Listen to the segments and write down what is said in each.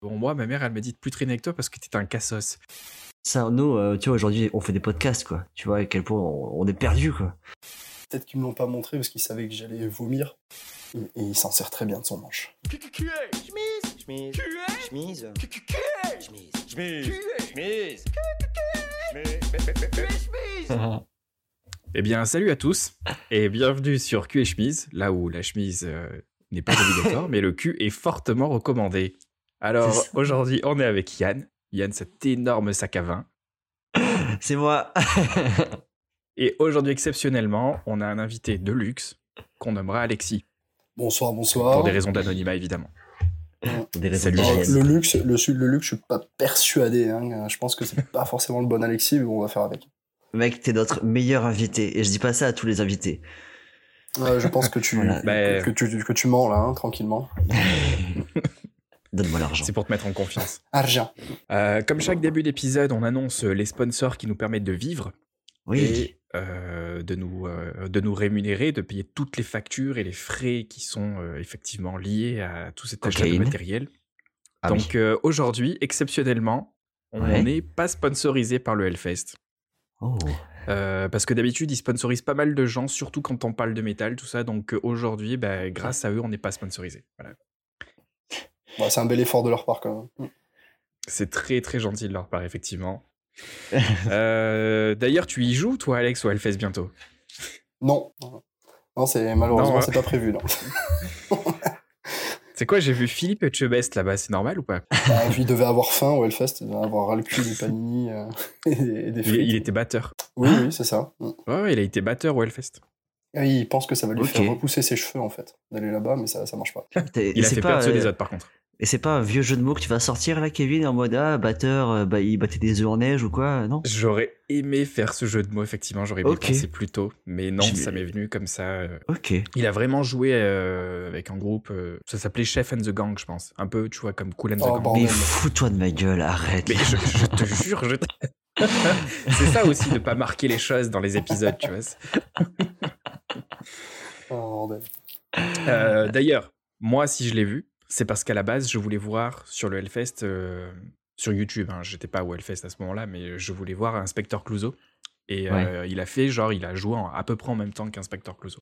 Bon, moi, ma mère, elle m'a dit de plus traîner avec toi parce que t'es un cassos. Ça, nous, euh, tu vois, aujourd'hui, on fait des podcasts, quoi. Tu vois à quel point on, on est perdu, quoi. Peut-être qu'ils me l'ont pas montré parce qu'ils savaient que j'allais vomir. Et, et il s'en sert très bien de son manche. Chemise, chemise, chemise, chemise, chemise, Eh bien, salut à tous et bienvenue sur Cul et chemise, là où la chemise euh, n'est pas obligatoire, mais le cul est fortement recommandé. Alors, aujourd'hui, on est avec Yann. Yann, cet énorme sac à vin. C'est moi. Et aujourd'hui, exceptionnellement, on a un invité de luxe qu'on nommera Alexis, Bonsoir, bonsoir. pour des raisons d'anonymat, évidemment. Des raisons le luxe, le, le luxe, je suis pas persuadé. hein. Je pense que c'est pas forcément le bon Alexis, mais bon, on va faire avec. Mec, t'es notre meilleur invité. Et je dis pas ça à tous les invités. Je pense que tu, Voilà. Bah, que, tu, que tu mens là, hein, tranquillement. Donne-moi l'argent. C'est pour te mettre en confiance. Argent. Euh, comme chaque début d'épisode, on annonce les sponsors qui nous permettent de vivre Oui. et euh, de, nous, euh, de nous rémunérer, de payer toutes les factures et les frais qui sont euh, effectivement liés à tout cet achat de matériel. Ah Donc euh, aujourd'hui, exceptionnellement, on Ouais. n'est pas sponsorisé par le Hellfest. Oh. Euh, parce que d'habitude, ils sponsorisent pas mal de gens, surtout quand on parle de métal, tout ça. Donc aujourd'hui, bah, grâce à eux, on n'est pas sponsorisé. Voilà. Ouais, c'est un bel effort de leur part quand même. C'est très très gentil de leur part, effectivement. Euh, D'ailleurs, tu y joues, toi, Alex, au Hellfest bientôt? Non. Non, c'est malheureusement, c'est pas prévu. Non. C'est quoi J'ai vu Philippe Etchebest là-bas, c'est normal ou pas? Bah, il devait avoir faim au Hellfest, il devait avoir ras le cul des panini euh, et des, des il, frites. il était batteur. Oui, oui, c'est ça. Mm. Ouais, ouais, il a été batteur au Hellfest. Et il pense que ça va lui faire repousser ses cheveux en fait, d'aller là-bas, mais ça, ça marche pas. Il a c'est fait pas, perdre ceux des euh, autres, par contre. Et c'est pas un vieux jeu de mots que tu vas sortir là, Kevin, en mode ah, batteur, euh, bah, il battait des œufs en neige ou quoi Non? J'aurais aimé faire ce jeu de mots, effectivement, j'aurais Ok. pu penser plus tôt, mais non, ça m'est venu comme ça. euh. Ok. Il a vraiment joué euh, avec un groupe, euh, ça s'appelait Chef and the Gang, je pense. Un peu, tu vois, comme Cool and the Oh, Gang. bordel. Mais fous-toi de ma gueule, arrête. Mais je, je te jure, je te- c'est ça aussi de pas marquer les choses dans les épisodes, tu vois. Oh, bordel. Euh, D'ailleurs, moi, si je l'ai vu, c'est parce qu'à la base, je voulais voir sur le Hellfest, euh, sur YouTube, hein, j'étais pas au Hellfest à ce moment-là, mais je voulais voir Inspector Clouseau. Et euh, il a fait, genre, il a joué en- à peu près en même temps qu'Inspector Clouseau.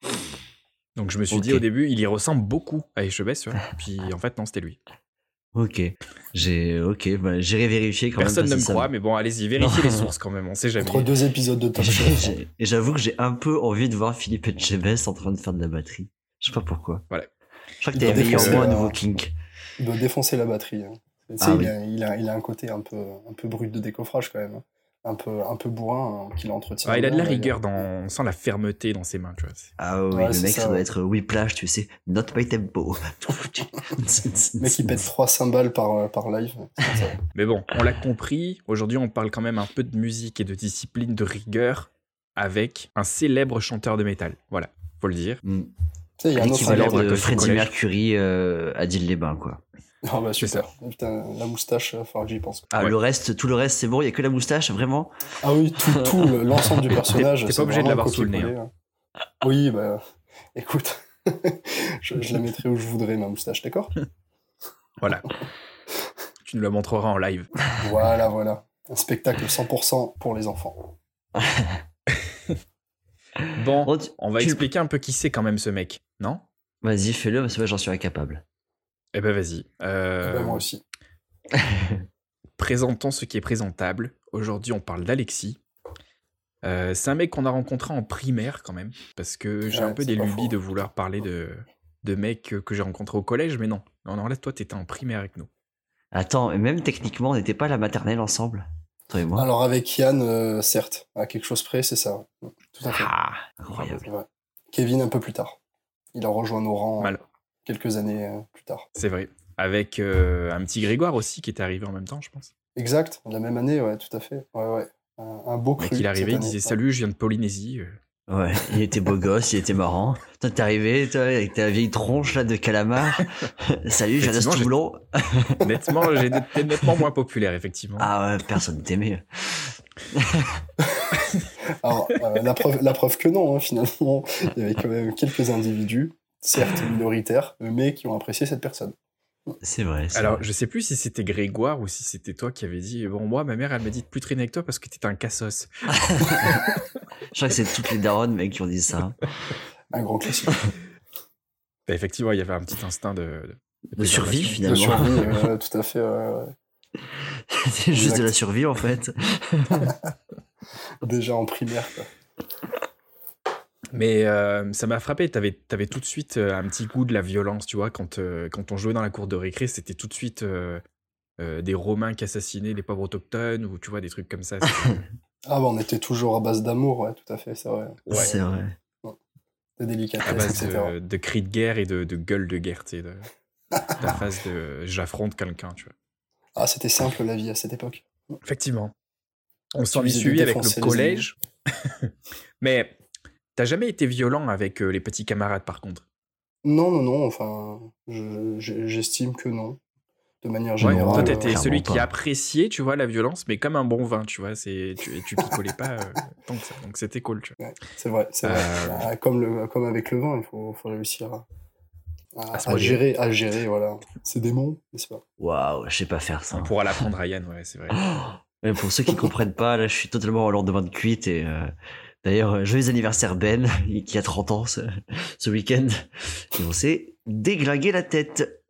Donc je me suis dit au début, il y ressemble beaucoup à tu vois. Puis en fait, non, c'était lui. Ok. J'ai. Ok, bah, j'irai vérifier quand Personne même. ne me croit, mais bon, allez-y, vérifiez les sources quand même, on sait jamais. Entre deux épisodes de j'ai- Et j'avoue que j'ai un peu envie de voir Philippe Etchebest en train de faire de la batterie. Je sais pas pourquoi. Voilà. Je crois que défoncer moi un nouveau kink. Il doit défoncer la batterie. hein. Tu sais, Ah il, oui. a, il, a, il a un côté un peu, un peu brut de décoffrage quand même. hein. Un peu, un peu bourrin hein, qu'il entretient. Ah, il a de la rigueur, dans... on sent la fermeté dans ses mains, tu vois. Ah oui, Ouais, le mec, ça, ça, doit ouais. être Whiplash, tu sais. Not my tempo. Le mec, il pète 3 cymbales par, par live. Mais bon, on l'a compris, aujourd'hui on parle quand même un peu de musique et de discipline de rigueur avec un célèbre chanteur de métal. Voilà, faut le dire. Mm. Tu sais, il y a un autre L'équivalent de Freddie. Mercury euh, à Dill-les-Bains, quoi. Ah bah C'est super. Putain, la moustache, euh, faut que j'y pense. Ah, Ouais. le reste, tout le reste, c'est bon, il y a que la moustache, vraiment? Ah oui, tout, tout le- l'ensemble du personnage. t'es pas obligé de l'avoir sous le nez, copier-coller, hein. Oui, bah écoute, je, je la mettrai où je voudrais, ma moustache, d'accord? Voilà. tu nous la montreras en live. Voilà, voilà. Un spectacle 100% pour les enfants. Bon, Bon, tu- on va tu- expliquer un peu qui c'est quand même ce mec, non? Vas-y, fais-le, parce que moi, j'en suis incapable. Eh ben vas-y. Euh, Bah, moi aussi. présentons ce qui est présentable. Aujourd'hui, on parle d'Alexis. Euh, c'est un mec qu'on a rencontré en primaire quand même, parce que j'ai Ouais, un peu des lubies faux. de vouloir parler de, de mecs que, que j'ai rencontrés au collège, mais non. Non, non, là, toi, t'étais en primaire avec nous. Attends, et même techniquement, on n'était pas à la maternelle ensemble Toi et moi? Alors avec Yann, euh, certes, à quelque chose près, c'est ça. Ouais. Tout à fait. Ah, incroyable. Ouais. Kevin un peu plus tard. Il a rejoint nos rangs Mal. euh, quelques années euh, plus tard. C'est vrai. Avec euh, un petit Grégoire aussi qui était arrivé en même temps, je pense. Exact, la même année, ouais, tout à fait. Ouais, ouais. Un, un beau Mec, cru. il arrivait, il disait. Salut, je viens de Polynésie. Ouais, il était beau gosse, il était marrant. Toi, t'es arrivé, toi, avec ta vieille tronche là de calamar. Salut, je viens de Effectivement, j'ai- Stoublon. Nettement, j'étais nettement moins populaire, effectivement. Ah ouais, personne t'aimait. Alors, euh, la, preuve, la preuve que non, hein, finalement, il y avait quand même quelques individus, certes minoritaires, mais qui ont apprécié cette personne. C'est vrai. Alors, vrai. je sais plus si c'était Grégoire ou si c'était toi qui avais dit Bon, moi, ma mère, elle m'a dit de plus traîner avec toi parce que t'étais un cassos. Je crois que c'est toutes les daronnes, mec, qui ont dit ça. Un grand classique. Bah, effectivement, il y avait un petit instinct de. De survie, préservation. De finalement. survie, tout à fait. ouais. c'est juste Exact. de la survie, en fait. Déjà en primaire. Quoi. Mais euh, ça m'a frappé. T'avais avais tout de suite euh, un petit goût de la violence, tu vois. Quand, euh, quand on jouait dans la cour de récré, c'était tout de suite euh, euh, des Romains qui assassinaient des pauvres autochtones ou tu vois, des trucs comme ça. Ah bah on était toujours à base d'amour, ouais, tout à fait, c'est vrai. Ouais. C'est vrai. De à base de, de cris de guerre et de, de gueule de guerre, tu sais. De, la phase de j'affronte quelqu'un, tu vois. Ah, c'était simple la vie à cette époque. Effectivement. On s'en est suivi avec le collège. Mais t'as jamais été violent avec euh, les petits camarades, par contre? Non, non, non, enfin, je- je- j'estime que non. De manière Ouais, générale. toi, t'étais clairement celui qui appréciait, tu vois, la violence, mais comme un bon vin, tu vois. C'est, tu, tu picolais pas euh, tant que ça. Donc c'était cool, tu vois. ouais, c'est vrai. Euh, Ah, Comme, le, comme avec le vin, il faut, faut réussir à, à- À gérer, à gérer, voilà. C'est démons, n'est-ce pas? Waouh, je sais pas faire ça. On pourra l'apprendre à Yann, ouais, c'est vrai. Mais pour ceux qui comprennent pas, là, je suis totalement au lendemain de cuite et euh, d'ailleurs, euh, joyeux anniversaire Ben, qui a 30 ans ce, ce week-end. Et on s'est déglingué la tête.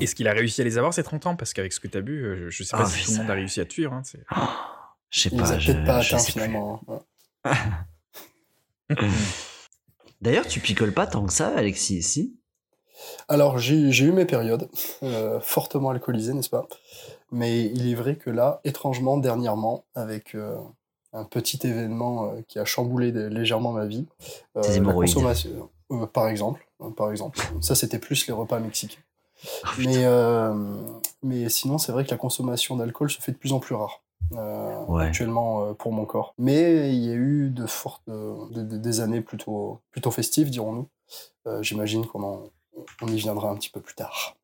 Est-ce qu'il a réussi à les avoir ces 30 ans? Parce qu'avec ce que t'as bu, euh, je sais pas Ah, si tout le monde a réussi à te suivre. hein, c'est- Je sais pas, je, peut-être pas je sais plus. finalement. hein. D'ailleurs, tu picoles pas tant que ça, Alexis, ici Alors, j'ai eu mes périodes, euh, fortement alcoolisées, n'est-ce pas? Mais il est vrai que là, étrangement, dernièrement, avec euh, un petit événement euh, qui a chamboulé légèrement ma vie, la consommation, par exemple, hein, par exemple, ça c'était plus les repas mexicains. Oh, putain. Mais, mais sinon, c'est vrai que la consommation d'alcool se fait de plus en plus rare. euh, Ouais. actuellement euh, pour mon corps. Mais il y a eu de fortes, euh, de- de- des années plutôt, plutôt festives, dirons-nous. J'imagine qu'on en- on y viendra un petit peu plus tard.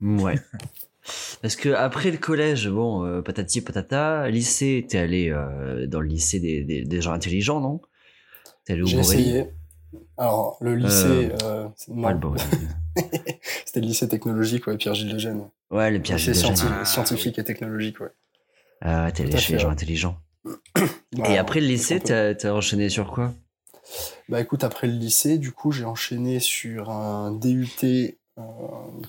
Ouais. Parce que après le collège, bon, euh, patati patata, lycée, t'es allé euh, dans le lycée des, des, des gens intelligents, non? T'es allé au J'ai essayé. Alors, le lycée, euh, c'est- non, Ouais, le c'était le lycée technologique, ouais, Pierre-Gilles de Gênes. Ouais, le Pierre Lycée Gilles de Gênes. scienti- Ah, scientifique et technologique, ouais. Ah t'es allé chez les gens intelligents. Et Voilà, après le lycée, t'as enchaîné sur quoi? Bah écoute, après le lycée, du coup, j'ai enchaîné sur un DUT, euh,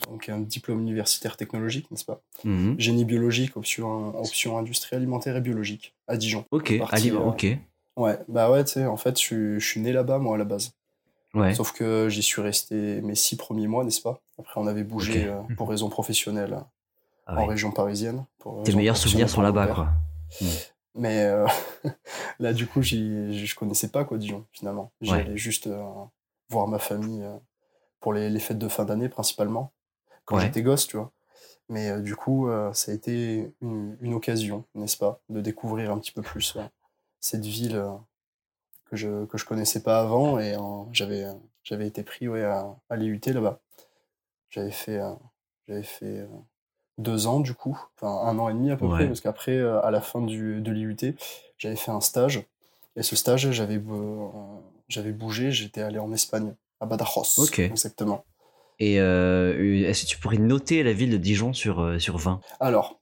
donc un diplôme universitaire technologique, n'est-ce pas? Mhm. Génie biologique, option, option industrie alimentaire et biologique, à Dijon. Ok, Parti, allez, euh, ok. Ouais, bah ouais, tu sais, en fait, je, suis- je suis né là-bas, moi, à la base. Ouais. Sauf que j'y suis resté mes six premiers mois, n'est-ce pas? Après, on avait bougé euh, pour raisons professionnelles euh, Ah en ouais. région parisienne. pour Tes meilleurs souvenirs sont là-bas, quoi. Mais euh, là, du coup, je connaissais pas quoi Dijon, finalement. J'y Ouais. allais juste euh, voir ma famille euh, pour les, les fêtes de fin d'année, principalement, quand Ouais. j'étais gosse, tu vois. Mais du coup, ça a été une, une occasion, n'est-ce pas, de découvrir un petit peu plus cette ville que je que je connaissais pas avant. Et j'avais j'avais été pris ouais, à, à l'IUT là-bas. J'avais fait, j'avais fait deux ans, du coup, enfin un an et demi à peu Ouais. près, parce qu'après, euh, à la fin du, de l'IUT, j'avais fait un stage. Et ce stage, j'avais euh, j'avais bougé, j'étais allé en Espagne, à Badajoz. Exactement. Et euh, est-ce que tu pourrais noter la ville de Dijon sur, sur 20 Alors,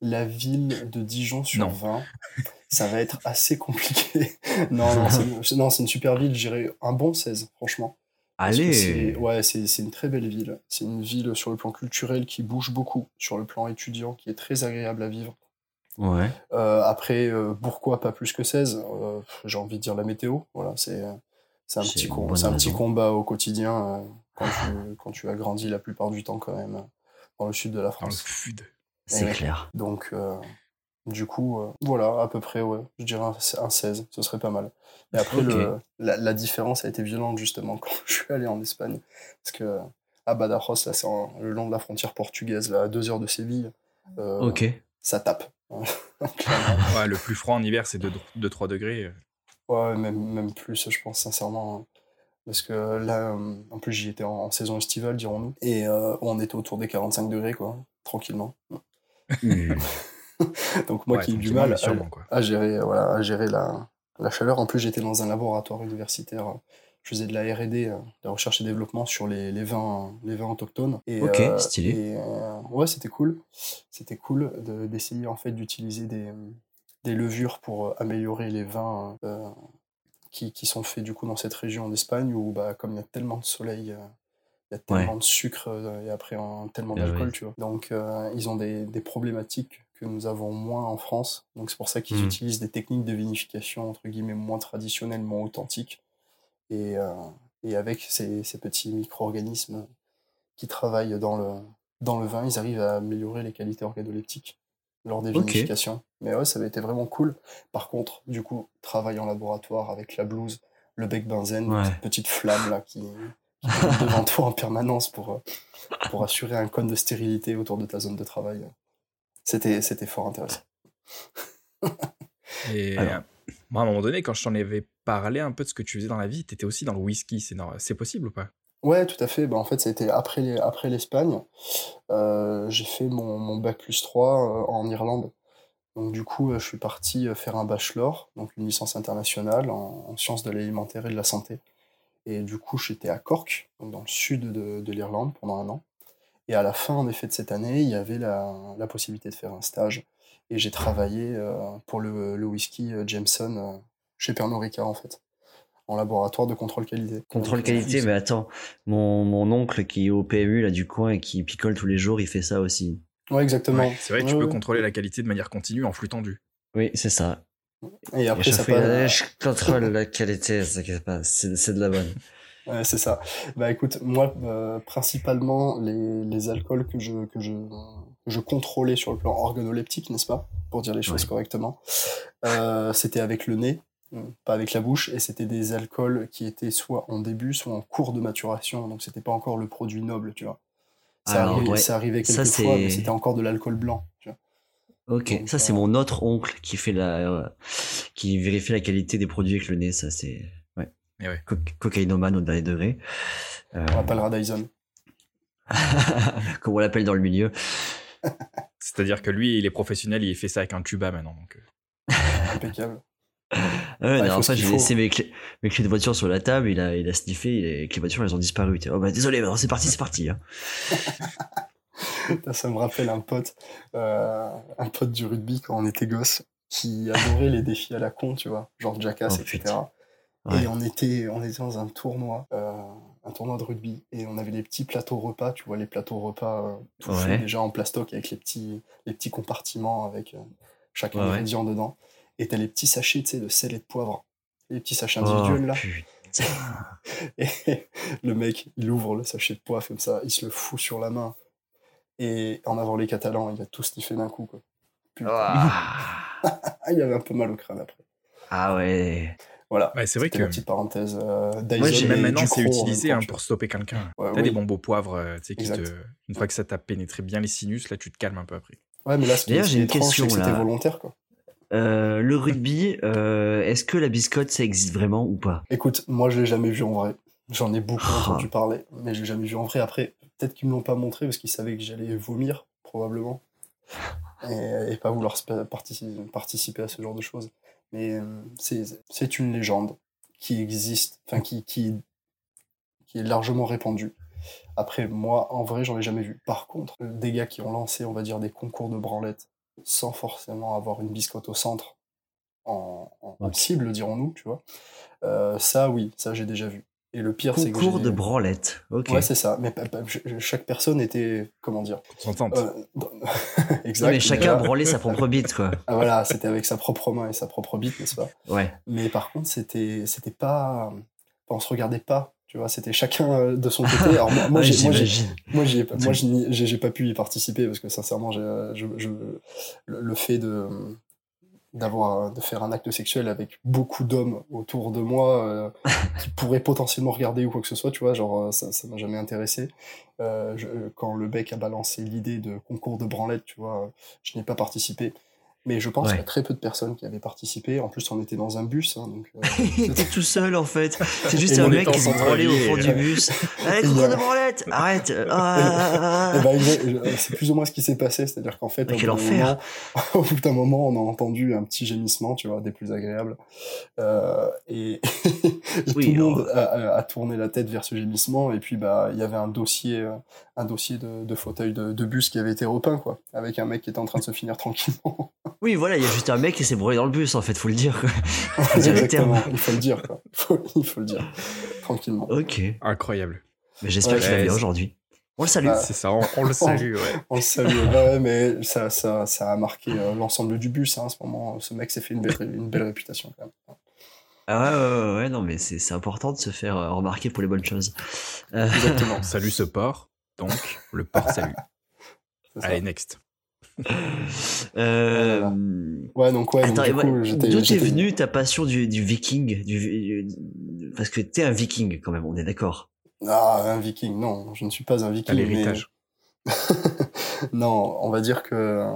la ville de Dijon sur Non. 20, ça va être assez compliqué. non, non, c'est c'est- non, c'est une super ville, je dirais un bon 16, franchement. Allez Ouais, c'est c'est une très belle ville. C'est une ville sur le plan culturel qui bouge beaucoup, sur le plan étudiant qui est très agréable à vivre. Ouais. Euh, après, euh, pourquoi pas plus que 16 Euh, J'ai envie de dire la météo. Voilà, c'est c'est un, petit, com- un petit combat au quotidien euh, quand, tu, quand tu as grandi la plupart du temps quand même dans le sud de la Dans le France. FUD. C'est clair. Donc, du coup, euh, voilà, à peu près, ouais, je dirais un, un 16, ce serait pas mal. Et après, le, la, la différence a été violente justement quand je suis allé en Espagne. Parce que à Badajoz, là, c'est le long de la frontière portugaise, là, à deux heures de Séville, euh, Ok. ça tape. Ouais, le plus froid en hiver, c'est 2-3 degrés. Ouais, même, même plus, je pense, sincèrement. hein. Parce que là, euh, en plus, j'y étais en, en saison estivale, dirons-nous. Et euh, on était autour des 45 degrés, quoi, tranquillement. Donc, moi Ouais, qui ai du mal à, sûrement, quoi. à gérer, voilà, à gérer la, la chaleur. En plus, j'étais dans un laboratoire universitaire. je faisais de la R&D, de la recherche et développement sur les, les vins, les vins autochtones. Et, Ok, euh, stylé. et, euh, ouais, c'était cool. C'était cool de- d'essayer en fait d'utiliser des, des levures pour euh, améliorer les vins euh, qui, qui sont faits du coup dans cette région d'Espagne où bah, comme il y a tellement de soleil, il y a tellement de sucre et après un- tellement Ah d'alcool, tu vois. Donc euh, ils ont des, des problématiques que nous avons moins en France. Donc c'est pour ça qu'ils Mhm. utilisent des techniques de vinification entre guillemets moins traditionnelles, moins authentiques. Et, euh, et avec ces, ces petits micro-organismes qui travaillent dans le, dans le vin, ils arrivent à améliorer les qualités organoleptiques lors des vinifications. Mais ouais, ça avait été vraiment cool. Par contre, du coup, travail en laboratoire avec la blouse, le bec benzène, Ouais. cette petite flamme là qui, qui est devant toi en permanence pour, euh, pour assurer un cône de stérilité autour de ta zone de travail. C'était, c'était fort intéressant. Et Alors. euh, moi, à un moment donné, quand je t'en avais parlé un peu de ce que tu faisais dans la vie, t'étais aussi dans le whisky. C'est possible ou pas? Ouais, tout à fait. Bah, en fait, ça a été après les- après l'Espagne. Euh, j'ai fait mon, mon bac plus 3 euh, en Irlande. Donc, du coup, je suis parti faire un bachelor, donc une licence internationale en, en sciences de l'alimentaire et de la santé. Et du coup, j'étais à Cork, donc dans le sud de, de l'Irlande, pendant un an. Et à la fin, en effet, de cette année, il y avait la, la possibilité de faire un stage. Et j'ai travaillé euh, pour le, le whisky euh, Jameson euh, chez Pernod Ricard, en fait, en laboratoire de contrôle qualité. Contrôle Donc, qualité, mais attends, mon, mon oncle qui est au PMU là du coin et qui picole tous les jours, il fait ça aussi. Ouais, exactement. Ouais, C'est vrai que tu Ouais, peux ouais. contrôler la qualité de manière continue en flux tendu. Oui, c'est ça. Et Et après, chaque ça passe- je contrôle la qualité, c'est de la bonne. Ouais, c'est ça. Bah écoute, moi, euh, principalement, les, les alcools que je, que, je, que je contrôlais sur le plan organoleptique, n'est-ce pas? Pour dire les choses correctement, euh, c'était avec le nez, euh, pas avec la bouche, et c'était des alcools qui étaient soit en début, soit en cours de maturation, donc c'était pas encore le produit noble, tu vois. Ça, Alors, arrivait, ouais, ça arrivait ça, fois, mais c'était encore de l'alcool blanc, tu vois. Ok, Donc, ça c'est mon autre oncle qui fait la, qui vérifie la qualité des produits avec le nez, ça c'est, ouais. Eh ouais. Co- cocaïnomane au dernier degré. Euh, On appellera Dyson. comme on l'appelle dans le milieu. C'est-à-dire que lui, il est professionnel, il fait ça avec un tuba maintenant. Donc, euh, Impeccable. Ouais, ce fois, qu'il j'ai laissé mes clés, mes clés de voiture sur la table, il a, il a sniffé, et les voitures, elles ont disparu. Oh bah désolé, c'est parti, c'est parti. hein. Ça me rappelle un pote, euh, un pote du rugby quand on était gosse, qui adorait les défis à la con, tu vois, genre Jackass, Oh, etc. putain. Et on était, on était dans un tournoi, euh, un tournoi de rugby, et on avait les petits plateaux repas, tu vois, les plateaux repas euh, tout déjà en plastoc avec les petits, les petits compartiments avec euh, chaque Ouais, ingrédient dedans. Et t'as les petits sachets, tu sais, de sel et de poivre. Les petits sachets Oh, individuels, là. Et le mec, il ouvre le sachet de poivre comme ça, il se le fout sur la main. Et en avant les Catalans, il a tout sniffé d'un coup. Quoi. Putain. Il avait un peu mal au crâne après. Ah ouais. Voilà. ouais, c'est vrai que la petite parenthèse. Euh, Dyson même maintenant, c'est utilisé hein, pour stopper quelqu'un. Ouais, T'as oui. des bombes au poivre, euh, tu sais, qui Exact. te... une fois que ça t'a pénétré bien les sinus, là, tu te calmes un peu après. Ouais, mais là, ce qui D'ailleurs, j'ai est une question, que c'était volontaire. Quoi. Euh, le rugby, euh, est-ce que la biscotte, ça existe vraiment ou pas? Écoute, moi, je l'ai jamais vu en vrai. J'en ai beaucoup Ah. entendu parler, mais je l'ai jamais vu en vrai. Après, peut-être qu'ils me l'ont pas montré parce qu'ils savaient que j'allais vomir, probablement. Et, et pas vouloir participer à ce genre de choses. Mais euh, c'est une légende qui existe, enfin, qui, qui, qui est largement répandue. Après, moi, en vrai, j'en ai jamais vu. Par contre, des gars qui ont lancé, on va dire, des concours de branlette sans forcément avoir une biscotte au centre en, cible, dirons-nous, tu vois. Euh, ça, oui, ça, j'ai déjà vu. Et le pire, c'est que Concours j'ai- de branlette. Ok. Ouais, c'est ça. Mais pa- pa- ch- chaque personne était, comment dire, Consentante. euh, dans- exact. Non, mais chacun voilà. branlait sa propre bite, quoi. Ah, voilà, c'était avec sa propre main et sa propre bite, n'est-ce pas? Ouais. Mais par contre, c'était, c'était pas, enfin, on se regardait pas, tu vois. C'était chacun euh, de son côté. Alors moi, moi, Ouais, j'ai, moi, j'ai- moi, j'y ai pas- moi, j'ai j'ai pas pu y participer parce que sincèrement, j'ai- je, je- le, le fait de d'avoir de faire un acte sexuel avec beaucoup d'hommes autour de moi euh, qui pourraient potentiellement regarder ou quoi que ce soit, tu vois, genre euh, ça ça m'a jamais intéressé. Euh, je- quand le bec a balancé l'idée de concours de branlette, tu vois, je n'ai pas participé. Mais je pense Ouais. qu'il y a très peu de personnes qui avaient participé. En plus, on était dans un bus. hein, donc, euh, Il était tout seul en fait. C'est juste un mec qui s'est branlé au fond du et- bus. Allez, euh, de branlette Arrête Ah, Eh ben, c'est plus ou moins ce qui s'est passé, c'est-à-dire qu'en fait, au quel bout d'un enfer. moment- au bout d'un moment, on a entendu un petit gémissement, tu vois, des plus agréables, Euh, et, et Oui, tout le monde alors- a, a- a tourné la tête vers ce gémissement, et puis bah il y avait un dossier, euh, un dossier de, de fauteuil de, de bus qui avait été repeint, quoi, avec un mec qui était en train de se finir tranquillement. Oui, voilà, il y a juste un mec qui s'est brûlé dans le bus en fait, faut le dire. Exactement, il faut le dire, quoi. Il faut, il faut le dire, tranquillement. Ok. Incroyable. Mais j'espère Ouais, qu'il va bien aujourd'hui. On le salue. Ah, C'est ça, on, on le salue, ouais. On le salue, ouais, mais ça, ça, ça a marqué euh, l'ensemble du bus, hein, à ce moment. Ce mec s'est fait une belle, une belle réputation, quand même. Ah ouais, ouais, ouais, ouais, non, mais c'est c'est important de se faire euh, remarquer pour les bonnes choses. Euh, Exactement. Salut ce port. Donc, le port ça. Allez, next. Euh, Voilà. Ouais, donc ouais, donc, Attends, d'où t'es venue ta passion du, du viking du, du- Parce que t'es un viking quand même, on est d'accord. Ah, un viking, non, je ne suis pas un viking. mais- l'héritage. non, on va dire que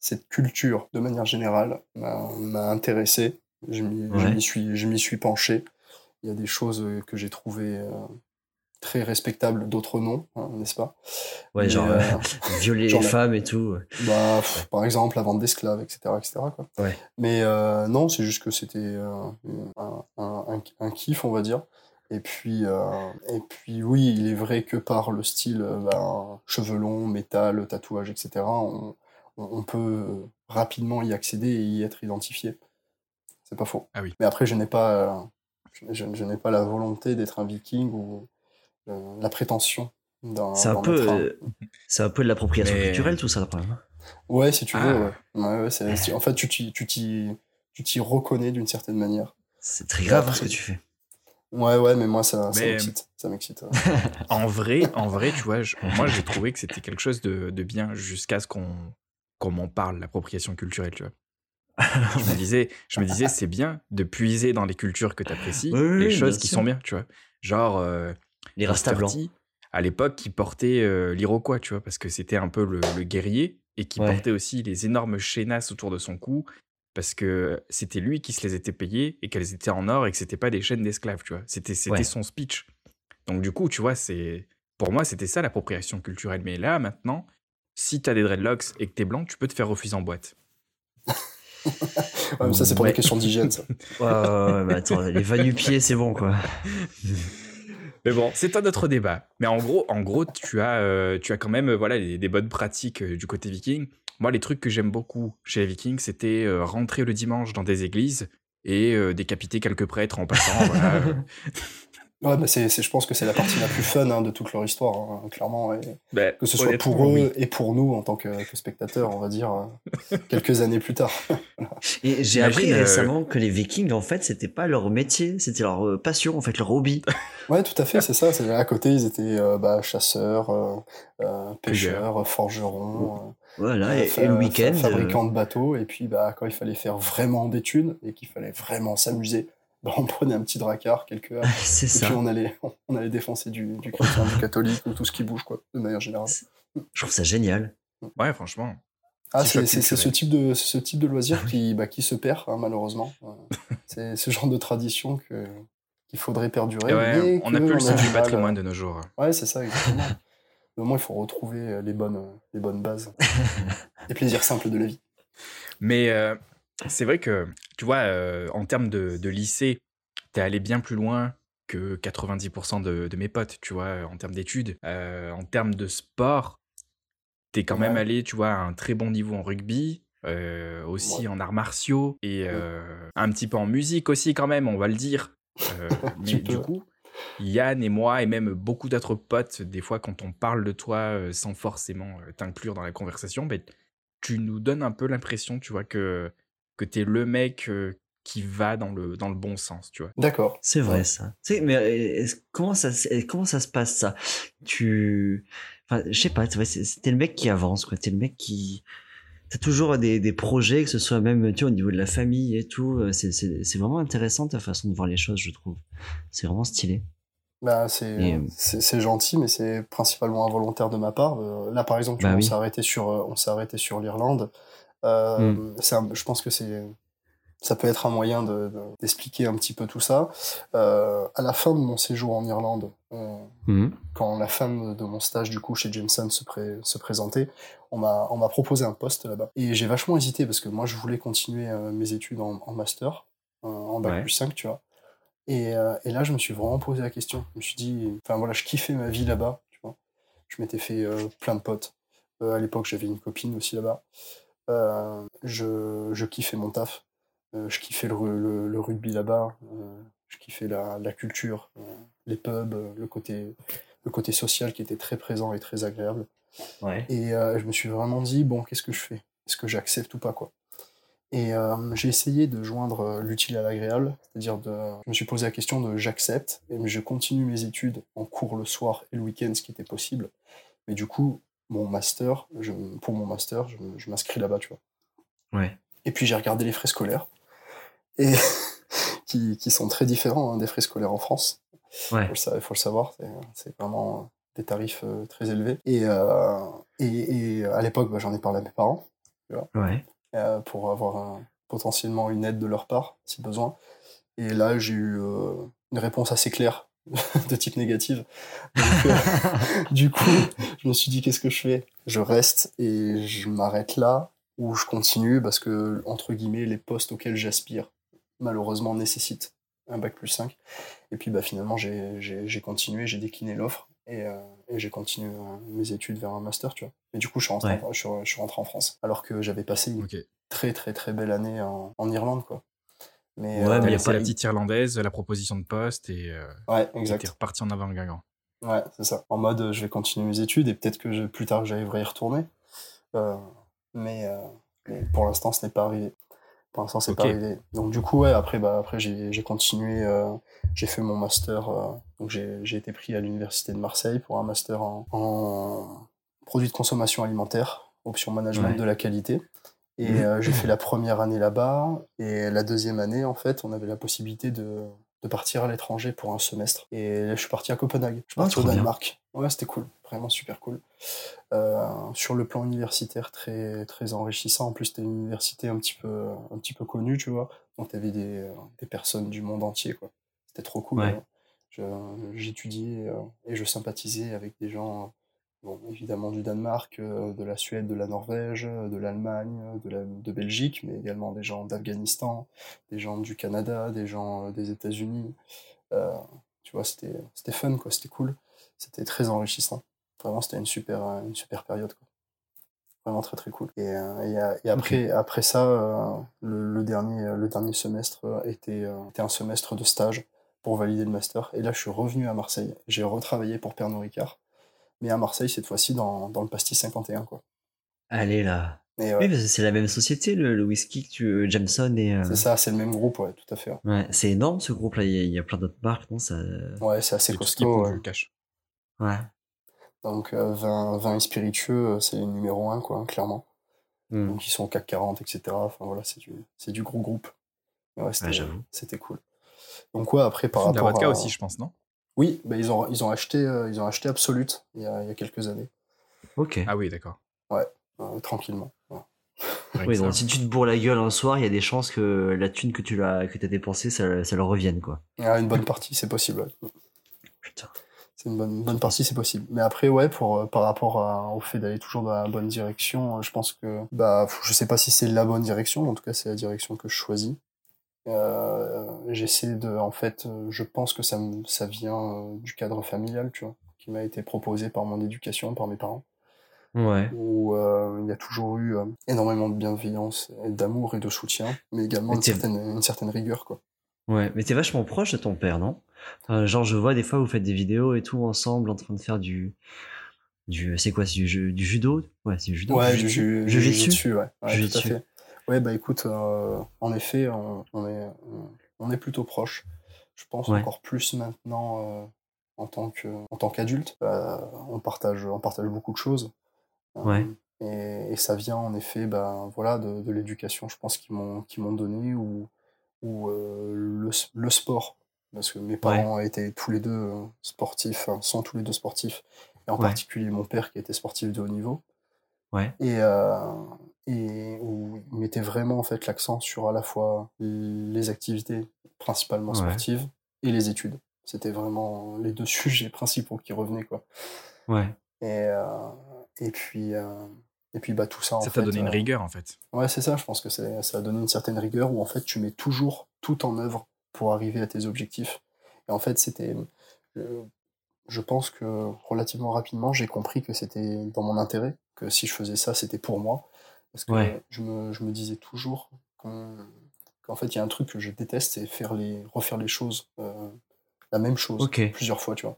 cette culture, de manière générale, m'a intéressé. Je m'y Ouais. suis, suis penché. Il y a des choses que j'ai trouvées euh, très respectables, d'autres non, hein, n'est-ce pas? Ouais, Mais, genre euh, violer genre les femmes et tout. Bah, pff, par exemple, la vente d'esclaves, etc. etc. quoi. Ouais. Mais euh, non, c'est juste que c'était euh, un, un- un- un kiff, on va dire. Et puis, euh, et puis, oui, il est vrai que par le style ben, cheveux longs, métal, tatouage, etc., on, on- peut rapidement y accéder et y être identifié. C'est pas faux. Ah oui. Mais après, je n'ai pas, euh, je, je- je n'ai pas la volonté d'être un viking ou la prétention. C'est un peu, euh, c'est un peu de l'appropriation Mais- culturelle tout ça, quand même. hein. Ouais, si tu veux, Ah. ouais. Ouais, ouais, c'est- c'est- en fait, tu t'y, tu t'y, tu t'y reconnais d'une certaine manière. C'est très grave hein, après- ce que tu fais. Ouais, ouais, mais moi, ça, ça Mais- m'excite. Ça m'excite. ouais. En vrai, en vrai, tu vois, je- moi j'ai trouvé que c'était quelque chose de, de bien jusqu'à ce qu'on qu'on m'en parle, l'appropriation culturelle, tu vois. je me disais, je me disais, c'est bien de puiser dans les cultures que tu apprécies, Oui, les choses qui sûr. sont bien, tu vois. Genre, euh, Les rastas Mr. blancs. À l'époque, qui portait euh, l'Iroquois, tu vois, parce que c'était un peu le, le guerrier et qui Ouais. portait aussi les énormes chaînasses autour de son cou parce que c'était lui qui se les était payées et qu'elles étaient en or et que c'était pas des chaînes d'esclaves, tu vois. C'était c'était Ouais. son speech. Donc du coup, tu vois, c'est pour moi, c'était ça l'appropriation culturelle. Mais là, maintenant, si t'as des dreadlocks et que t'es blanc, tu peux te faire refuser en boîte. Ouais, mais ça, c'est pour Ouais. des questions d'hygiène, ça. Ouais, ouais, ouais, mais attends, les va-nu-pieds, c'est bon, quoi. Mais bon, c'est un autre débat. Mais en gros, en gros, tu as, euh, tu as quand même, euh, voilà, des, des bonnes pratiques euh, du côté viking. Moi, les trucs que j'aime beaucoup chez les Vikings, c'était euh, rentrer le dimanche dans des églises et décapiter quelques prêtres en passant. voilà. Ouais, bah, c'est, c'est- je pense que c'est la partie la plus fun hein, de toute leur histoire, hein, clairement. et Ben, que ce soit pour eux oui. et pour nous, en tant que, que spectateurs, on va dire, euh, quelques années plus tard. Et j'ai appris euh, récemment que les vikings, en fait, c'était pas leur métier, c'était leur euh, passion, en fait, leur hobby. Ouais, tout à fait, c'est ça. C'est, à côté, ils étaient euh, bah, chasseurs, euh, euh, pêcheurs, forgerons. euh, Voilà, et, et le week-end. euh, fabricants de bateaux. Et puis, bah, quand il fallait faire vraiment des thunes et qu'il fallait vraiment s'amuser, bah, on prenait un petit dracard, quelques c'est et ça. puis on allait, on allait défoncer du, du chrétien, du catholique ou tout ce qui bouge, quoi, de manière générale. Je trouve ça génial. Ouais, franchement. Ah, c'est, choc c'est, c'est ce type de, ce type de loisir qui, bah, qui se perd, hein, malheureusement. Euh, c'est ce genre de tradition que, qu'il faudrait perdurer. Et ouais, mais on n'a plus le sens du patrimoine euh, de nos jours. Ouais, c'est ça, exactement. Au moins, il faut retrouver euh, les bonnes, euh, les bonnes bases. les plaisirs simples de la vie. Mais euh, c'est vrai que, tu vois, euh, en termes de, de lycée, t'es allé bien plus loin que 90% de, de mes potes, tu vois, en termes d'études. Euh, en termes de sport, t'es quand même allé, tu vois, à un très bon niveau en rugby, euh, aussi Ouais. en arts martiaux et un petit peu en musique aussi quand même, on va le dire. Mais du coup, Yann et moi et même beaucoup d'autres potes, des fois quand on parle de toi sans forcément t'inclure dans la conversation, ben, tu nous donnes un peu l'impression, tu vois, que, que t'es le mec euh, qui va dans le, dans le bon sens, tu vois. D'accord. C'est vrai ça. Tu sais, mais euh, comment ça, se- comment ça se passe ça? Tu, enfin, je sais pas. tu vois, c'est- c'est- T'es le mec qui avance, quoi. T'es le mec qui, t'as toujours des, des projets, que ce soit même tu vois, au niveau de la famille et tout. euh, C'est, c'est, c'est vraiment intéressant ta façon de voir les choses, je trouve. C'est vraiment stylé. Bah, c'est, gentil, mais c'est principalement involontaire de ma part. Euh, là, par exemple, tu Bah vois, oui. on s'est arrêté sur, euh, on s'est arrêté sur l'Irlande. Mm. un- je pense que c'est ça peut être un moyen de- de- d'expliquer un petit peu tout ça. Euh, à la fin de mon séjour en Irlande, Mhm. quand la fin de mon stage du coup chez Jameson se, pré- se présentait, on m'a on m'a proposé un poste là-bas. Et j'ai vachement hésité parce que moi je voulais continuer euh, mes études en, en master, euh, en bac Ouais. plus 5, tu vois. Et, et là je me suis vraiment posé la question. Je me suis dit, enfin voilà, je kiffais ma vie là-bas, tu vois. Je m'étais fait plein de potes. À l'époque j'avais une copine aussi là-bas. Euh, je, je kiffais mon taf. Euh, je kiffais le, le- le rugby là-bas. Euh, je kiffais la, la culture, les pubs, le côté, le côté social qui était très présent et très agréable. Ouais. Et je me suis vraiment dit, bon, qu'est-ce que je fais? Est-ce que j'accepte ou pas quoi? Et euh, j'ai essayé de joindre l'utile à l'agréable, c'est-à-dire de, je me suis posé la question de j'accepte, et je continue mes études en cours le soir et le week-end, ce qui était possible. Mais du coup, mon master, je, pour mon master, je, je m'inscris là-bas, tu vois. Ouais. Et puis j'ai regardé les frais scolaires, et qui, qui sont très différents hein, des frais scolaires en France. Ouais. Faut le sa- faut le savoir, c'est- vraiment euh, des tarifs euh, très élevés. Et, euh, et, et à l'époque, bah, j'en ai parlé à mes parents Ouais. euh, pour avoir un- potentiellement une aide de leur part, si besoin. Et là, j'ai eu euh, une réponse assez claire de type négative. Donc, euh, du coup, je me suis dit, qu'est-ce que je fais? Je reste et je m'arrête là ou je continue parce que, entre guillemets, les postes auxquels j'aspire, malheureusement, nécessitent un bac plus 5. Et puis, bah, finalement, j'ai continué, j'ai décliné l'offre et, euh, et j'ai continué euh, mes études vers un master, tu vois. Et du coup, je suis rentré, Ouais. en, je suis, je suis rentré en France. Alors que j'avais passé une très, très, très belle année en, en Irlande, quoi. Mais, Ouais, euh, mais T'as y a pas- la petite irlandaise, la proposition de poste et euh, ouais, t'es reparti en avant gagnant. Ouais, c'est ça. En mode, euh, je vais continuer mes études et peut-être que je- plus tard, j'arriverai à y retourner. Euh, mais, mais pour l'instant, ce n'est pas arrivé. Pour l'instant, c'est Ok. pas arrivé. Donc, du coup, ouais, après, bah, après j'ai continué. j'ai fait mon master. donc, j'ai j'ai été pris à l'Université de Marseille pour un master en, en produits de consommation alimentaire, option management Ouais. de la qualité. Et Mhm. euh, j'ai fait la première année là-bas. Et la deuxième année, en fait, on avait la possibilité de, de partir à l'étranger pour un semestre. Et là, je suis parti à Copenhague. Je suis Ah, parti au bien. Danemark. Ouais, c'était cool. Vraiment super cool. Euh, sur le plan universitaire, très, très enrichissant. En plus, c'était une université un petit peu, un petit peu connue, tu vois. Donc, tu avais des, des personnes du monde entier, quoi. C'était trop cool. Ouais. hein. J'étudiais euh, et je sympathisais avec des gens, bon, évidemment du Danemark, euh, de la Suède, de la Norvège, euh, de l'Allemagne, euh, de, la, de Belgique, mais également des gens d'Afghanistan, des gens du Canada, des gens des États-Unis. Euh, tu vois, c'était c'était fun, quoi. C'était cool. C'était très enrichissant. Vraiment, c'était une super, une super période, quoi. Vraiment très très cool. Et, et, et après, après ça, le, le dernier, le dernier semestre était, était un semestre de stage pour valider le master. Et là, je suis revenu à Marseille. J'ai retravaillé pour Pernod Ricard. Mais à Marseille, cette fois-ci, dans, dans le pastis 51, quoi. Allez là. Et Oui, parce que c'est la même société, le, le whisky que tu, Jameson et. euh, c'est ça, c'est le même groupe, ouais, tout à fait. Ouais, c'est énorme ce groupe-là. Il y, a- il y a plein d'autres marques, non ça... Ouais, c'est assez C'est tout ce qui est costaud. ouais. le cash. Ouais. Donc, euh, vin, vin et spiritueux, euh, c'est les numéro un, quoi, clairement. Hmm. Donc, ils sont au CAC 40, etc. Enfin, voilà, c'est du, c'est du gros groupe. Ouais, c'était, Ouais, j'avoue. c'était cool. Donc, ouais, après, par de la rapport vodka à... aussi, je pense, non? Oui, bah, ils, ont, ils, ont acheté, euh, ils ont acheté Absolute il y a, il y a quelques années, Ok. Ah oui, d'accord. euh, tranquillement. Oui, donc si tu te bourres la gueule un soir, il y a des chances que la thune que tu l'as, que t'as dépensée, ça, ça leur revienne, quoi. Ah, une bonne partie, c'est possible. ouais. Putain. C'est une bonne, une bonne partie, c'est possible. Mais après, ouais, pour, euh, par rapport à- au fait d'aller toujours dans la bonne direction, je pense que, bah, je sais pas si c'est la bonne direction, mais en tout cas, c'est la direction que je choisis. Euh, J'essaie de, en fait, euh, je pense que ça, ça vient euh, du cadre familial, tu vois, qui m'a été proposé par mon éducation, par mes parents, Ouais. où euh, il y a toujours eu euh, énormément de bienveillance, et d'amour et de soutien, mais également Mais une certaine, une certaine rigueur, quoi. Ouais, mais t'es vachement proche de ton père, non? Enfin, Genre, je vois des fois, vous faites des vidéos et tout ensemble en train de faire du. du c'est quoi C'est du, du judo? Ouais, c'est du judo. Ouais, du du jiu- ju- jujitsu ouais, ouais, tout à fait. Ouais, bah écoute, euh, en effet, on, on est, on, on est plutôt proche. Je pense Ouais. encore plus maintenant euh, en tant que, en tant qu'adulte. Euh, on partage, on partage beaucoup de choses. Ouais. Et, et ça vient en effet, ben voilà, de, de l'éducation, je pense qu'ils m'ont, m'ont donné ou, ou le, le sport. Parce que mes parents étaient tous les deux sportifs, sont tous les deux sportifs, et en particulier mon père qui était sportif de haut niveau Ouais. et, et où il mettait vraiment en fait l'accent sur à la fois les activités principalement Ouais. sportives et les études. C'était vraiment les deux sujets principaux qui revenaient quoi. Ouais. Et euh, et puis euh, et puis bah tout ça Ça t'a donné une euh, rigueur, en fait. Ouais, c'est ça, je pense que ça a donné une certaine rigueur où en fait tu mets toujours tout en œuvre pour arriver à tes objectifs. Et en fait, c'était. euh, Je pense que relativement rapidement, j'ai compris que c'était dans mon intérêt, que si je faisais ça, c'était pour moi. Parce que Ouais. je, me, je me disais toujours qu'en fait, il y a un truc que je déteste, c'est faire les, refaire les choses, euh, la même chose, plusieurs fois, tu vois.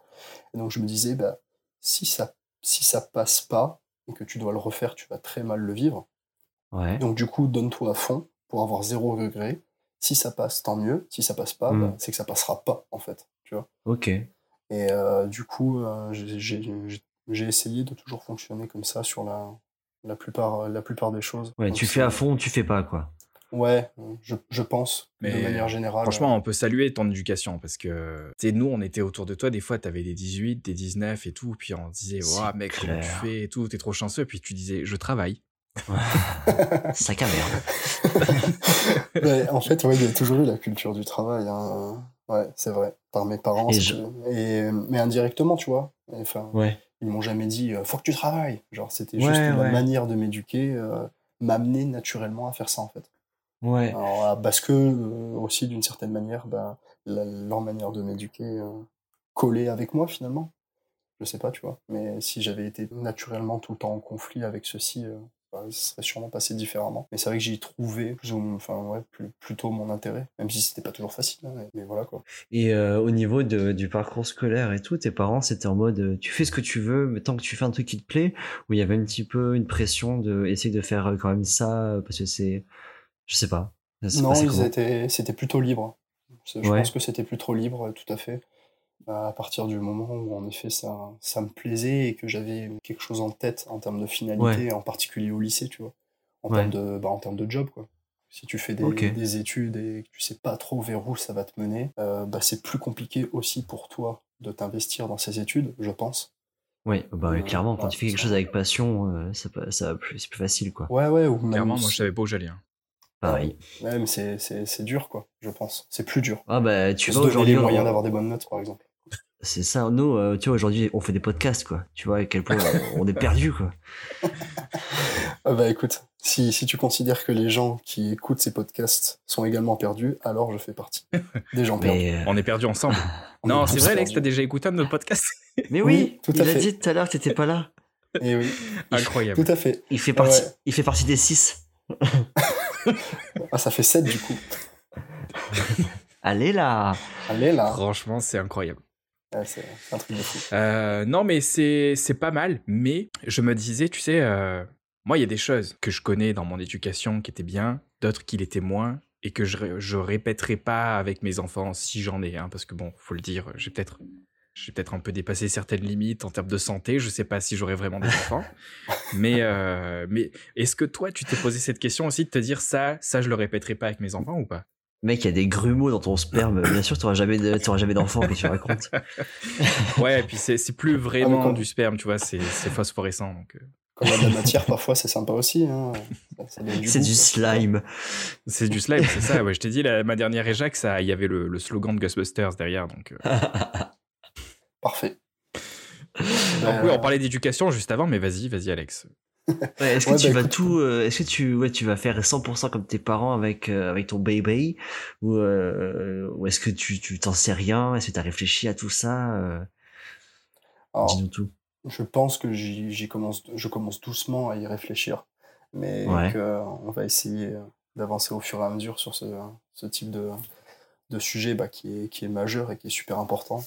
Et donc je me disais, bah, si ça, si ça passe pas et que tu dois le refaire, tu vas très mal le vivre. Ouais. Donc du coup, donne-toi à fond pour avoir zéro regret. Si ça passe, tant mieux. Si ça passe pas, Mm. bah, c'est que ça passera pas, en fait. Tu vois Ok. Et euh, du coup, euh, j'ai essayé de toujours fonctionner comme ça sur la, la, plupart, la plupart des choses. Ouais, Donc, tu fais à fond, tu fais pas, quoi. Ouais, je, je pense, de Mais manière générale. Franchement, on peut saluer ton éducation parce que, tu sais, nous, on était autour de toi. Des fois, t'avais des 18, des 19 et tout. Puis on disait, waouh, mec, comment tu fais et tout, t'es trop chanceux. Puis tu disais, je travaille. Sac à merde. En fait, ouais, il y a toujours eu la culture du travail. hein. Ouais, c'est vrai. Par mes parents. Et c'est- je- et- mais indirectement, tu vois. Enfin, Ouais. Ils m'ont jamais dit euh, faut que tu travailles. Genre, c'était Ouais, juste la ouais. manière de m'éduquer, euh, m'amener naturellement à faire ça, en fait. Ouais. Alors, ah, parce que, euh, aussi, d'une certaine manière, bah, la- leur manière de m'éduquer euh, collait avec moi, finalement. Je sais pas, tu vois. Mais si j'avais été naturellement tout le temps en conflit avec ceci, ça serait sûrement passé différemment. Mais c'est vrai que j'y trouvais plus ou moins- enfin, ouais, plus- plutôt mon intérêt, même si c'était pas toujours facile. hein, mais, voilà, quoi. Et euh, au niveau de, du parcours scolaire et tout, tes parents, c'était en mode euh, tu fais ce que tu veux, mais tant que tu fais un truc qui te plaît, ou il y avait un petit peu une pression de essayer de faire euh, quand même ça, parce que c'est. Je sais pas. Non, ils étaient, c'était plutôt libre. Je Ouais. pense que c'était plutôt libre, euh, tout à fait. Bah, À partir du moment où, en effet, ça, ça me plaisait et que j'avais quelque chose en tête en termes de finalité, en particulier au lycée, tu vois. En, Ouais. termes, de, bah, en termes de job, quoi. Si tu fais des, études et que tu sais pas trop vers où ça va te mener, euh, bah, c'est plus compliqué aussi pour toi de t'investir dans ces études, je pense. Oui, bah Euh, clairement, quand ouais, tu fais quelque ça- chose avec passion, euh, ça, ça c'est plus facile, quoi. Ouais, ouais, ou même Clairement, moi, je savais pas où j'allais. hein. Pareil. ouais, mais c'est, c'est, c'est dur, quoi, je pense. C'est plus dur. Ah bah tu vois les aujourd'hui, on- moyens d'avoir des bonnes notes, par exemple. C'est ça. Nous, euh, tu vois aujourd'hui, on fait des podcasts, quoi. Tu vois à quel point on est perdu, quoi. Ah bah écoute, si, si tu considères que les gens qui écoutent ces podcasts sont également perdus, alors je fais partie des gens perdus. Euh, On est perdus ensemble. On non, est c'est vrai, Alex, t'as déjà écouté un de nos podcasts? Mais Oui, oui, tout il à a fait. dit tout à l'heure que t'étais pas là. Et oui, Incroyable. tout à fait. Il fait partie, Ouais. il fait partie des six. Ah, ça fait 7 du coup. Allez là. Allez là. Franchement, c'est incroyable. Ouais, c'est un truc de fou. Euh, non, mais c'est pas mal. Mais je me disais, tu sais, euh, moi, il y a des choses que je connais dans mon éducation qui étaient bien, d'autres qui l'étaient moins, et que je, je répéterai pas avec mes enfants si j'en ai, hein, parce que bon, faut le dire, j'ai peut-être j'ai peut-être un peu dépassé certaines limites en termes de santé. Je sais pas si j'aurai vraiment des enfants, mais euh, mais est-ce que toi, tu t'es posé cette question aussi de te dire ça, ça, je le répéterai pas avec mes enfants ou pas? Mec, il y a des grumeaux dans ton sperme. Bien sûr, t'auras jamais, de- t'auras jamais d'enfant que tu racontes. Ouais, et puis c'est c'est plus vraiment quand- du sperme, tu vois, c'est c'est phosphorescent. Donc, euh, Quand il y a de la matière, parfois c'est sympa aussi. Hein. C'est du slime. C'est du slime, c'est ça. Ouais, je t'ai dit, la- ma dernière éjac, ça, il y avait le, le slogan de Ghostbusters derrière. Donc, euh. Parfait. Donc Euh, oui, on parlait d'éducation juste avant, mais vas-y, vas-y, Alex. Ouais, est-ce que Ouais, tu bah, vas écoute. tout, euh, est-ce que tu, ouais, tu vas faire 100% comme tes parents avec euh, avec ton baby ou euh, ou est-ce que tu tu t'en sais rien? Est-ce que t'as réfléchi à tout ça euh, Dis-nous tout. je pense que j'y commence, je commence doucement à y réfléchir, mais Ouais. que on va essayer d'avancer au fur et à mesure sur ce, ce type de, de sujet bah, qui, est, qui est majeur et qui est super important.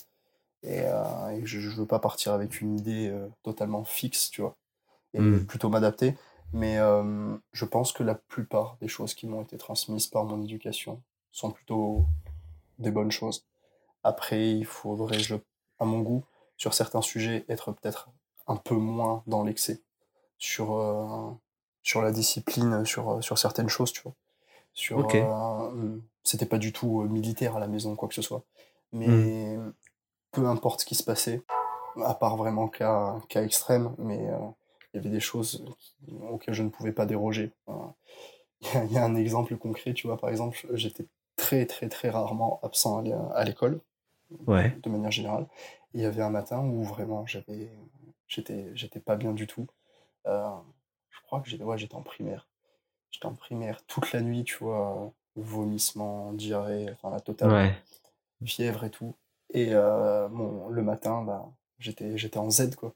Et, euh, et je ne veux pas partir avec une idée euh, totalement fixe, tu vois, et Mm. plutôt m'adapter. Mais euh, je pense que la plupart des choses qui m'ont été transmises par mon éducation sont plutôt des bonnes choses. Après, il faudrait, je, à mon goût, sur certains sujets, être peut-être un peu moins dans l'excès sur, euh, sur la discipline, sur, sur certaines choses, tu vois. Sur, euh, c'était pas du tout euh, militaire à la maison, quoi que ce soit. Mais peu importe ce qui se passait, à part vraiment cas, cas extrême, mais euh, il y avait des choses auxquelles je ne pouvais pas déroger. Il y, a un exemple concret, tu vois, par exemple, j'étais très très très rarement absent à l'école, ouais. de manière générale. Il y avait un matin où vraiment j'avais, j'étais, j'étais pas bien du tout. Euh, je crois que j'étais, ouais, j'étais en primaire. J'étais en primaire toute la nuit, tu vois, vomissement, diarrhée, enfin la totale, fièvre et tout. Et euh, le matin, bah, j'étais, j'étais en Z quoi.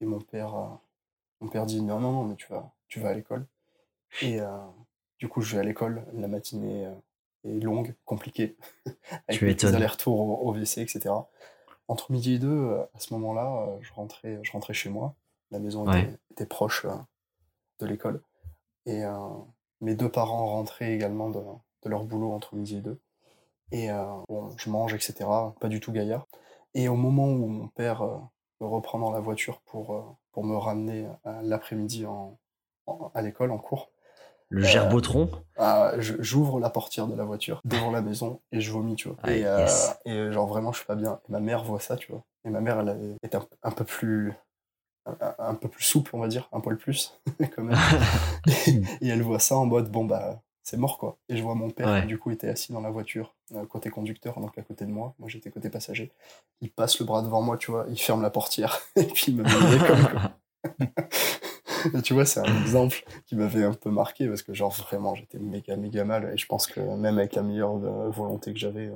Et mon père, euh, mon père dit non non non mais tu vas, tu vas à l'école. Et du coup je vais à l'école. La matinée est longue, compliquée, avec des allers-retours au, au, WC, etc. Entre midi et deux, à ce moment-là, je rentrais, je rentrais chez moi. La maison était, proche de l'école. Et mes deux parents rentraient également de, de, leur boulot entre midi et deux. Et bon, je mange, etc. Pas du tout gaillard. Et au moment où mon père me reprend dans la voiture pour, pour me ramener l'après-midi en, à l'école, en cours, le gerbotron ah, J'ouvre la portière de la voiture devant la maison et je vomis, tu vois. Ah, et, et, genre vraiment, je suis pas bien. Et ma mère voit ça, tu vois. Et ma mère, elle est un, un peu plus un, peu plus souple, on va dire, un poil plus, quand même. et, elle voit ça en mode, bon, bah, c'est mort, quoi. Et je vois mon père, qui, du coup, était assis dans la voiture, euh, côté conducteur, donc à côté de moi. Moi, j'étais côté passager. Il passe le bras devant moi, tu vois, il ferme la portière, et puis il me met comme, et tu vois, c'est un exemple qui m'avait un peu marqué, parce que, genre, vraiment, j'étais méga, méga mal, et je pense que même avec la meilleure euh, volonté que j'avais,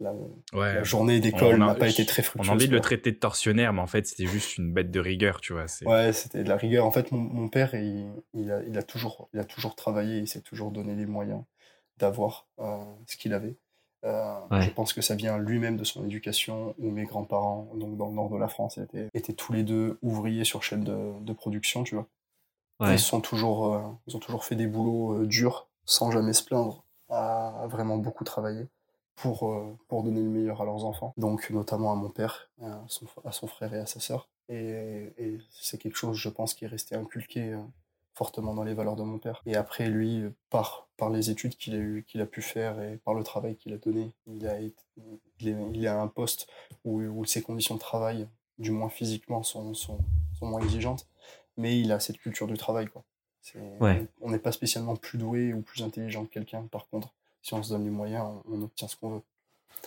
la, journée d'école n'a pas été très fructueuse. On a envie de le traiter de tortionnaire, mais en fait, c'était juste une bête de rigueur, tu vois. Ouais, c'était de la rigueur. En fait, mon, père, il, il, a, il, a toujours, il a toujours travaillé, il s'est toujours donné les moyens d'avoir euh, ce qu'il avait. Euh, je pense que ça vient lui-même de son éducation, où mes grands-parents, donc dans le nord de la France, étaient, étaient tous les deux ouvriers sur chaîne de, de production, tu vois. Ils, sont toujours, euh, ils ont toujours fait des boulots durs, sans jamais se plaindre, à vraiment beaucoup travailler pour, euh, pour donner le meilleur à leurs enfants. Donc notamment à mon père, à son, à son frère et à sa sœur. Et, et c'est quelque chose, je pense, qui est resté inculqué euh, fortement dans les valeurs de mon père. Et après, lui, par, par les études qu'il a, eu, qu'il a pu faire et par le travail qu'il a donné, il, a été, il, est, il à un poste où, où, ses conditions de travail, du moins physiquement, sont, sont, sont, moins exigeantes. Mais il a cette culture du travail. Quoi. Ouais. On n'est pas spécialement plus doué ou plus intelligent que quelqu'un, par contre si on se donne les moyens, on, obtient ce qu'on veut.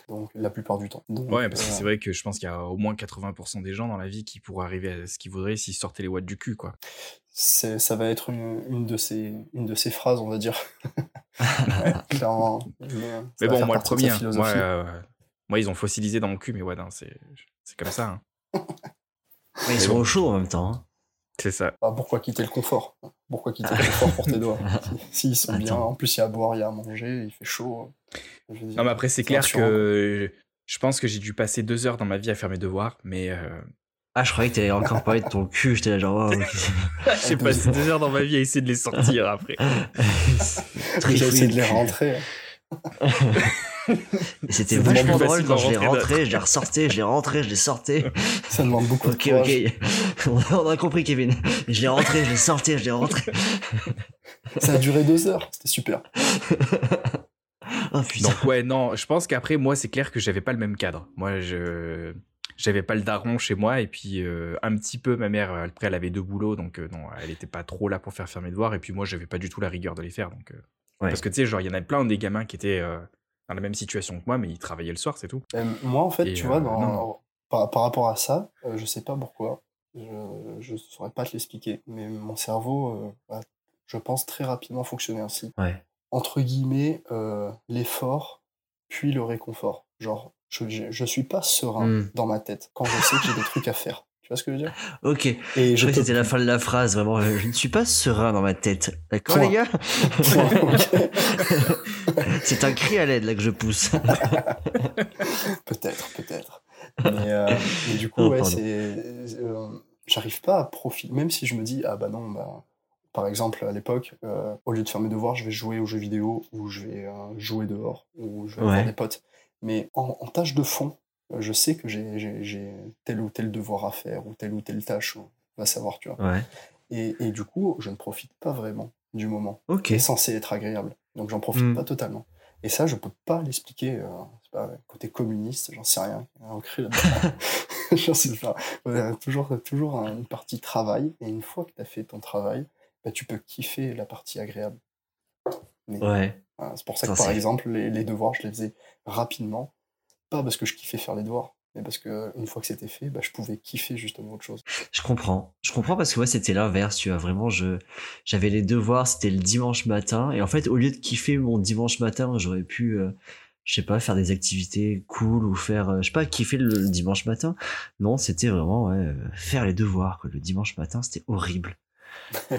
Donc, la plupart du temps. ouais, parce que c'est vrai que je pense qu'il y a au moins 80% des gens dans la vie qui pourraient arriver à ce qu'ils voudraient s'ils sortaient les watts du cul, quoi. Ça va être une, de ces, une de ces phrases, on va dire. clairement. Mais, bon, moi, le premier, hein. moi, euh, moi, ils ont fossilisé dans mon cul, mais ouais, c'est comme ça. Hein. ils sont au chaud en même temps. Hein. C'est ça. Bah, pourquoi quitter le confort? Pourquoi quitter le confort pour tes doigts? S'ils sont bien, en plus il y a à boire, il y a à manger, il fait chaud. non, mais après, c'est clair que je pense que j'ai dû passer deux heures dans ma vie à faire mes devoirs, mais. Euh, ah, je croyais que t'allais encore parler de ton cul, j'étais là genre. Oh, j'ai passé deux heures dans ma vie à essayer de les sortir après. J'ai essayé de les rentrer. C'était vachement drôle quand je l'ai rentré, je l'ai ressorti, je l'ai rentré, je l'ai sorti. Ça demande beaucoup de Ok, On a compris, Kevin. Je l'ai rentré, je l'ai sorti, je l'ai rentré. Ça a duré deux heures, c'était super. oh, Donc ouais, non, je pense qu'après, moi, c'est clair que j'avais pas le même cadre. Moi, je j'avais pas le daron chez moi et puis euh, un petit peu ma mère après elle avait deux boulots donc euh, non elle était pas trop là pour faire faire mes devoirs et puis moi j'avais pas du tout la rigueur de les faire donc euh, parce que tu sais genre il y en avait plein des gamins qui étaient dans la même situation que moi, mais il travaillait le soir, c'est tout. moi, en fait, tu vois, euh, par, rapport à ça, euh, je sais pas pourquoi, je ne saurais pas te l'expliquer, mais mon cerveau, euh, je pense, très rapidement fonctionner ainsi. Entre guillemets, l'effort, puis le réconfort. Genre, je, je, suis pas serein hmm. dans ma tête quand je sais que j'ai des trucs à faire. Tu vois ce que je veux dire? Ok. Et je crois que c'était la fin de la phrase, vraiment. Je ne suis pas serein dans ma tête. D'accord, les gars? C'est un cri à l'aide, là, que je pousse. peut-être, peut-être. Mais, euh, du coup, ouais, c'est. Euh, j'arrive pas à profiter. Même si je me dis, ah bah non, bah. Par exemple, à l'époque, euh, au lieu de faire mes devoirs, je vais jouer aux jeux vidéo ou je vais jouer dehors ou je vais voir des potes. Mais en, en tâche de fond, je sais que j'ai tel ou tel devoir à faire ou telle ou telle tâche, on va savoir, tu vois. Et, et, du coup, je ne profite pas vraiment du moment qui est censé être agréable. Donc, j'en profite hmm. pas totalement. Et ça, je peux pas l'expliquer. Euh, pas côté communiste, j'en sais rien. Ancré là sais pas. toujours, toujours une partie travail. Et une fois que tu as fait ton travail, bah, tu peux kiffer la partie agréable. Mais Ouais. voilà, c'est pour ça que, Ça, par c'est- exemple, les, les devoirs, je les faisais rapidement. Pas parce que je kiffais faire les devoirs, mais parce que une fois que c'était fait, bah, je pouvais kiffer justement autre chose. Je comprends. Je comprends parce que c'était l'inverse, tu vois. Vraiment, je, j'avais les devoirs, c'était le dimanche matin. Et en fait, au lieu de kiffer mon dimanche matin, j'aurais pu, euh, je sais pas, faire des activités cool ou faire, euh, je sais pas, kiffer le, dimanche matin. Non, c'était vraiment, ouais, euh, faire les devoirs. Le dimanche matin, c'était horrible.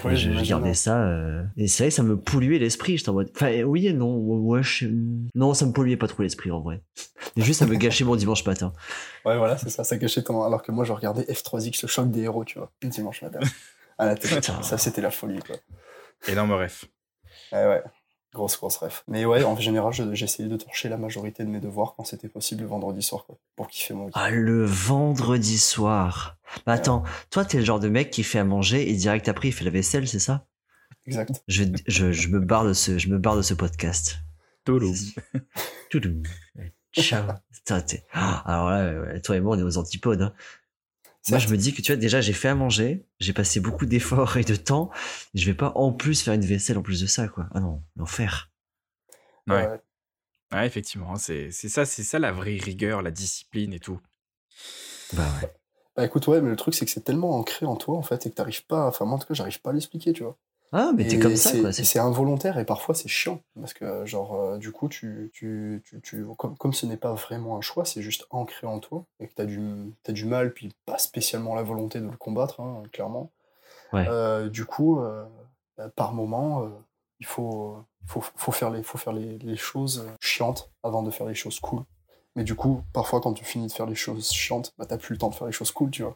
Ouais, je regardais hein. ça, euh, et c'est vrai que ça me polluait l'esprit. J'étais en mode, enfin, oui et non. Ouais, je... Non, ça me polluait pas trop l'esprit, en vrai. Juste, ça me gâchait mon dimanche matin. Ouais, voilà, c'est ça, ça gâchait ton. Alors que moi, je regardais F3X, le choc des héros, tu vois, le dimanche matin. À la télé. Ça, c'était la folie, quoi. Énorme ref. Ouais, ouais. Grosse, grosse ref. Mais ouais, en général, je- j'essayais de torcher la majorité de mes devoirs quand c'était possible le vendredi soir, quoi. Pour kiffer mon week-end. Ah, le vendredi soir. Bah attends, toi, t'es le genre de mec qui fait à manger et direct après, il fait la vaisselle, c'est ça? Exact. je, je, je me barre de ce, je me barre de ce podcast. Tolo. Toudoum. Ciao. Ah, Alors là, toi et moi, on est aux antipodes. hein. Moi, je me dis que tu vois, déjà, j'ai fait à manger, j'ai passé beaucoup d'efforts et de temps. Je vais pas en plus faire une vaisselle en plus de ça, quoi. Ah non, l'enfer. Ouais. Ouais. Ouais, effectivement, c'est c'est ça, c'est ça la vraie rigueur, la discipline et tout. Bah ouais. Bah écoute, ouais, mais le truc, c'est que c'est tellement ancré en toi, en fait, et que t'arrives pas. Enfin, moi, en tout cas, j'arrive pas à l'expliquer, tu vois. Ah, mais t'es Et comme ça, quoi. et c'est- involontaire et parfois c'est chiant parce que genre euh, du coup tu, tu, tu, tu- comme, comme ce n'est pas vraiment un choix, c'est juste ancré en toi et que tu as du, t'as du mal puis pas spécialement la volonté de le combattre hein, clairement. Ouais. Euh, du coup euh, bah, par moment il faut, faut, faut faire, les, faut faire les, les choses chiantes avant de faire les choses cool. Mais du coup, parfois quand tu finis de faire les choses chiantes, bah, t'as plus le temps de faire les choses cool, tu vois.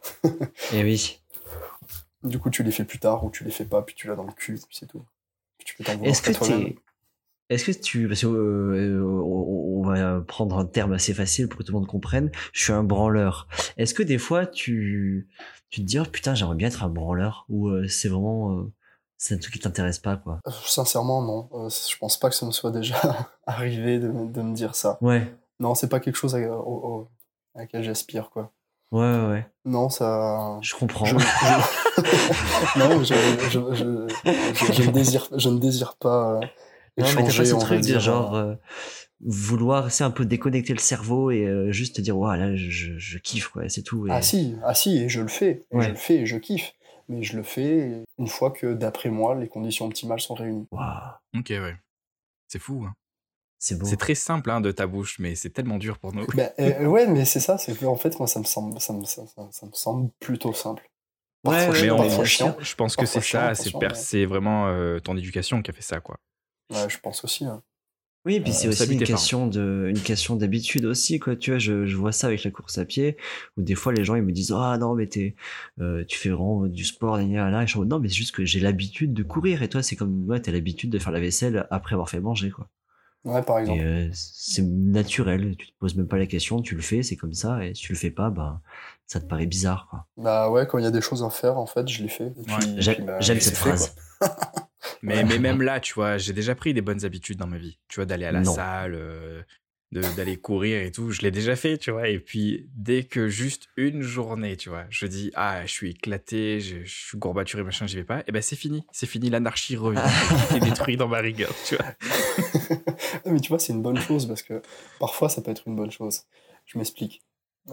Eh oui. Du coup, tu les fais plus tard ou tu les fais pas, puis tu l'as dans le cul, puis c'est tout. Puis tu peux t'en vouloir Est-ce que t'es. Est-ce que tu. Parce que, euh, on, va prendre un terme assez facile pour que tout le monde comprenne. Je suis un branleur. Est-ce que des fois, tu, tu te dis, oh putain, j'aimerais bien être un branleur Ou euh, c'est vraiment. euh, c'est un truc qui t'intéresse pas, quoi? Sincèrement, non. Je pense pas que ça me soit déjà arrivé de, me- de me dire ça. Ouais. Non, c'est pas quelque chose à, au- au- à laquelle j'aspire, quoi. Ouais, ouais, ouais. Non, ça. Je comprends. Je, je- non, je, je, je, je- je ne désire, je ne désire pas euh, Non, mais t'as pas ce truc de dire, genre. euh, euh, vouloir, c'est un peu déconnecter le cerveau et euh, juste te dire, ouais, là, je, je, je kiffe, quoi, c'est tout. et- Ah si, ah si, et je le fais, et Ouais. je le fais et je kiffe. Mais je le fais une fois que, d'après moi, les conditions optimales sont réunies. Waouh, Ok, ouais. C'est fou. hein. C'est beau. C'est très simple hein, de ta bouche, mais c'est tellement dur pour nous. Ben, euh, ouais, mais c'est ça, c'est que en fait, moi, ça me semble, ça me, ça, ça- ça me semble plutôt simple. Ouais, mais on- sûr. chiant. Je pense que c'est ça, c'est vraiment euh, ton éducation qui a fait ça, quoi. Ouais, je pense aussi. hein. Oui, et puis Euh, c'est aussi une question de, une question d'habitude aussi, quoi. Tu vois, je, je vois ça avec la course à pied, où des fois les gens ils me disent, ah non, mais t'es, euh, tu fais vraiment du sport, gna, gna. Et je mode, non, mais c'est juste que j'ai l'habitude de courir, et toi, c'est comme, ouais, t'as l'habitude de faire la vaisselle après avoir fait manger, quoi. Ouais, par exemple. Euh, c'est naturel, tu te poses même pas la question, tu le fais, c'est comme ça, et si tu le fais pas, bah, ça te paraît bizarre, quoi. Bah ouais, quand il y a des choses à faire, en fait, je les fais. Ouais. bah, J'aime cette fait, phrase. Mais, mais même là, tu vois, j'ai déjà pris des bonnes habitudes dans ma vie. Tu vois, d'aller à la Non. salle, euh, d'aller courir et tout. Je l'ai déjà fait, tu vois. Et puis, dès que juste une journée, tu vois, je dis, ah, je suis éclaté, je, je suis courbaturé, machin, j'y vais pas. Et ben, c'est fini. C'est fini, l'anarchie revient. Tout est détruit dans ma rigueur, tu vois. Mais tu vois, c'est une bonne chose parce que parfois, ça peut être une bonne chose. Je m'explique.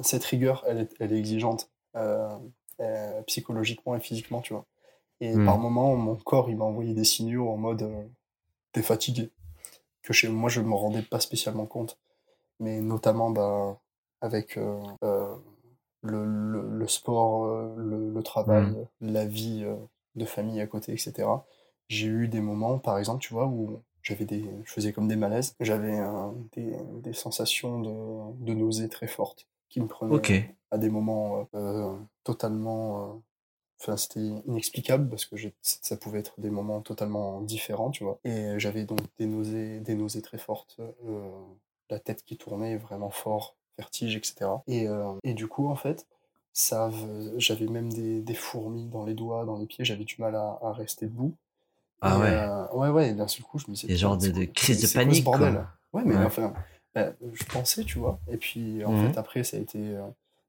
Cette rigueur, elle est, elle est exigeante euh, euh, psychologiquement et physiquement, tu vois. Et Hmm. par moments, mon corps, il m'a envoyé des signaux en mode euh, t'es fatigué. Que chez moi, je me rendais pas spécialement compte. Mais notamment, bah, avec euh, euh, le, le, le sport, euh, le, le travail, la vie de famille à côté, etc. J'ai eu des moments, par exemple, tu vois, où j'avais des, je faisais comme des malaises. J'avais euh, des, des sensations de, de nausée très fortes qui me prenaient à des moments euh, totalement. euh, Enfin, c'était inexplicable parce que ça pouvait être des moments totalement différents, tu vois. Et j'avais donc des nausées, des nausées très fortes, la tête qui tournait vraiment fort, vertige, etc. Et, euh, et du coup, en fait, ça, j'avais même des, des fourmis dans les doigts, dans les pieds, j'avais du mal à, à rester debout. Ah Et, ouais. euh, ouais, ouais, et d'un seul coup, je me disais. Des genres de, crise de c'est quoi ce panique, bordel? Quoi. Ouais, mais Ouais. enfin, euh, je pensais, tu vois. Et puis, en Mhm. fait, après, ça a été. euh,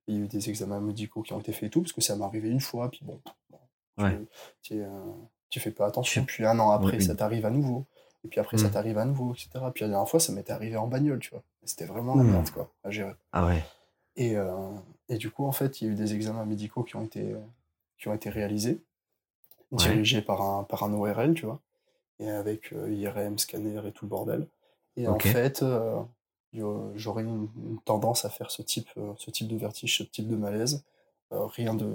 il y a eu des examens médicaux qui ont été faits et tout, parce que ça m'est arrivé une fois, puis bon. bon, tu, Ouais. tu, tu fais pas attention. Puis un an après, ça t'arrive à nouveau. Et puis après, ça Mm. t'arrive à nouveau, etc. Puis la dernière fois, ça m'était arrivé en bagnole, tu vois. C'était vraiment la Mm. merde, quoi, à gérer. Ah ouais. Et, euh, et du coup, en fait, il y a eu des examens médicaux qui ont été, qui ont été réalisés, Ouais. dirigés par un, par un ORL, tu vois, et avec euh, IRM, scanner et tout le bordel. Et en fait, euh, j'aurais une, une tendance à faire ce type, ce type de vertige, ce type de malaise. Rien, de,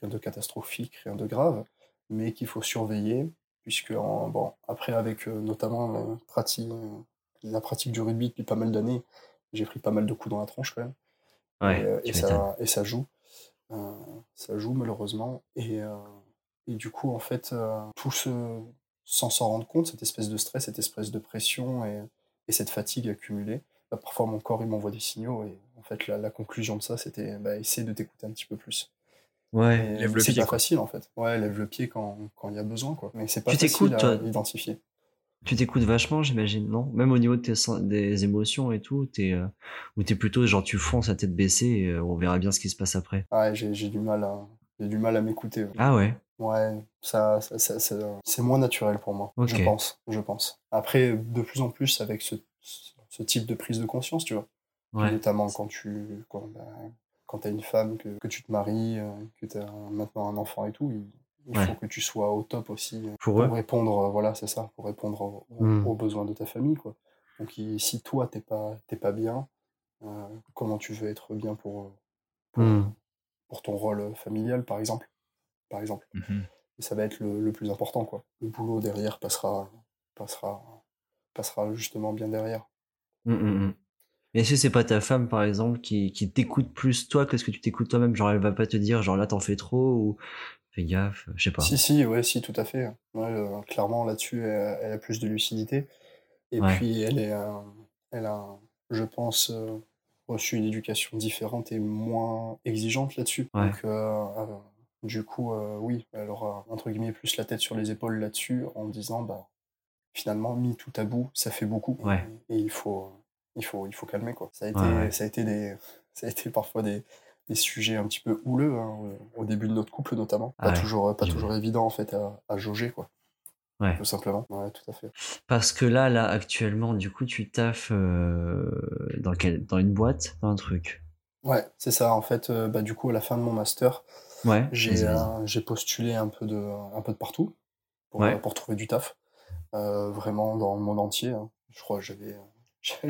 rien de catastrophique, rien de grave, mais qu'il faut surveiller, puisque en- bon, après, avec euh, notamment la pratique, la pratique du rugby depuis pas mal d'années, j'ai pris pas mal de coups dans la tronche quand même. Ouais, Et, euh, et ça, et ça joue. Euh, ça joue malheureusement. Et, euh, et du coup, en fait, euh, tout ce, sans s'en rendre compte, cette espèce de stress, cette espèce de pression et, et cette fatigue accumulée, bah, parfois mon corps il m'envoie des signaux. Et en fait, la, la conclusion de ça, c'était bah, essayer de t'écouter un petit peu plus. Ouais. Lève le c'est pied, pas quoi. facile en fait. Ouais, lève le pied quand quand il y a besoin, quoi. Mais c'est pas Tu facile t'écoutes, à toi identifier. Tu t'écoutes vachement, j'imagine, non? Même au niveau de tes des émotions et tout, t'es euh, ou t'es plutôt genre tu fonces à tête baissée et euh, on verra bien ce qui se passe après. Ouais, j'ai j'ai du mal à, j'ai du mal à m'écouter. ouais. Ah ouais? Ouais, ça, ça, ça- ça- c'est moins naturel pour moi, je pense, je pense. Après, de plus en plus avec ce, ce type de prise de conscience, tu vois, Ouais. notamment quand tu quand, bah, quand t'as une femme, que, que tu te maries, euh, que tu as maintenant un enfant et tout, il, il Ouais. faut que tu sois au top aussi euh, Pour répondre, euh, voilà, c'est ça, pour répondre aux, aux- aux besoins de ta famille, quoi. Donc il- si toi, t'es pas, t'es pas bien, euh, comment tu veux être bien pour, euh, pour, pour ton rôle familial, par exemple, par exemple. Et ça va être le, le plus important, quoi. Le boulot derrière passera, passera, passera justement bien derrière. Mais est-ce que c'est pas ta femme, par exemple, qui, qui t'écoute plus toi que ce que tu t'écoutes toi-même? Genre, elle va pas te dire, genre là, t'en fais trop ou fais gaffe, je sais pas. Si, si, ouais, si, tout à fait. Ouais, euh, clairement, là-dessus, elle, elle a plus de lucidité. Et Ouais. puis, elle est, euh, elle a, je pense, euh, reçu une éducation différente et moins exigeante là-dessus. Ouais. Donc, euh, du coup, oui, elle aura, entre guillemets, plus la tête sur les épaules là-dessus en disant, bah, finalement, mis tout à bout, ça fait beaucoup. Et il faut, il faut, il faut calmer, quoi. Ça a été, Ouais, ça a été des, ça a été parfois des, des sujets un petit peu houleux, hein, au début de notre couple notamment. Ah Pas ouais, toujours, pas toujours évident en fait à, à jauger, quoi. Ouais. Tout simplement. Ouais, tout à fait. Parce que là, là, actuellement, du coup, tu taffes euh, dans, quel, dans une boîte, dans un truc? Ouais, c'est ça. En fait, euh, bah, du coup, à la fin de mon master, Ouais. j'ai euh, j'ai postulé un peu de, un peu de partout pour, Ouais. euh, pour trouver du taf. Euh, vraiment dans le monde entier. hein. Je crois que j'avais,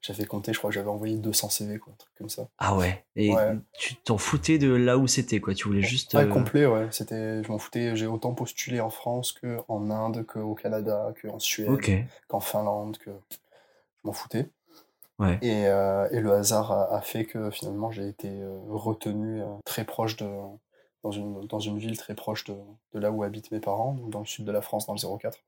j'avais, compté, je crois que j'avais envoyé 200 CV, quoi, un truc comme ça. Ah ouais. Et Ouais. tu t'en foutais de là où c'était, quoi? Tu voulais juste. Ouais, euh, complet, ouais. C'était, je m'en foutais. J'ai autant postulé en France que en Inde, qu'au Canada, qu'en Suède, qu'en Finlande, que je m'en foutais. Ouais. Et, euh, et le hasard a, a fait que finalement j'ai été euh, retenu euh, très proche de dans une dans une ville très proche de, de là où habitent mes parents, donc dans le sud de la France, dans le 04.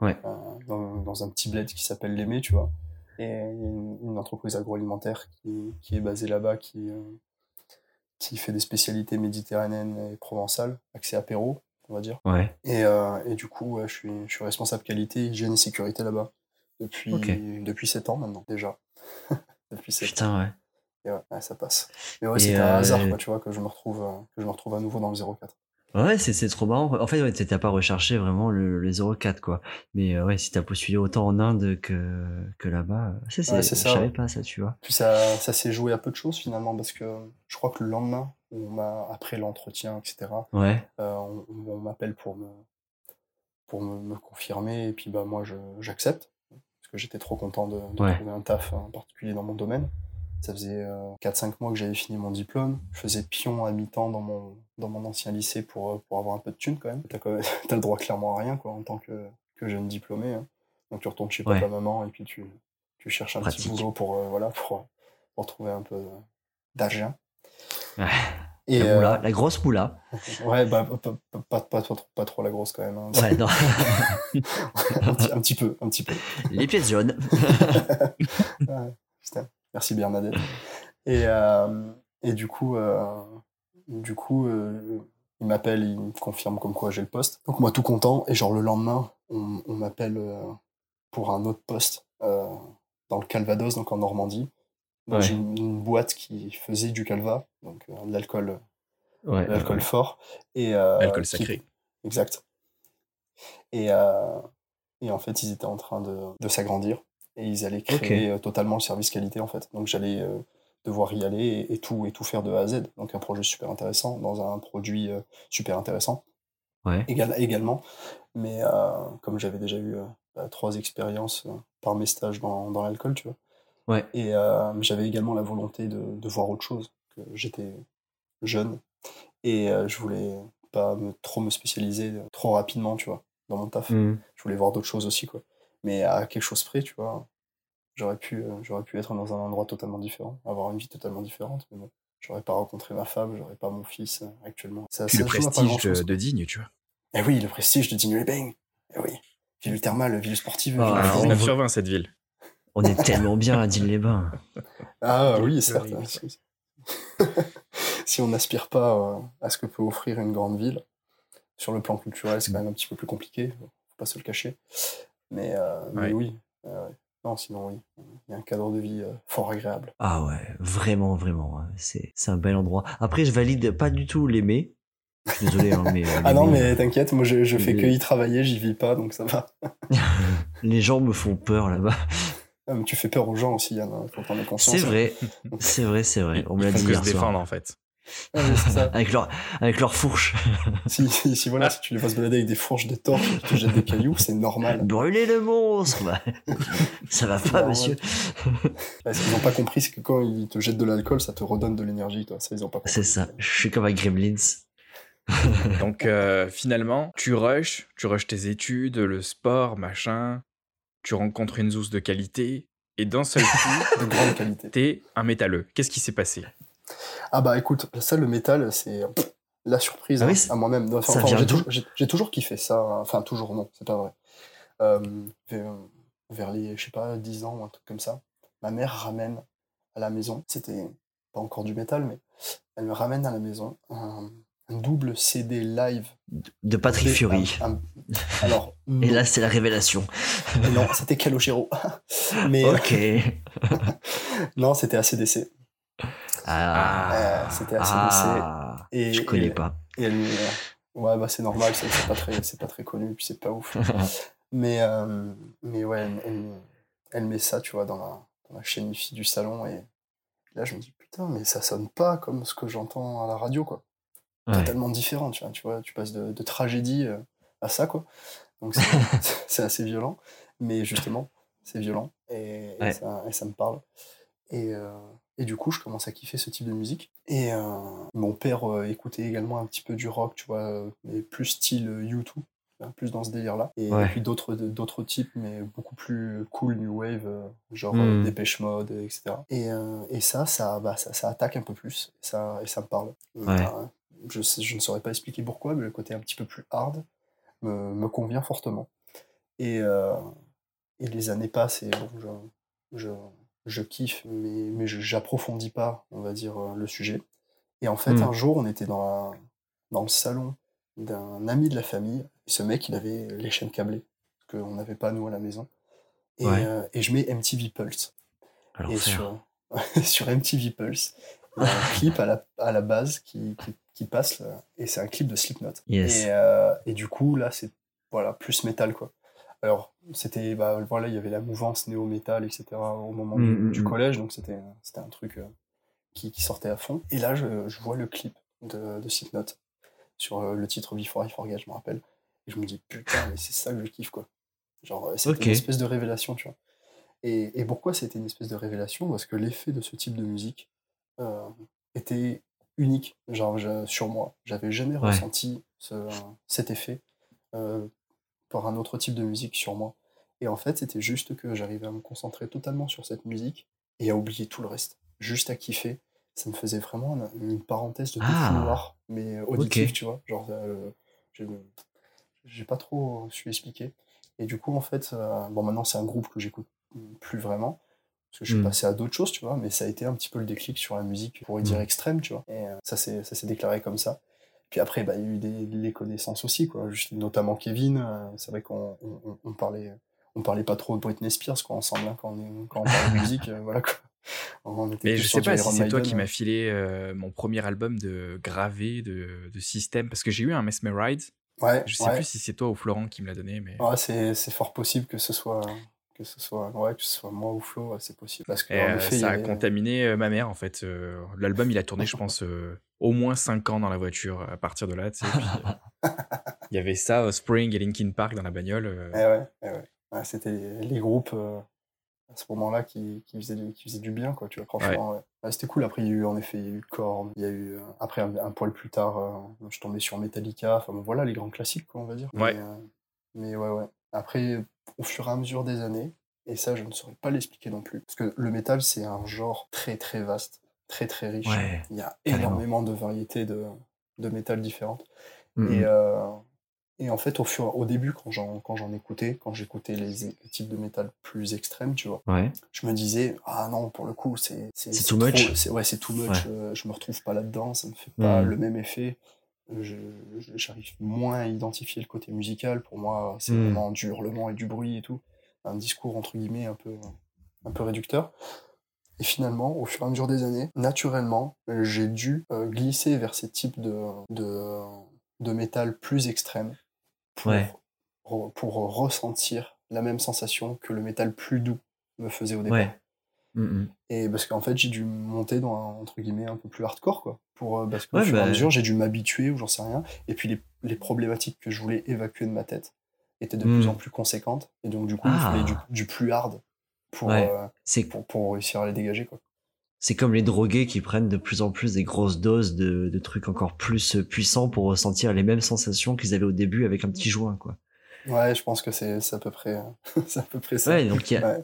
Ouais. Euh, dans, dans un petit bled qui s'appelle l'Aimé, tu vois. Et il y a une, une entreprise agroalimentaire qui, qui est basée là-bas, qui, euh, qui fait des spécialités méditerranéennes et provençales, accès apéro, on va dire. Ouais. Et, euh, et du coup, ouais, je, suis, je suis responsable qualité, hygiène et sécurité là-bas. Depuis, depuis 7 ans maintenant, déjà. depuis 7 ans. Putain, ouais. Et ouais, ouais, ça passe. Mais ouais, c'était un hasard, quoi, tu vois, que je me retrouve, que je me retrouve à nouveau dans le 04. Ouais, c'est, c'est trop marrant. En fait, ouais, t'as pas recherché vraiment le, le 04, quoi. Mais euh, ouais, si t'as postulé autant en Inde que, que là-bas, euh, c'est, c'est, Ouais, je ça, savais pas ça, tu vois. Puis ça, ça s'est joué à peu de choses finalement, parce que je crois que le lendemain, on m'a, après l'entretien, etc., Ouais. euh, on, on m'appelle pour me, pour me, me confirmer, et puis bah, moi je, j'accepte, parce que j'étais trop content de, de Ouais. trouver un taf en particulier dans mon domaine. Ça faisait euh, 4-5 mois que j'avais fini mon diplôme. Je faisais pion à mi-temps dans mon, dans mon ancien lycée pour, euh, pour avoir un peu de thunes quand même. T'as, quand même- t'as le droit clairement à rien quoi, en tant que, que jeune diplômé. hein. Donc tu retournes chez Ouais. papa, maman, et puis tu, tu cherches un petit boulot pour, euh, voilà, pour, pour trouver un peu d'argent. Et, la, euh, grosse moula. ouais, bah, pas, pas, pas, pas trop, pas trop la grosse quand même. hein. Ouais, non. un, petit, un petit peu, un petit peu. Les pièces jaunes. Ouais, putain, merci Bernadette. Et, euh, et du coup, euh, du coup euh, il m'appelle, il me confirme comme quoi j'ai le poste. Donc moi tout content, et genre le lendemain, on, on m'appelle pour un autre poste dans le Calvados, donc en Normandie, dans Ouais. une, une boîte qui faisait du calva, donc de l'alcool, Ouais. l'alcool fort. Et, Alcool qui- sacré. Exact. Et, euh, Et en fait, ils étaient en train de, de s'agrandir et ils allaient créer euh, totalement le service qualité en fait. Donc j'allais euh, devoir y aller et, et tout et tout faire de A à Z. Donc un projet super intéressant dans un produit euh, super intéressant Ouais. égal, également. Mais euh, comme j'avais déjà eu bah, trois expériences par mes stages dans, dans l'alcool, tu vois. Ouais. Et j'avais également la volonté de, de voir autre chose. Que j'étais jeune et je voulais pas me, trop me spécialiser trop rapidement, tu vois, dans mon taf. Mm. Je voulais voir d'autres choses aussi, quoi. Mais à quelque chose près, tu vois, j'aurais pu, euh, j'aurais pu être dans un endroit totalement différent, avoir une vie totalement différente. Mais bon, j'aurais pas rencontré ma femme, j'aurais pas mon fils euh, actuellement. Ça, Puis ça le prestige grand-chose, de, Digne, tu vois. Eh oui, le prestige de Digne les Bang. Eh oui. Ville thermale, ville sportive. Ah, ville alors, forum. 19 on sur 20 cette ville. On est tellement bien à Digne-les-Bains. Ah oui, Oui, certes. oui. Si- si on n'aspire pas euh, à ce que peut offrir une grande ville, sur le plan culturel, c'est quand même un petit peu plus compliqué, faut pas se le cacher. Mais, euh, mais Ouais. oui, euh, non, sinon oui, il y a un cadre de vie euh, fort agréable. Ah ouais, vraiment, vraiment. hein. C'est c'est un bel endroit. Après, je valide pas du tout l'aimer. Je suis désolé, hein, mais. Ah non, mais t'inquiète, moi je, je fais que y travailler, j'y vis pas, donc ça va. Les gens me font peur là-bas. Ah, mais tu fais peur aux gens aussi, Yann, hein, faut en avoir conscience. C'est vrai, c'est vrai, c'est vrai. On me l'a Ils dit font que se soir. défendre en fait. Ah, ça. Avec leur, avec leur fourche. Si, si, si, voilà, si tu les vas se balader avec des fourches, des torches, et qu'ils te jettent des cailloux, c'est normal. Brûlez le monstre bah, Ça va pas, monsieur Ouais, Ce qu'ils n'ont pas compris, c'est que quand ils te jettent de l'alcool, ça te redonne de l'énergie, toi. Ça, ils ont pas compris. C'est ça. Je suis comme avec Gremlins. Donc euh, finalement, tu rushes, tu rushes tes études, le sport, machin. Tu rencontres une zouze de qualité. Et d'un seul coup, De grande qualité. t'es un métalleux. Qu'est-ce qui s'est passé? Ah bah écoute, ça, le métal, c'est la surprise Ah oui, hein, à moi-même. Enfin, ça enfin, vient j'ai toujours, j'ai- j'ai toujours kiffé ça. hein. Enfin, toujours, non, c'est pas vrai. Euh, vers, les, je sais pas, 10 ans ou un truc comme ça, ma mère ramène à la maison, c'était pas encore du métal, mais elle me ramène à la maison un, un double CD live. De Patrick Fury. un- un- alors, Et là, c'est la révélation. non, c'était Calogero. mais Ok. non, c'était ACDC. Ah. Euh, c'était ACDC. Ah. Et, Je connais et- pas. Et elle ouais, bah c'est normal, c'est pas très, pas très connu, puis c'est pas ouf. Mais, euh, mais ouais, elle, elle, elle met ça, tu vois, dans la, dans la chaîne IFI du salon, et là je me dis putain, mais ça sonne pas comme ce que j'entends à la radio, quoi. Ouais. Totalement différent, tu vois, tu vois, tu passes de, de tragédie euh, à ça, quoi. Donc c'est c'est assez violent, mais justement, c'est violent, et, et Ouais. ça, et ça me parle. Et, euh, et du coup, je commence à kiffer ce type de musique. Et euh, mon père euh, écoutait également un petit peu du rock, tu vois, euh, mais plus style euh, U2, tu vois, plus dans ce délire-là. Et, Ouais. puis d'autres d'autres types, mais beaucoup plus cool, new wave, euh, genre Mm. Dépêche Mode, etc. Et, et ça, ça, bah, ça, ça attaque un peu plus, et ça, et ça me parle. Ouais. Euh, je, sais- je ne saurais pas expliquer pourquoi, mais le côté un petit peu plus hard me, me convient fortement. Et, et les années passent et bon, je, je, je kiffe, mais, mais j'approfondis pas, on va dire, euh, le sujet. Et en fait, Mm. un jour, on était dans, la- dans le salon d'un ami de la famille. Et ce mec, il avait les chaînes câblées, qu'on n'avait pas, nous, à la maison. Et, Ouais. euh, et je mets MTV Pulse. Alors, Et sur, sur MTV Pulse, il y a un clip à la, à la base qui, qui, qui passe, là, et c'est un clip de Slipknot. Yes. Et, euh, et du coup, là, c'est voilà, plus métal, quoi. Alors, c'était, bah, voilà, il y avait la mouvance néo-métal, etc., au moment du, Mm, mm, du mm. collège, donc c'était c'était un truc euh, qui, qui sortait à fond. Et là, je, je vois le clip de, de Slipknot sur euh, le titre Before I Forget, je me rappelle. Et je me dis, putain, mais c'est ça que je kiffe, quoi. Genre, euh, c'était une espèce de révélation, tu vois. Et, et pourquoi c'était une espèce de révélation? Parce que l'effet de ce type de musique euh, était unique genre, je- sur moi. J'avais jamais Ouais. ressenti ce- cet effet par un autre type de musique sur moi. Et en fait, c'était juste que j'arrivais à me concentrer totalement sur cette musique et à oublier tout le reste. Juste à kiffer. Ça me faisait vraiment une, parenthèse de Ah. défouloir, mais auditif, tu vois. Genre, euh, j'ai pas trop su expliquer. Et du coup, en fait, euh, bon, maintenant, c'est un groupe que j'écoute plus vraiment, parce que je suis Mm. passé à d'autres choses, tu vois, mais ça a été un petit peu le déclic sur la musique, pour dire Mm. extrême, tu vois. Et euh, ça s'est déclaré comme ça. Puis après, bah, il y a eu des, les connaissances aussi, quoi. Juste, notamment Kevin. euh, c'est vrai qu'on on, on- on parlait, on parlait pas trop de Britney Spears, quoi, ensemble, hein, quand, on, est- quand on parlait de musique, euh, voilà, quoi. On était Mais je sais pas si c'est toi qui m'as filé euh, mon premier album de gravé de, de système, parce que j'ai eu un Mesmeride, Ouais, Je sais ouais. plus si c'est toi ou Florent qui me l'a donné, mais. Ouais, c'est c'est fort possible que ce soit que ce soit ouais, que ce soit moi ou Flo, ouais, c'est possible parce que Et, en effet, il y ça a avait- contaminé ma mère en fait. L'album il a tourné, je pense, au moins 5 ans dans la voiture à partir de là. tu sais, euh, il y avait ça, Spring et Linkin Park dans la bagnole. euh, Eh ouais, eh ouais. C'était les, groupes euh, à ce moment-là qui, qui, faisaient, du- qui faisaient du bien, quoi, tu vois, franchement. ouais. Ouais, c'était cool. Après, il y a eu, en effet, il y a eu Korn, il y a eu, après, un, un poil plus tard, euh, je tombais sur Metallica, enfin, bon, voilà, les grands classiques, quoi, on va dire. Ouais. Mais, euh, mais ouais, ouais. Après, au fur et à mesure des années, et ça, je ne saurais pas l'expliquer non plus, parce que le métal, c'est un genre très, très vaste, très, très riche. Ouais, Il y a carrément. énormément de variétés de, de métal différentes. Mm, Et, mm. euh, et en fait, au, fur, au début, quand j'en, quand j'en écoutais, quand j'écoutais les, les types de métal plus extrêmes, tu vois, Ouais. je me disais, ah non, pour le coup, c'est C'est too much. trop- c'est- Ouais, c'est too much. Euh, je me retrouve pas là-dedans, ça me fait pas Mm. le même effet. Je- je- J'arrive moins à identifier le côté musical. Pour moi, c'est vraiment du hurlement et du bruit et tout. Un discours, entre guillemets, un peu, un peu réducteur. Et finalement, au fur et à mesure des années, naturellement, j'ai dû euh, glisser vers ces types de, de, de métal plus extrêmes pour, Ouais. re- pour ressentir la même sensation que le métal plus doux me faisait au départ. Ouais. Mm, mm. Et parce qu'en fait, j'ai dû monter dans un, entre guillemets, un peu plus hardcore, quoi. Pour, euh, parce qu'au Ouais, fur et à bah- mesure, j'ai dû m'habituer ou j'en sais rien. Et puis, les, les problématiques que je voulais évacuer de ma tête étaient de plus en plus conséquentes. Et donc, du coup, il Ah. fallait du, du plus hard pour, Ouais. euh, pour, pour réussir à les dégager, quoi. c'est comme les drogués qui prennent de plus en plus des grosses doses de, de trucs encore plus euh, puissants pour ressentir les mêmes sensations qu'ils avaient au début avec un petit joint, quoi. Ouais, je pense que c'est c'est à peu près, euh, c'est à peu près ça. Ouais, donc il y a, Ouais.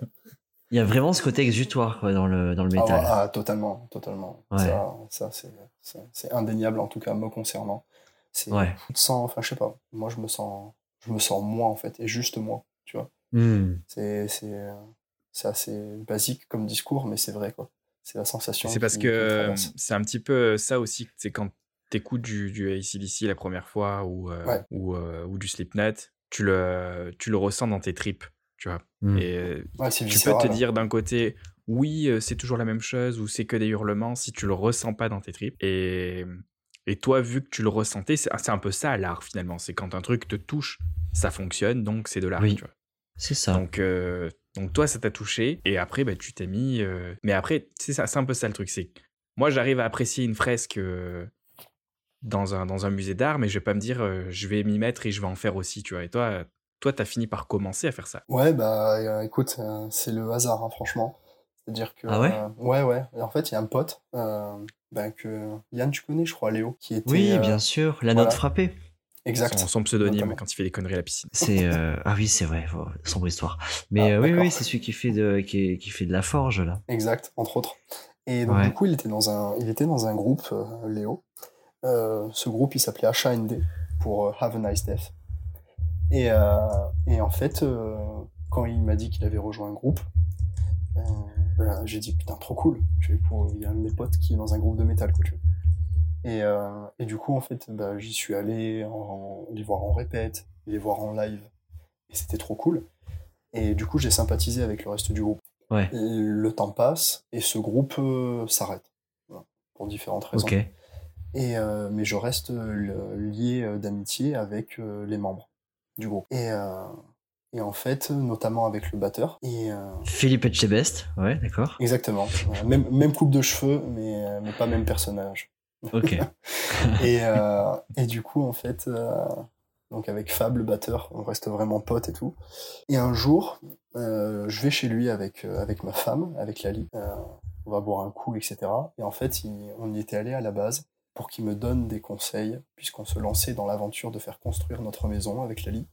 y a vraiment ce côté exutoire quoi, dans le dans le Ah, métal. ah, totalement, totalement. Ça, ça c'est- c'est c'est indéniable, en tout cas, me concernant. C'est Ouais. sans, enfin, je sais pas. Moi, je me sens, je me sens moi, en fait, et juste moi, tu vois. Hmm. C'est c'est c'est assez basique comme discours, mais c'est vrai, quoi. C'est la sensation. C'est parce qui- que euh, c'est un petit peu ça aussi, c'est quand t'écoutes du, du ACDC la première fois ou, euh, Ouais. ou, euh, ou du Slipknot, tu le, tu le ressens dans tes tripes, tu vois. Hmm. Et euh, Ouais, tu peux te dire d'un côté, oui, euh, c'est toujours la même chose ou c'est que des hurlements si tu le ressens pas dans tes tripes. Et, et toi, vu que tu le ressentais, c'est c'est un peu ça l'art finalement. C'est quand un truc te touche, ça fonctionne, donc c'est de l'art. Oui. tu vois. C'est ça. Donc, euh, donc toi, ça t'a touché, et après, bah, tu t'es mis. euh, Mais après, c'est ça, c'est un peu ça le truc. C'est moi, j'arrive à apprécier une fresque euh, dans un dans un musée d'art, mais je vais pas me dire, euh, je vais m'y mettre et je vais en faire aussi, tu vois. Et toi, toi, t'as fini par commencer à faire ça. Ouais, bah euh, écoute, euh, c'est le hasard, hein, franchement. C'est-à-dire que. Ah ouais? euh, Ouais, ouais. Et en fait, il y a un pote, euh, ben, que. Yann, tu connais, je crois, Léo, qui était. oui, euh, bien sûr. La voilà. note frappée. Exact. Son, son pseudonyme Notamment. quand il fait des conneries à la piscine. C'est euh, ah oui, c'est vrai. sombre histoire. Mais Ah, euh, oui, oui, c'est celui qui fait de qui, fait de la forge là. Exact, entre autres. Et donc, Ouais. du coup, il était dans un, il était dans un groupe, euh, Léo. Euh, ce groupe, il s'appelait HND pour euh, Have a Nice Death. Et, euh, et en fait, euh, quand il m'a dit qu'il avait rejoint un groupe, euh, voilà, j'ai dit putain, trop cool. Il y a un de mes potes qui est dans un groupe de métal, quoi, tu vois. Et, euh, et du coup, en fait, bah, j'y suis allé en, les voir en répète, les voir en live. Et c'était trop cool. Et du coup, j'ai sympathisé avec le reste du groupe. Ouais. Le temps passe et ce groupe euh, s'arrête. Voilà, pour différentes raisons. Et, euh, mais je reste lié d'amitié avec les membres du groupe. Et, et en fait, notamment avec le batteur. Et, Philippe Etchebest. Ouais, d'accord. exactement. Même, même coupe de cheveux, mais, mais pas même personnage. Ok. Et, euh, et du coup, en fait, euh, donc avec Fab, le batteur, on reste vraiment potes et tout. Et un jour, euh, je vais chez lui avec, avec ma femme, avec Lali. On va boire un coup, etc. Et en fait, il- on y était allé à la base pour qu'il me donne des conseils, puisqu'on se lançait dans l'aventure de faire construire notre maison avec Lali.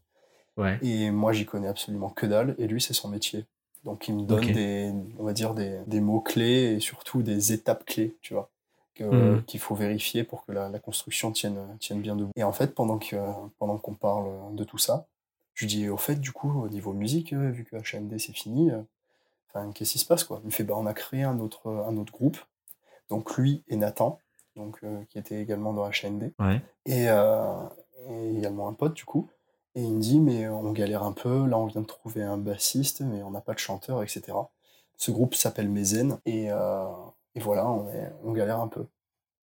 Ouais. Et moi, j'y connais absolument que dalle, et lui, c'est son métier. Donc, il me donne des, on va dire, des, des mots-clés et surtout des étapes clés, tu vois, Mhm. qu'il faut vérifier pour que la, la construction tienne, tienne bien debout. Et en fait, pendant que, pendant qu'on parle de tout ça, je lui dis, au fait, du coup, au niveau musique, euh, vu que HMD c'est fini, euh, enfin, qu'est-ce qui se passe, quoi? Il me fait, bah, on a créé un autre, un autre groupe. Donc, lui et Nathan, donc, euh, qui était également dans HND Ouais. et, euh, et également un pote du coup. Et il me dit mais on galère un peu, là on vient de trouver un bassiste mais on n'a pas de chanteur, etc. Ce groupe s'appelle Mézène et, euh, et voilà, on, est, on galère un peu.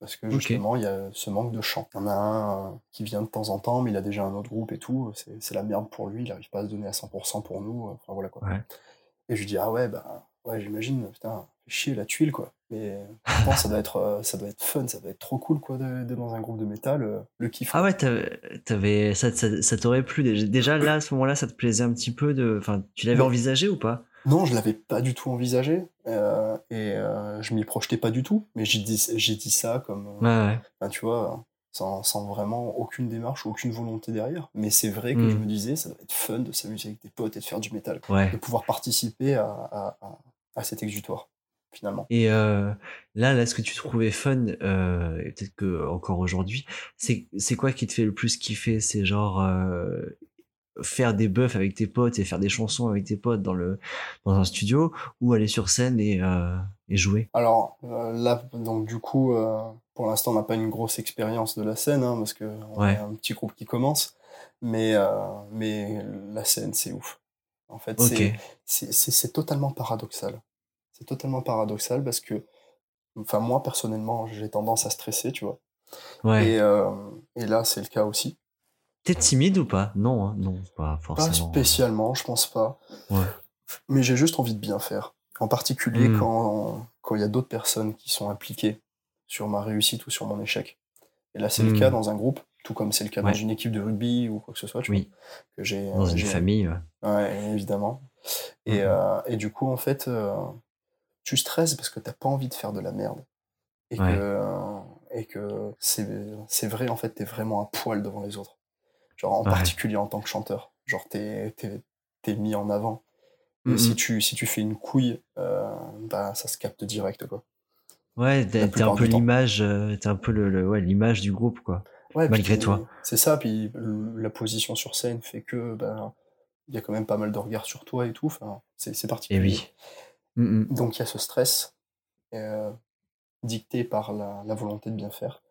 Parce que justement, il y a ce manque de chant. Il y en a un euh, qui vient de temps en temps, mais il a déjà un autre groupe et tout. C'est c'est la merde pour lui, il n'arrive pas à se donner à 100% pour nous. Enfin voilà quoi. Ouais. Et je lui dis, ah ouais, bah ouais, j'imagine, putain, chier la tuile quoi. Mais pourtant, ça doit être, euh, ça doit être fun, ça doit être trop cool quoi d'être dans un groupe de métal, euh, le kiff. Ah ouais, t'avais, ça, ça, ça t'aurait plu déjà, là à ce moment-là, ça te plaisait un petit peu de, enfin, tu l'avais envisagé ou pas? Non, je l'avais pas du tout envisagé euh, et euh, je m'y projetais pas du tout. Mais j'ai dit, j'ai dit ça comme, euh, Ouais, ouais. ben, tu vois, sans, sans vraiment aucune démarche ou aucune volonté derrière. Mais c'est vrai que je Mm. me disais, ça doit être fun de s'amuser avec tes potes et de faire du métal, Ouais. de pouvoir participer à, à, à, à cet exutoire finalement. Et euh, là, là, ce que tu trouvais fun, euh, et peut-être que encore aujourd'hui, c'est c'est quoi qui te fait le plus kiffer? C'est genre euh, faire des buffs avec tes potes et faire des chansons avec tes potes dans le dans un studio, ou aller sur scène et euh, et jouer. Alors euh, là, donc du coup, euh, pour l'instant, on n'a pas une grosse expérience de la scène, hein, parce que on Ouais. est un petit groupe qui commence. Mais, mais la scène, c'est ouf. En fait, Ok. c'est c'est- c'est c'est totalement paradoxal. C'est totalement paradoxal parce que, enfin, moi, personnellement, j'ai tendance à stresser, tu vois. Ouais. Et, et là, c'est le cas aussi. T'es timide ou pas? Non, hein, non, pas Pas forcément. spécialement, je pense pas. Ouais. Mais j'ai juste envie de bien faire. En particulier Mm. quand quand il y a d'autres personnes qui sont impliquées sur ma réussite ou sur mon échec. Et là, c'est le Mm. cas dans un groupe, tout comme c'est le cas Ouais. dans une équipe de rugby ou quoi que ce soit, tu Oui. vois, que j'ai Dans une famille. ouais. Ouais, évidemment. Et, Mhm. euh, et du coup, en fait, euh, tu stresses parce que t'as pas envie de faire de la merde. Et Ouais. que, euh, et que c'est c'est vrai, en fait, t'es vraiment un poil devant les autres. Genre, en Ouais. particulier en tant que chanteur. Genre, t'es t'es mis en avant. Et Mhm. si, tu, si tu fais une couille, euh, bah, ça se capte direct, quoi. Ouais, t'es La t'es un peu l'image, euh, t'es un peu le, le- ouais, l'image du groupe, quoi. Ouais, Malgré toi. C'est ça, puis la position sur scène fait que, ben, il y a quand même pas mal de regards sur toi et tout. Enfin, c'est c'est Et particulier. oui. Mhm. Donc il y a ce stress euh, dicté par la, la volonté de bien faire.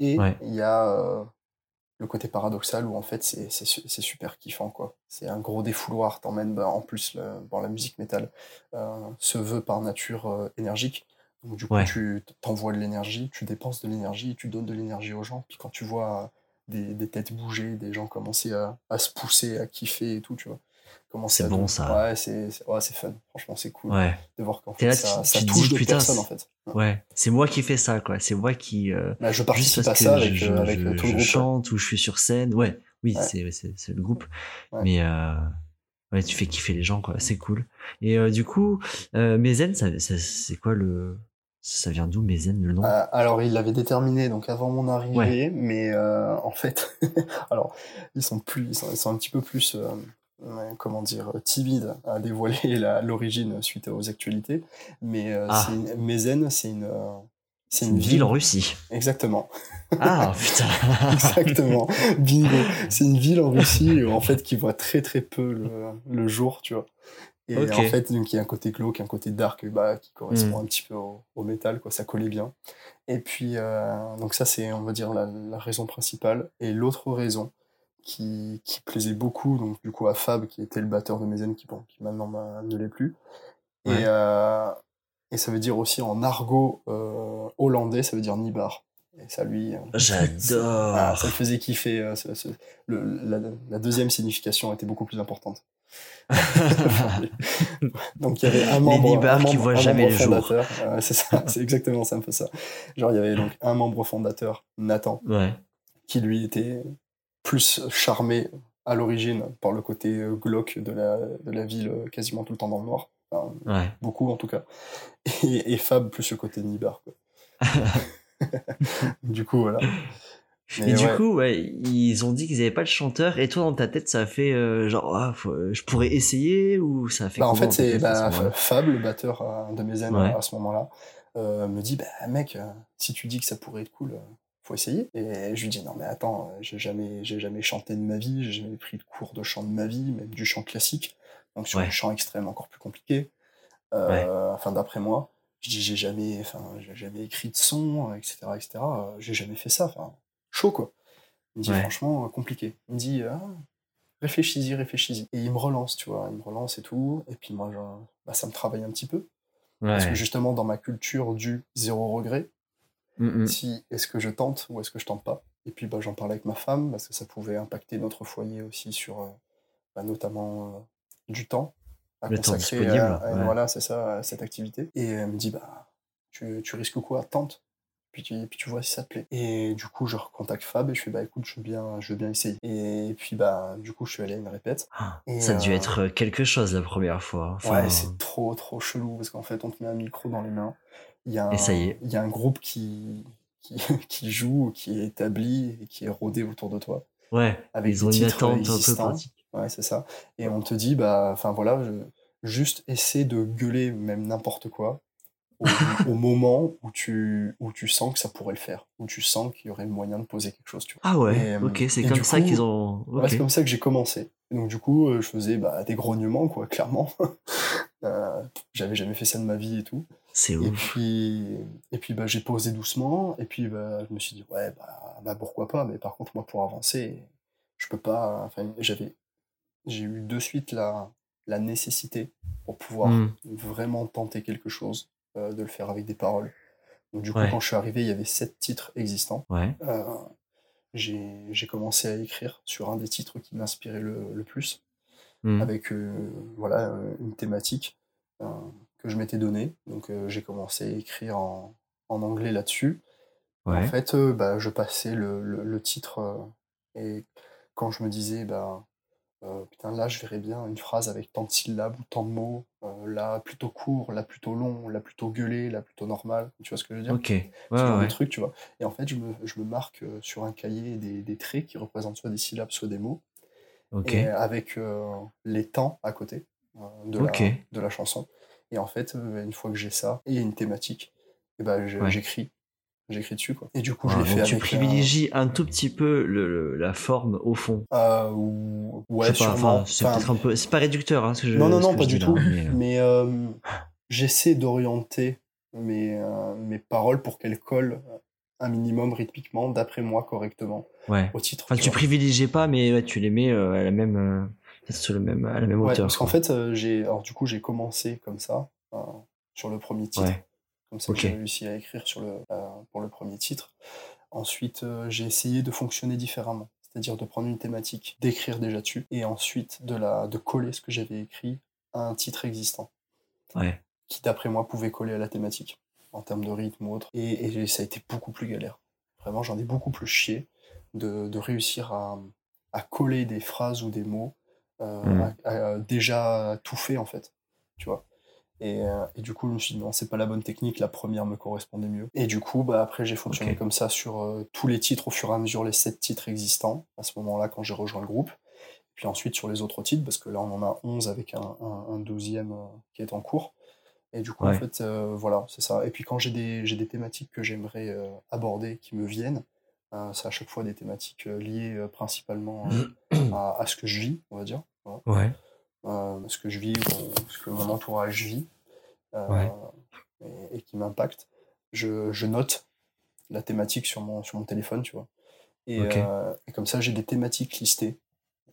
Et Ouais. il y a euh, le côté paradoxal où en fait c'est c'est su- c'est super kiffant quoi. C'est un gros défouloir, t'emmènes bah, en plus le- bon, la musique métal euh, se veut par nature euh, énergique. Donc du coup Ouais. tu t'envoies de l'énergie, tu dépenses de l'énergie, tu donnes de l'énergie aux gens. Puis quand tu vois des, des têtes bouger, des gens commencer à, à se pousser, à kiffer et tout, tu vois. C'est bon, ça. Ouais, c'est ouais, c'est fun. Franchement, c'est cool Ouais. de voir qu'en fait, là, ça, tu- ça tu touche dis, d'autres putain, personnes, c'est- en fait. Ouais. C'est moi qui fais ça, quoi. C'est moi qui. euh, Bah, je juste participe à ça avec, je, avec je- euh, tout je le groupe. quoi. chante ou je suis sur scène. Ouais. Oui, Ouais. c'est le groupe. Mais euh, ouais, tu fais kiffer les gens, quoi. C'est cool. Et euh, du coup, euh, Mézen, ça, ça- c'est quoi le. Ça vient d'où, Mézen, le nom? Euh, alors, il l'avait déterminé donc avant mon arrivée, mais euh, en fait, alors ils sont plus, ils sont, ils sont un petit peu plus, euh, comment dire, timides à dévoiler l'origine suite aux actualités. Mais euh, Ah. Mézen, c'est une, euh, C'est une ville en Russie. Exactement, Ah, putain. exactement. Bingo. C'est une ville en Russie euh, en fait qui voit très très peu le, le jour, tu vois. Et Ok. en fait, donc il y a un côté glauque, un côté dark, bah, qui correspond Mm. un petit peu au, au métal, quoi. Ça collait bien. Et puis, euh, donc ça, c'est, on va dire, la, la raison principale. Et l'autre raison qui, qui plaisait beaucoup, donc du coup, à Fab, qui était le batteur de Mézen, qui, bon, qui maintenant bah, ne l'est plus. Ouais. Et, euh, et ça veut dire aussi en argot euh, hollandais, ça veut dire nibar. Et ça, lui, euh, J'adore. ah, ça le faisait kiffer. le- la, la deuxième signification était beaucoup plus importante. donc il y avait un membre, nibards un qui membre, voient un jamais le jour. c'est ça, c'est exactement ça, un peu ça. Genre il y avait donc un membre fondateur, Nathan, ouais. qui lui était plus charmé à l'origine par le côté euh, glauque de la, de la ville euh, quasiment tout le temps dans le noir. Enfin, Ouais. beaucoup en tout cas. Et, et Fab plus le côté Nibar. Quoi. du coup voilà. Mais et du ouais. coup, ouais, ils ont dit qu'ils avaient pas de chanteur. Et toi, dans ta tête, ça a fait euh, genre, ah, faut- je pourrais essayer ou ça a fait Bah, en fait, c'est bah, ce Fab, le batteur de Mézen Ouais. à ce moment-là, euh, me dit bah, mec, si tu dis que ça pourrait être cool, faut essayer. Et je lui dis non, mais attends, j'ai jamais, j'ai jamais chanté de ma vie, j'ai jamais pris de cours de chant de ma vie, même du chant classique, donc sur Ouais. un chant extrême encore plus compliqué. Euh, Enfin, d'après moi, je dis j'ai jamais, enfin, j'ai jamais écrit de son, etc., etc. euh, J'ai jamais fait ça. Enfin, chaud quoi. Il me dit Ouais. franchement euh, compliqué. Il me dit ah, réfléchis-y, réfléchis-y. Et il me relance, tu vois, il me relance et tout. Et puis moi, genre, bah, ça me travaille un petit peu. Parce que justement, dans ma culture du zéro regret, Mm, mm. si est-ce que je tente ou est-ce que je tente pas. Et puis bah, j'en parlais avec ma femme parce que ça pouvait impacter notre foyer aussi sur euh, bah, notamment euh, du temps à Le temps consacrer disponible, à, à- ouais. voilà, c'est ça, à cette activité. Et elle me dit bah tu, tu risques quoi Tente. Puis tu, puis tu vois si ça te plaît. Et du coup, je recontacte Fab et je fais bah écoute, je veux bien, je veux bien essayer. Et puis bah du coup, je suis allé à une répète. Ah, Et, ça a dû euh, être quelque chose la première fois. Enfin, Ouais, c'est trop trop chelou parce qu'en fait, on te met un micro dans les mains. Il y a un, Et ça y est. Il y a un groupe qui, qui, qui joue, qui est établi et qui est rodé autour de toi. ouais, avec ils ont des une attente un peu existants. pratique. Ouais, c'est ça. Et on te dit, bah, enfin voilà, je- juste essaie de gueuler même n'importe quoi au, au moment où tu, où tu sens que ça pourrait le faire, où tu sens qu'il y aurait moyen de poser quelque chose. Tu vois. Ah ouais, Et, euh, ok, c'est comme ça qu'ils ont. Ouais, Ok. c'est comme ça que j'ai commencé. Et donc du coup, euh, je faisais bah, des grognements, quoi, clairement. Euh, J'avais jamais fait ça de ma vie et tout. C'est Et puis, et puis bah, j'ai posé doucement, et puis bah, je me suis dit, ouais, bah, bah, pourquoi pas, mais par contre, moi, pour avancer, je peux pas. Enfin, j'avais, j'ai eu de suite la, la nécessité pour pouvoir Mm. vraiment tenter quelque chose, euh, de le faire avec des paroles. Donc, du coup, Ouais. quand je suis arrivé, il y avait sept titres existants. Ouais. Euh, j'ai j'ai commencé à écrire sur un des titres qui m'inspirait le, le plus Mm. avec euh, voilà une thématique que je m'étais donnée. Donc euh, j'ai commencé à écrire en, en anglais là-dessus. En fait, euh, bah, je passais le, le- le titre euh, et quand je me disais bah putain là je verrais bien une phrase avec tant de syllabes ou tant de mots, là plutôt court, là plutôt long, là plutôt gueulé, là plutôt normal. Tu vois ce que je veux dire? Ok. Ouais, ouais. truc, tu vois. Et en fait, je me, je me marque sur un cahier des, des traits qui représentent soit des syllabes, soit des mots, et avec les temps à côté de, la, de la chanson. Et en fait, euh, une fois que j'ai ça, et une thématique, et ben, je- Ouais. j'écris. J'écris dessus, quoi. Et du coup, Ah, je l'ai fait tu avec... privilégies un tout petit peu le, le- la forme au fond. euh, ou- ouais, enfin, c'est Enfin, un peu. C'est pas réducteur, hein, ce que je. Non, non, non, pas du tout. là, mais, euh, Mais euh, j'essaie d'orienter mes, euh, mes paroles pour qu'elles collent un minimum rythmiquement, d'après moi, correctement, Ouais. au titre. Enfin, tu tu privilégies pas, mais ouais, tu les mets euh, à la même, euh, sur le même, à la même Ouais, hauteur. parce qu'en fait, euh, j'ai, alors du coup, j'ai commencé comme ça, euh, sur le premier titre. Ouais. Comme ça, j'ai réussi à écrire sur le, euh, pour le premier titre. Ensuite, euh, j'ai essayé de fonctionner différemment. C'est-à-dire de prendre une thématique, d'écrire déjà dessus, et ensuite de, la, de coller ce que j'avais écrit à un titre existant, Ouais. qui d'après moi pouvait coller à la thématique, en termes de rythme ou autre. Et, et ça a été beaucoup plus galère. Vraiment, j'en ai beaucoup plus chié de, de réussir à, à coller des phrases ou des mots euh, Mm. à- déjà tout fait en fait, tu vois. Et, euh, et du coup, je me suis dit non, c'est pas la bonne technique, la première me correspondait mieux. Et du coup, bah, après, j'ai fonctionné comme ça sur euh, tous les titres au fur et à mesure, les sept titres existants, à ce moment-là, quand j'ai rejoint le groupe. Puis ensuite sur les autres titres, parce que là, on en a 11 avec un, un, un douzième euh, qui est en cours. Et du coup, en fait, euh, voilà, c'est ça. Et puis quand j'ai des, des thématiques que j'aimerais euh, aborder, qui me viennent, euh, c'est à chaque fois des thématiques euh, liées euh, principalement euh, à, à ce que je vis, on va dire. Voilà Ouais. euh, ce que je vis, ce que mon entourage vit, euh, Ouais. et, et qui m'impacte. Je, je note la thématique sur mon, sur mon téléphone, tu vois. Et, euh, comme ça, j'ai des thématiques listées.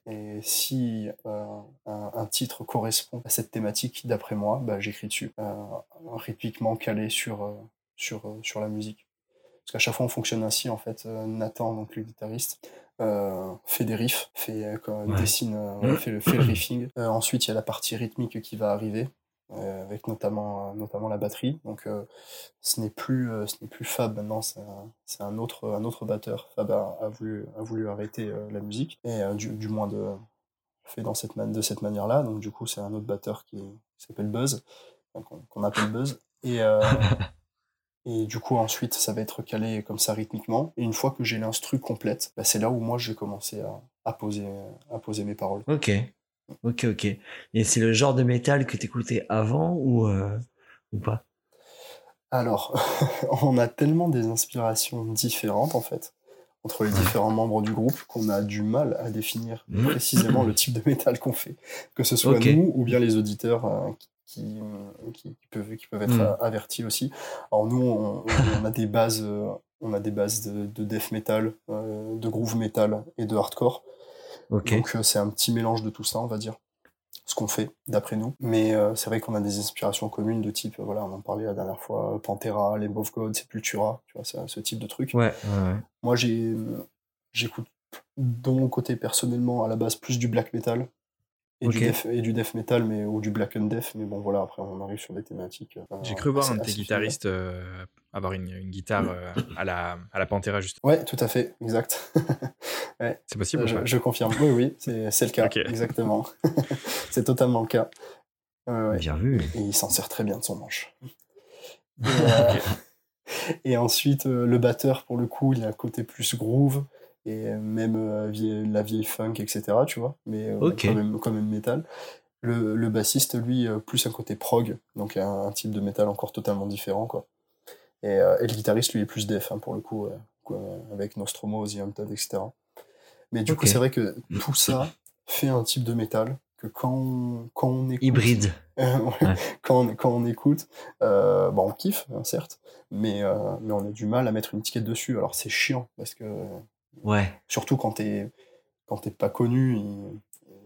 Et si euh, un, un titre correspond à cette thématique, d'après moi, bah, j'écris dessus, euh, rythmiquement calé sur, euh, sur, euh, sur la musique. Parce qu'à chaque fois, on fonctionne ainsi, en fait. Euh, Nathan, donc le guitariste, euh, fait des riffs, fait, euh, Ouais. dessine, euh, ouais, fait, le, fait le riffing. Euh, ensuite, il y a la partie rythmique qui va arriver, avec notamment, notamment la batterie. Donc, ce n'est plus, ce n'est plus Fab maintenant, c'est un, c'est un autre, un autre batteur. Fab a, a voulu, a voulu arrêter la musique, et du, du moins de, fait dans cette man- de cette manière-là. Donc, du coup, c'est un autre batteur qui, qui s'appelle Buzz, qu'on appelle Buzz. Et, et du coup, ensuite, ça va être calé comme ça rythmiquement. Et une fois que j'ai l'instru complète, bah, c'est là où moi, j'ai commencé à, à, poser, à poser mes paroles. Ok. Ok, ok. Et c'est le genre de métal que t'écoutais avant ou, euh, ou pas? Alors, on a tellement des inspirations différentes, en fait, entre les différents membres du groupe, qu'on a du mal à définir précisément le type de métal qu'on fait. Que ce soit nous ou bien les auditeurs euh, qui, qui, qui peuvent, qui peuvent être Mm. euh, avertis aussi. Alors nous, on, on a des bases, euh, on a des bases de, de death metal, euh, de groove metal et de hardcore. Donc euh, c'est un petit mélange de tout ça, on va dire. ce qu'on fait, d'après nous. Mais euh, c'est vrai qu'on a des inspirations communes de type, voilà, on en parlait la dernière fois, Pantera, Les of God, Sepultura, tu vois, ce, ce type de truc. Ouais, ouais, ouais. Moi, j'ai, j'écoute de mon côté personnellement à la base plus du black metal et, du, death, et du death metal, mais, ou du black and death. Mais bon, voilà, après, on arrive sur des thématiques. euh, J'ai cru voir un de tes guitaristes euh, avoir une, une guitare euh, à, la, à la Pantera, juste. Ouais, tout à fait, exact. C'est possible ou je, pas je confirme. Oui, oui, c'est c'est le cas, exactement. c'est totalement le cas. Ouais. Bien vu. Et il s'en sert très bien de son manche. Et, euh, et ensuite, euh, le batteur, pour le coup, il a un côté plus groove, et même euh, la vieille funk, etc., tu vois, mais euh, quand, même, quand même métal. Le, le bassiste, lui, euh, plus un côté prog, donc un, un type de métal encore totalement différent, quoi. Et, euh, et le guitariste, lui, est plus def, hein, pour le coup, euh, quoi, avec Nostromo, The Haunted, etc. Mais du coup, c'est vrai que tout ça fait un type de métal que quand on, quand on écoute... Hybride. Ouais. Ouais. quand, on, quand on écoute, euh, bon, on kiffe, hein, certes, mais, mais on a du mal à mettre une étiquette dessus. Alors c'est chiant, parce que Ouais. surtout quand t'es quand t'es pas connu, il-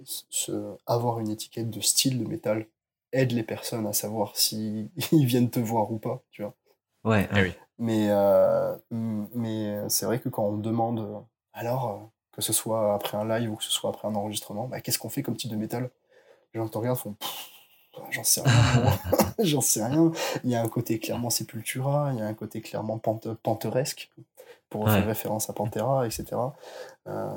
se- avoir une étiquette de style de métal aide les personnes à savoir si ils viennent te voir ou pas, tu vois. Ouais. Eh oui. Mais, euh, mais c'est vrai que quand on demande, euh, alors, euh, que ce soit après un live ou que ce soit après un enregistrement, bah, qu'est-ce qu'on fait comme type de métal? Les gens qui te regardent font J'en sais rien, j'en sais rien. Il y a un côté clairement Sepultura, il y a un côté clairement pante- panteresque, pour Ouais. faire référence à Pantera, etc. Euh,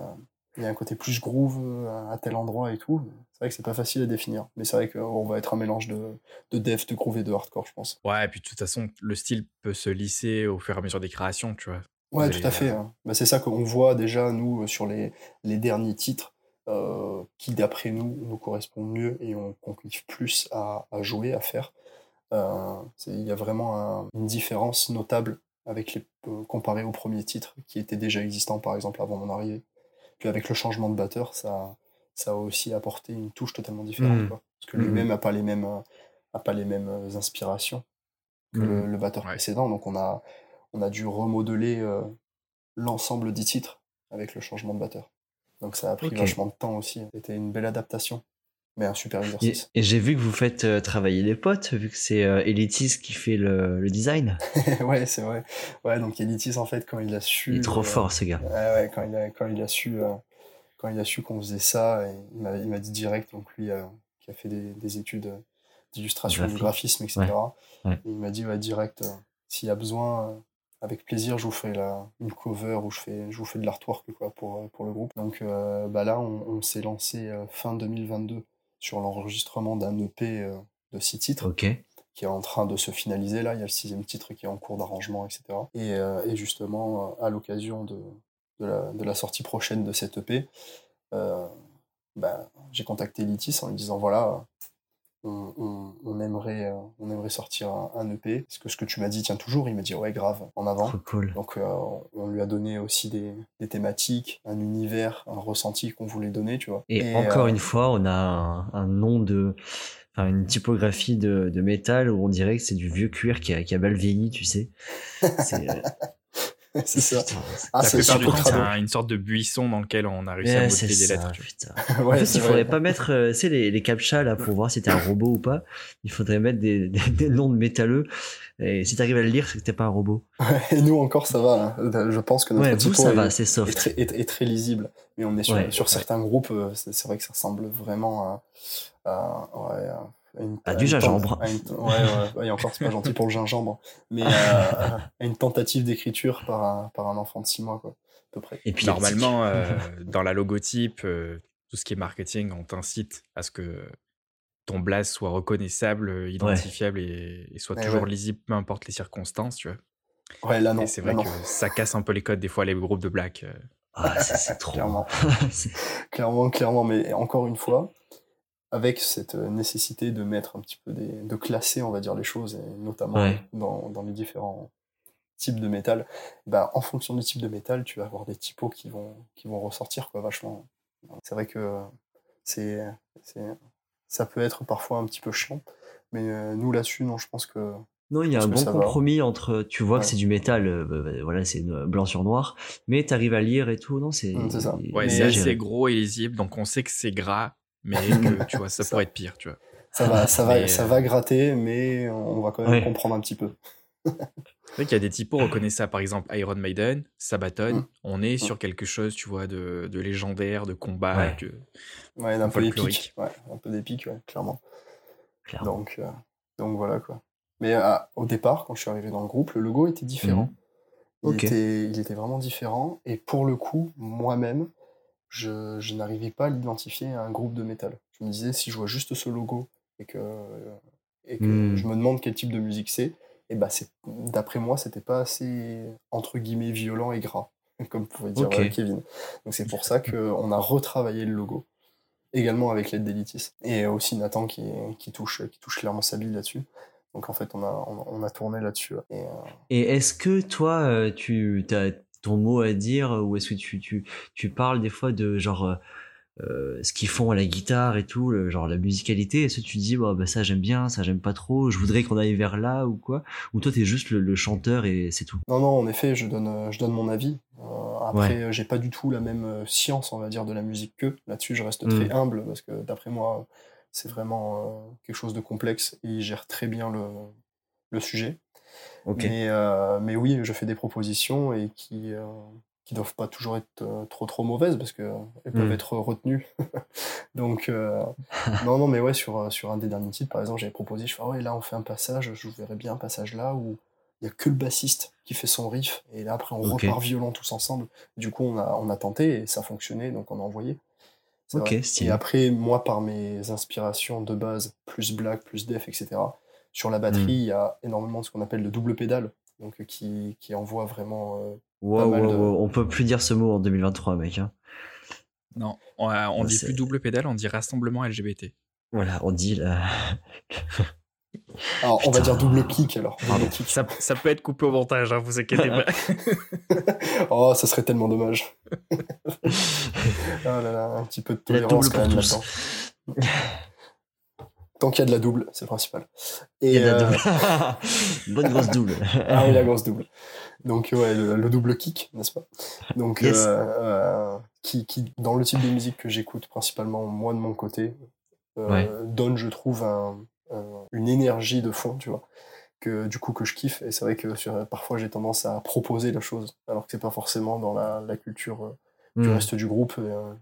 il y a un côté plus groove euh, à tel endroit et tout. C'est vrai que c'est pas facile à définir, mais c'est vrai qu'on va être un mélange de, de dev, de groove et de hardcore, je pense. Ouais, et puis de toute façon, le style peut se lisser au fur et à mesure des créations, tu vois. Ouais, tout à fait. euh, hein. Bah, c'est ça qu'on voit déjà, nous, sur les, les derniers titres, euh, qui, d'après nous, nous correspondent mieux et on, qu'on kiffe plus à, à jouer, à faire. Euh, Il y a vraiment un- une différence notable avec les, euh, comparé aux premiers titres qui étaient déjà existants, par exemple, avant mon arrivée. Puis avec le changement de batteur, ça, ça a aussi apporté une touche totalement différente. Quoi. Parce que Mhm. lui-même n'a pas les mêmes, a pas les mêmes inspirations que le, le batteur Ouais. précédent. Donc on a, on a dû remodeler euh, l'ensemble des titres avec le changement de batteur. Donc ça a pris Ok. vachement de temps aussi. C'était une belle adaptation, mais un super exercice. et j'ai vu que vous faites euh, travailler les potes, vu que c'est euh, Elitis qui fait le, le design. ouais, c'est vrai. Ouais, donc Elitis, en fait, quand il a su... Il est trop euh, fort, ce gars. Ouais, quand il a, quand il a su, quand il a su qu'on faisait ça, il m'a, dit direct, donc lui qui a fait des, des études d'illustration, du graphisme, etc. Ouais, ouais. Il m'a dit ouais, direct, s'il y a besoin, avec plaisir, je vous fais la, une cover ou je, fais, je vous fais de l'artwork quoi, pour, euh, pour le groupe. Donc euh, bah là, on, on s'est lancé euh, fin 2022 sur l'enregistrement d'un EP euh, de six titres qui est en train de se finaliser là. Il y a le sixième titre qui est en cours d'arrangement, etc. Et, et justement, à l'occasion de, de, la, de la sortie prochaine de cette EP, bah, j'ai contacté Litis en lui disant voilà, on, on- on aimerait, euh, on aimerait sortir un, un EP. Est-ce que ce que tu m'as dit tient toujours Il m'a dit ouais, grave, en avant. Cool. Donc euh, on lui a donné aussi des, des thématiques, un univers, un ressenti qu'on voulait donner, tu vois. Et, encore euh, une fois, on a un, un nom de. Enfin, une typographie de, de métal où on dirait que c'est du vieux cuir qui a, qui a mal vieilli, tu sais. C'est c'est ça. Ah, la c'est plupart du super temps, c'est crado. un- une sorte de buisson dans lequel on a réussi à Ouais, modeler des ça, lettres. putain. Ouais, en fait, il faudrait pas mettre, euh, tu sais, les, les captcha là pour voir si t'es un robot ou pas. Il faudrait mettre des, des, des noms de métalleux. Et si t'arrives à le lire, c'est que t'es pas un robot. Et nous encore, ça va. hein. Je pense que notre Ouais, vous ça est, va, c'est est soft. très, est- est très lisible. Mais on est sur, Ouais, sur ouais. certains groupes, euh, c'est vrai que ça ressemble vraiment à, à- ouais, à une, À du gingembre. à une- ouais, ouais, ouais, et encore, c'est pas gentil pour le gingembre. Mais euh, à une tentative d'écriture par un, par un enfant de 6 mois, quoi, à peu près. Et puis Normalement, euh, dans la logotype, euh, tout ce qui est marketing, on t'incite à ce que ton blaze soit reconnaissable, identifiable et, et soit Ouais, toujours ouais. lisible, peu importe les circonstances, tu vois. Ouais, là, non. et c'est là, vrai non. que ça casse un peu les codes des fois les groupes de black. Ah, c'est c'est trop. Clairement. Clairement, clairement, mais encore une fois, avec cette euh, nécessité de mettre un petit peu des, de classer, on va dire, les choses, et notamment Ouais. dans, dans les différents types de métal, bah, en fonction du type de métal, tu vas avoir des typos qui vont, qui vont ressortir, quoi, vachement. C'est vrai que c'est, c'est, ça peut être parfois un petit peu chiant, mais euh, nous là-dessus, non, je pense que Non, il y a un bon va. compromis entre, tu vois que c'est du métal, euh, bah, bah, voilà, c'est blanc sur noir, mais t'arrives à lire et tout, non, c'est. Mm, c'est ça. Ouais, Mais c'est assez gros et lisible, donc on sait que c'est gras, mais que tu vois, ça, Ça. pourrait être pire, tu vois. Ça va, ça va, Mais, ça euh, va gratter, mais on va quand même Ouais. comprendre un petit peu. C'est vrai qu'il y a des typos, on reconnaît ça, par exemple Iron Maiden, Sabaton, Mm. on est sur quelque chose, tu vois, de, de légendaire, de combat, Ouais. de- Ouais, d'un peu épique. Ouais, un peu d'épique, ouais, clairement. Clairement. Donc, euh, donc voilà quoi. Mais euh, au départ, quand je suis arrivé dans le groupe, le logo était différent. Il, Ok. était, il était vraiment différent. Et pour le coup, moi-même, je, je n'arrivais pas à l'identifier à un groupe de métal. Je me disais, si je vois juste ce logo et que, et que Hmm. je me demande quel type de musique c'est, et bah c'est d'après moi, c'était pas assez entre guillemets violent et gras, comme pouvait dire euh, Kevin. Donc c'est pour ça qu'on a retravaillé le logo, également avec l'aide d'Elitis. Et aussi Nathan qui, qui, touche, qui touche clairement sa bille là-dessus. Donc en fait, on a, on, on a tourné là-dessus. Et, euh, Et est-ce que toi, euh, tu as ton mot à dire ou est-ce que tu, tu, tu parles des fois de genre euh, euh, ce qu'ils font à la guitare et tout, le- genre la musicalité Est-ce que tu dis bah, bah, ça j'aime bien, ça j'aime pas trop, je voudrais qu'on aille vers là ou quoi? Ou toi t'es juste le, le chanteur et c'est tout? Non, non, en effet, je donne, euh, je donne mon avis. Euh, après, euh, j'ai pas du tout la même science, on va dire, de la musique qu'eux. Là-dessus, je reste très Mm. humble parce que, d'après moi, c'est vraiment euh, quelque chose de complexe et ils gèrent très bien le, le sujet. Ok. Mais, euh, mais oui, je fais des propositions et qui, euh, qui doivent pas toujours être euh, trop trop mauvaises parce que euh, elles peuvent Mm. être retenues. Donc, euh, non, non, mais ouais, sur, euh, sur un des derniers titres, par exemple, j'avais proposé, je fais, ah ouais, là, on fait un passage, je verrais bien un passage là où il y a que le bassiste qui fait son riff et là, après, on repart violent tous ensemble. Du coup, on a, on a tenté et ça fonctionnait, donc on a envoyé. Et après, moi, par mes inspirations de base, plus black, plus def, etc., sur la batterie, Mm. il y a énormément de ce qu'on appelle le double pédale, donc euh, qui, qui envoie vraiment. euh, Wow, mal wow, de- wow, On peut plus dire ce mot en 2023, mec. hein. Non, on, a- on Ouais, dit plus double pédale, on dit rassemblement LGBT. Voilà, on dit là. Alors, on va dire double kick alors. Double kick. Ça, ça peut être coupé au montage, hein, vous inquiétez pas. Oh, ça serait tellement dommage. Ah là là, un petit peu de tolérance quand pour même. Tant qu'il y a de la double, c'est le principal. Il Et y a de la euh, double. Bonne grosse double. Ah oui, la grosse double. Donc ouais, le, le double kick, n'est-ce pas? Donc Yes. euh, euh, qui, qui, dans le type de musique que j'écoute principalement moi de mon côté, Ouais. donne, je trouve, un, un- une énergie de fond, tu vois, que du coup que je kiffe. Et c'est vrai que sur, parfois j'ai tendance à proposer la chose, alors que c'est pas forcément dans la, la culture euh, du Hmm. reste du groupe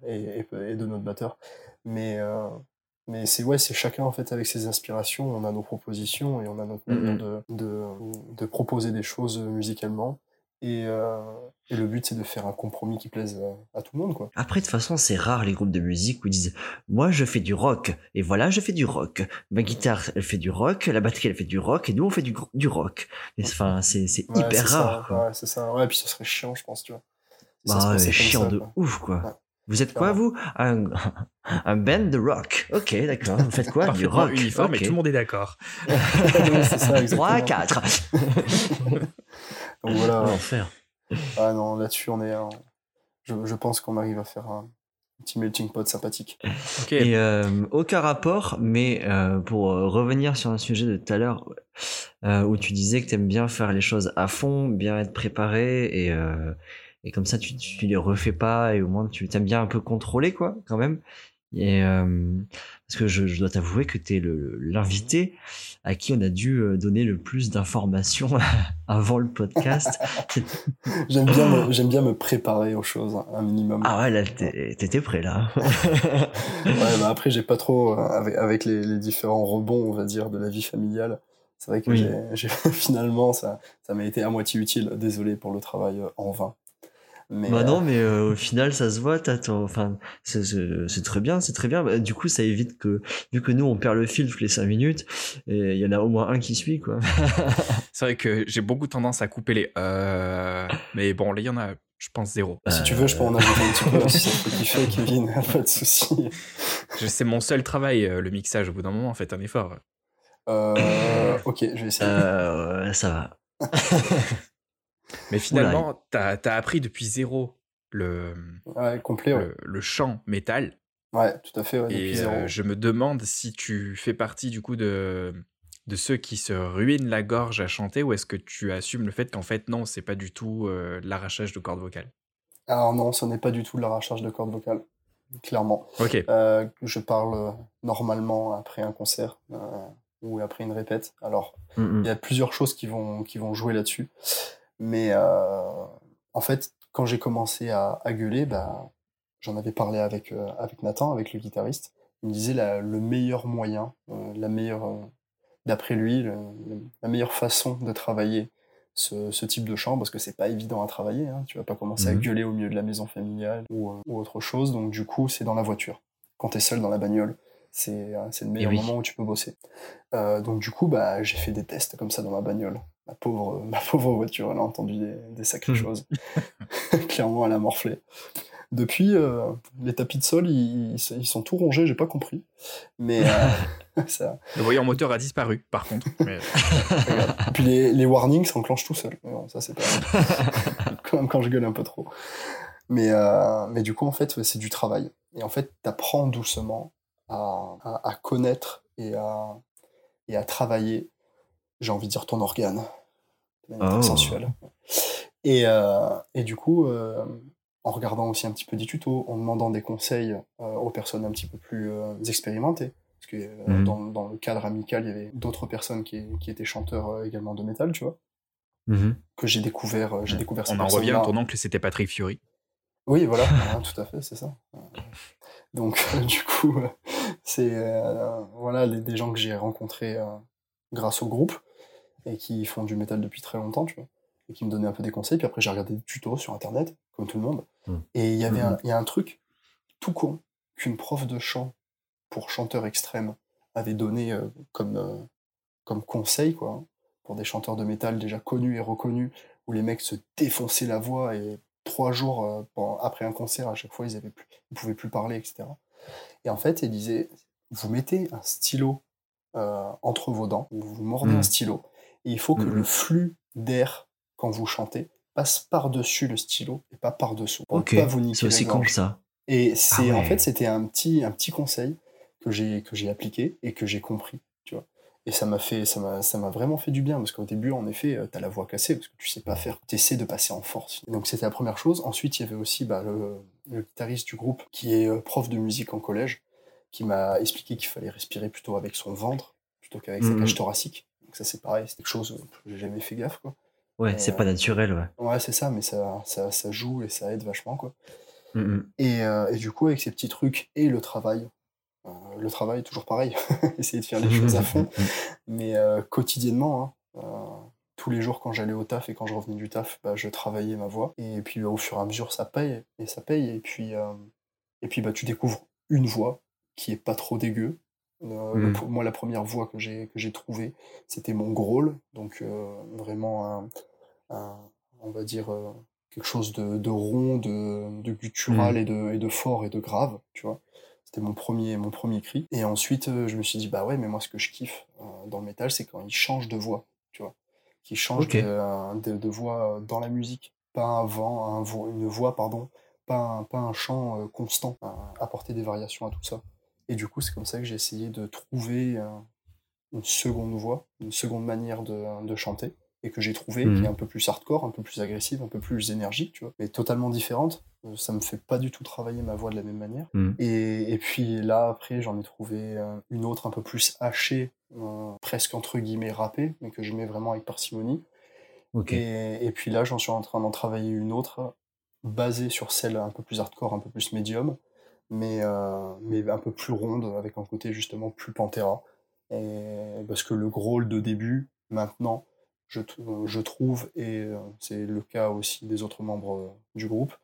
et, et- et de notre batteur. Mais, euh, mais c'est ouais, c'est chacun en fait avec ses inspirations, on a nos propositions et on a notre manière de, de, de proposer des choses musicalement. Et, euh, et le but c'est de faire un compromis qui plaise à, à tout le monde quoi. Après, de toute façon, c'est rare les groupes de musique où ils disent Moi, je fais du rock, et voilà, je fais du rock. Ma guitare, elle fait du rock, la batterie, elle fait du rock, et nous, on fait du, du rock. Et Enfin, c'est c'est Ouais, hyper c'est rare. Ça, quoi. ouais, c'est ça. Ouais, puis ça serait chiant, je pense, tu vois. Bah, comme chiant ça, de quoi. ouf, quoi. Ouais. Vous êtes quoi, vous? Un, un band de rock. Ok, d'accord. Vous faites quoi? Du Parfaitement rock. uniforme et tout le monde est d'accord. Oui, c'est ça, 3 à exactement. 4. Donc voilà. L'enfer. Ah non, là-dessus, on est. un- Je, je pense qu'on arrive à faire un petit melting pot sympathique. Ok, Et euh, aucun rapport, mais euh, pour euh, revenir sur un sujet de tout à l'heure euh, où tu disais que tu aimes bien faire les choses à fond, bien être préparé et, euh, et comme ça tu, tu les refais pas et au moins tu t'aimes bien un peu contrôler quoi quand même. Et euh, parce que je, je dois t'avouer que tu es l'invité à qui on a dû euh, donner le plus d'informations avant le podcast. J'aime bien, me- j'aime bien me préparer aux choses, hein, un minimum. ah ouais, là t'es- t'étais prêt là. Ouais, bah après, j'ai pas trop. euh, avec avec les, les différents rebonds, on va dire, de la vie familiale, c'est vrai que Oui. finalement, ça, ça m'a été à moitié utile. Désolé pour le travail en vain. Mais, Bah euh, non, mais euh, au final, ça se voit, ton... Enfin, c'est- très bien, c'est très bien. Bah, du coup, ça évite que, vu que nous, on perd le fil toutes les 5 minutes, et il y en a au moins un qui suit, quoi. c'est vrai que j'ai beaucoup tendance à couper les euh, mais bon, là il y en a, je pense zéro. si tu veux, je peux en ajouter un petit peu, hein, si ça te fait kiffer, Kevin, pas de souci. Je- C'est mon seul travail, euh, le mixage. Au bout d'un moment, faites un effort. Euh, ok, je vais essayer. Euh, ça va. Mais finalement, t'as as appris depuis zéro le, Ouais, complet, ouais. le, métal. Ouais, tout à fait, ouais, depuis Et zéro. euh, je me demande si tu fais partie du coup de, de ceux qui se ruinent la gorge à chanter ou est-ce que tu assumes le fait qu'en fait non, c'est pas du tout euh, l'arrachage de cordes vocales? Alors non, ce n'est pas du tout l'arrachage de cordes vocales. clairement. Ok. Euh, je parle normalement après un concert ou après une répète. Alors, Mm, il mm. y a plusieurs choses qui vont, qui vont jouer là-dessus. Mais euh, en fait, quand j'ai commencé à, à gueuler, bah, j'en avais parlé avec, euh, avec Nathan, avec le guitariste. Il me disait la- le meilleur moyen, euh, la meilleure, d'après lui, le- la meilleure façon de travailler ce, ce type de chant, parce que c'est pas évident à travailler. Hein. Tu vas pas commencer à Mhm. gueuler au milieu de la maison familiale ou, euh, ou autre chose. Donc du coup, c'est dans la voiture. Quand tu es seul dans la bagnole, c'est c'est le meilleur oui. moment où tu peux bosser. Euh, donc du coup, bah, j'ai fait des tests comme ça dans ma bagnole. Ma pauvre, ma pauvre voiture, elle a entendu des, des sacrées Mhm. choses. Clairement, elle a morflé. Depuis, euh, les tapis de sol, ils, sont tout rongés, j'ai pas compris. Mais euh, ça, Le voyant moteur a disparu, par contre. Mais- regarde. Et puis les, les warnings s'enclenchent tout seul. Mais bon, ça c'est pas comme quand je gueule un peu trop. Mais, euh, mais du coup, en fait, c'est du travail. Et en fait, t'apprends doucement à, à, à connaître et à, et à travailler, j'ai envie de dire ton organe, de manière très Oh. sensuelle. Et, euh, et du coup, euh, en regardant aussi un petit peu des tutos, en demandant des conseils euh, aux personnes un petit peu plus euh, expérimentées, parce que euh, Mhm. dans, dans le cadre amical, il y avait d'autres personnes qui, qui étaient chanteurs euh, également de métal, tu vois, Mhm. que j'ai découvert, euh, j'ai découvert On en revient à ton oncle, c'était Patrick Fiori. Oui, voilà, ouais, tout à fait, c'est ça. Donc, du coup, euh, c'est euh, voilà les- des gens que j'ai rencontrés euh, grâce au groupe et qui font du métal depuis très longtemps, tu vois, et qui me donnaient un peu des conseils. Puis après, j'ai regardé des tutos sur internet, comme tout le monde. Mm. Et il y avait Mhm. un, il y a un truc tout con qu'une prof de chant pour chanteur extrême avait donné euh, comme, euh, comme conseil, quoi, hein, pour des chanteurs de métal déjà connus et reconnus, où les mecs se défonçaient la voix et trois jours euh, pendant- après un concert, à chaque fois, ils ne pouvaient plus parler, etc. Et en fait, il disait, vous mettez un stylo euh, entre vos dents, vous vous mordez Mm. un stylo, et il faut que Mhm. le flux d'air, quand vous chantez, passe par-dessus le stylo et pas par-dessous, Ok, ne pas vous niquer c'est aussi con que ça. Et c'est en ouais. fait c'était un petit un petit conseil que j'ai que j'ai appliqué et que j'ai compris, tu vois. Et ça m'a fait ça m'a ça m'a vraiment fait du bien parce qu'au début en effet euh, t'as la voix cassée parce que tu sais pas faire, tu essaies de passer en force. Donc c'était la première chose. Ensuite il y avait aussi bah, le, le guitariste du groupe qui est euh, prof de musique en collège qui m'a expliqué qu'il fallait respirer plutôt avec son ventre plutôt qu'avec sa Mhm. cage thoracique. Donc ça c'est pareil, c'est quelque chose que j'ai jamais fait gaffe quoi. Ouais, c'est euh, pas naturel, ouais. Ouais c'est ça mais ça, ça ça joue et ça aide vachement quoi. Mhm. Et, euh, et du coup, avec ces petits trucs et le travail, euh, le travail, toujours pareil, essayer de faire les choses à fond, mais quotidiennement, hein, tous les jours quand j'allais au taf et quand je revenais du taf, bah, je travaillais ma voix. Et puis bah, au fur et à mesure, ça paye, et ça paye. Et puis, euh, et puis bah, tu découvres une voix qui est pas trop dégueu. Euh, le pr- moi, la première voix que j'ai que j'ai trouvée, c'était mon growl, donc euh, vraiment un, un- on va dire euh, quelque chose de, de rond, de, de guttural Mhm. et, de, et de fort et de grave, tu vois. C'était mon premier, mon premier cri. Et ensuite, je me suis dit, bah ouais, mais moi, ce que je kiffe dans le métal, c'est quand il change de voix, tu vois. Qu'il change de, de, voix dans la musique. Pas un vent, un vo- une voix, pardon, pas un, pas un chant constant, apporter des variations à tout ça. Et du coup, c'est comme ça que j'ai essayé de trouver une seconde voix, une seconde manière de, de chanter, et que j'ai trouvé qui Mhm. est un peu plus hardcore, un peu plus agressive, un peu plus énergique, tu vois, mais totalement différente. Euh, Ça me fait pas du tout travailler ma voix de la même manière. Mhm. Et, et puis là, après, j'en ai trouvé euh, une autre un peu plus hachée, euh, presque entre guillemets râpée, mais que je mets vraiment avec parcimonie. Et, et puis là, j'en suis en train d'en travailler une autre, basée sur celle un peu plus hardcore, un peu plus médium, mais, euh, mais un peu plus ronde, avec un côté justement plus Pantera. Et parce que le growl de début, maintenant, je, t- je trouve, et euh, c'est le cas aussi des autres membres euh, du groupe,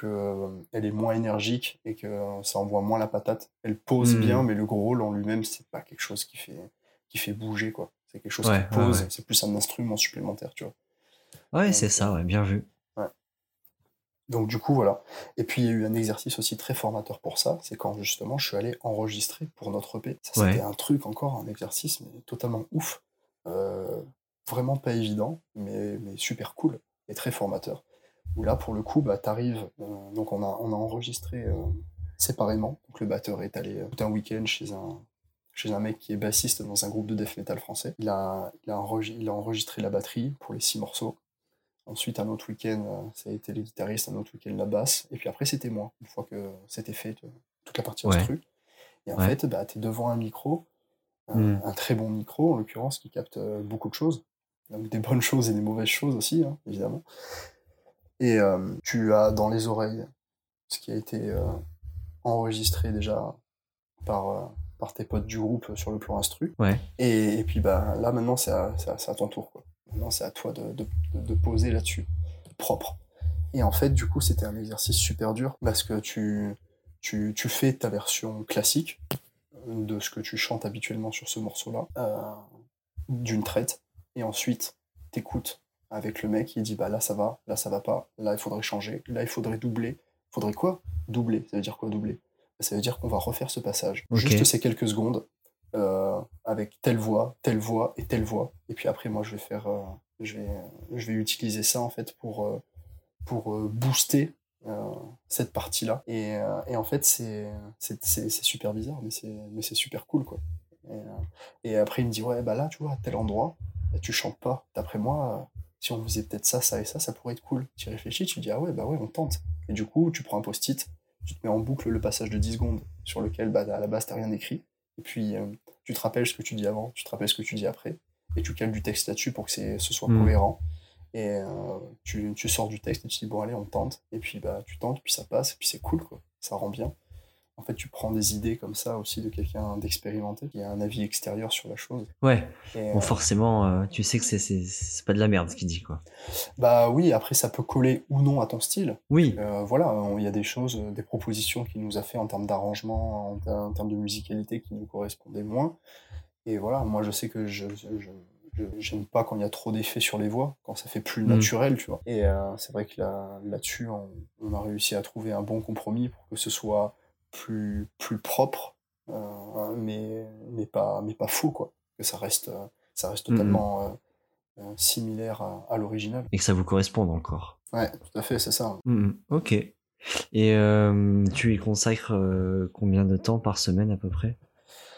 qu'elle est moins énergique et que euh, ça envoie moins la patate. Elle pose Mhm. bien, mais le growl en lui-même, c'est pas quelque chose qui fait, qui fait bouger, quoi. C'est quelque chose Ouais, qui pose, ouais. c'est plus un instrument supplémentaire, tu vois. Ouais, c'est ça, ouais, bien vu. Donc du coup, voilà. Et puis il y a eu un exercice aussi très formateur pour ça, c'est quand justement je suis allé enregistrer pour notre EP. Ça Ouais. c'était un truc encore, un exercice mais totalement ouf. Euh, vraiment pas évident, mais, mais super cool et très formateur. Où là, pour le coup, bah, t'arrives, euh, donc on a, on a enregistré euh, séparément. Donc le batteur est allé tout un week-end chez un, chez un mec qui est bassiste dans un groupe de death metal français. Il a, il a, enregi- il a enregistré la batterie pour les six morceaux. Ensuite, un autre week-end, euh, ça a été les guitaristes, un autre week-end la basse. Et puis après, c'était moi, une fois que c'était fait, toute la partie Ouais. instru. Et en Ouais. fait, bah, tu es devant un micro, un, Mm. un très bon micro, en l'occurrence, qui capte euh, beaucoup de choses. Donc des bonnes choses et des mauvaises choses aussi, hein, évidemment. Et euh, tu as dans les oreilles ce qui a été euh, enregistré déjà par, euh, par tes potes du groupe sur le plan instru. Ouais. Et, et puis bah, là, maintenant, c'est à, à- ton tour. Quoi. Maintenant, c'est à toi de, de, poser là-dessus, propre. Et en fait, du coup, c'était un exercice super dur parce que tu, tu, tu fais ta version classique de ce que tu chantes habituellement sur ce morceau-là, euh, d'une traite. Et ensuite, t'écoutes avec le mec, il dit bah là ça va, là ça va pas, là il faudrait changer, là il faudrait doubler. Faudrait quoi? Doubler. Ça veut dire quoi doubler? Ça veut dire qu'on va refaire ce passage. Juste ces quelques secondes euh, avec telle voix, telle voix et telle voix. Et puis après moi je vais faire, euh, je vais, je vais utiliser ça en fait pour euh, pour booster cette partie-là. Et, et en fait c'est super bizarre, mais c'est super cool quoi. Et, après il me dit ouais bah là tu vois à tel endroit bah, tu chantes pas. D'après moi si on faisait peut-être ça, ça et ça, ça pourrait être cool. Tu réfléchis, tu dis, ah ouais, bah ouais, on tente. Et du coup, tu prends un post-it, tu te mets en boucle le passage de 10 secondes sur lequel, bah, à la base, t'as rien écrit. Et puis, euh, tu te rappelles ce que tu dis avant, tu te rappelles ce que tu dis après. Et tu cales du texte là-dessus pour que ce soit Mm. cohérent. Et euh, tu, tu sors du texte et tu dis, bon, allez, on tente. Et puis, bah, tu tentes, puis ça passe, et puis c'est cool, quoi. Ça rend bien. En fait, tu prends des idées comme ça aussi de quelqu'un d'expérimenté, qui a un avis extérieur sur la chose. Ouais. Et, Bon, euh, forcément, euh, tu sais que c'est- c'est c'est pas de la merde ce qu'il dit, quoi. bah oui, après, ça peut coller ou non à ton style. Oui. Euh, voilà, il y a des choses, des propositions qu'il nous a fait en termes d'arrangement, en, ter- en termes de musicalité qui nous correspondaient moins. Et voilà, moi je sais que je, je, je- je- j'aime pas quand il y a trop d'effets sur les voix, quand ça fait plus Mm. naturel, tu vois. Et euh, c'est vrai que là, là-dessus, on, on a réussi à trouver un bon compromis pour que ce soit plus, plus propre, euh, mais, mais, pas, mais pas faux, quoi. Que ça reste, ça reste Mhm. totalement euh, euh, similaire à, à l'original. Et que ça vous corresponde encore. Ouais, tout à fait, c'est ça. Mhm. Ok. Et euh, tu y consacres combien de temps par semaine à peu près?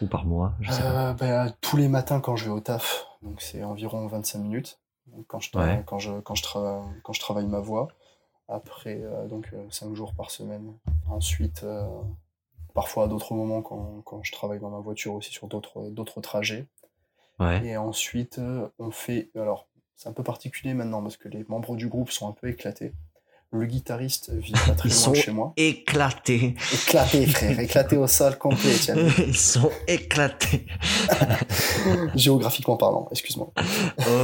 Ou par mois Je sais pas. Bah, tous les matins quand je vais au taf, donc c'est environ 25 minutes. Donc, quand, je Ouais. quand, je, quand, je quand je travaille ma voix. Après, euh, donc 5 jours par semaine. Ensuite, euh, parfois à d'autres moments quand, quand je travaille dans ma voiture aussi sur d'autres trajets. Ouais. Et ensuite, euh, on fait. Alors, c'est un peu particulier maintenant parce que les membres du groupe sont un peu éclatés. Le guitariste vit pas très Ils loin sont de chez moi. éclatés. Éclaté, frère, éclaté au sol complet, tiens. Ils sont éclatés. Géographiquement parlant, excuse-moi.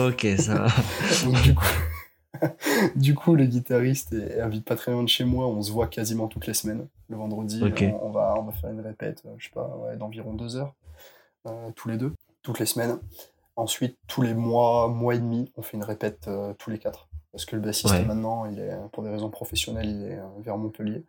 ok, ça va. Donc, du coup, du coup, le guitariste est- habite pas très loin de chez moi. On se voit quasiment toutes les semaines. Le vendredi, Ok. on, on va, on va faire une répète, euh, je sais pas, ouais, d'environ deux heures, euh, tous les deux, toutes les semaines. Ensuite, tous les mois, mois et demi, on fait une répète euh, tous les quatre. Parce que le bassiste, Ouais. maintenant, il est, pour des raisons professionnelles, il est euh, vers Montpellier.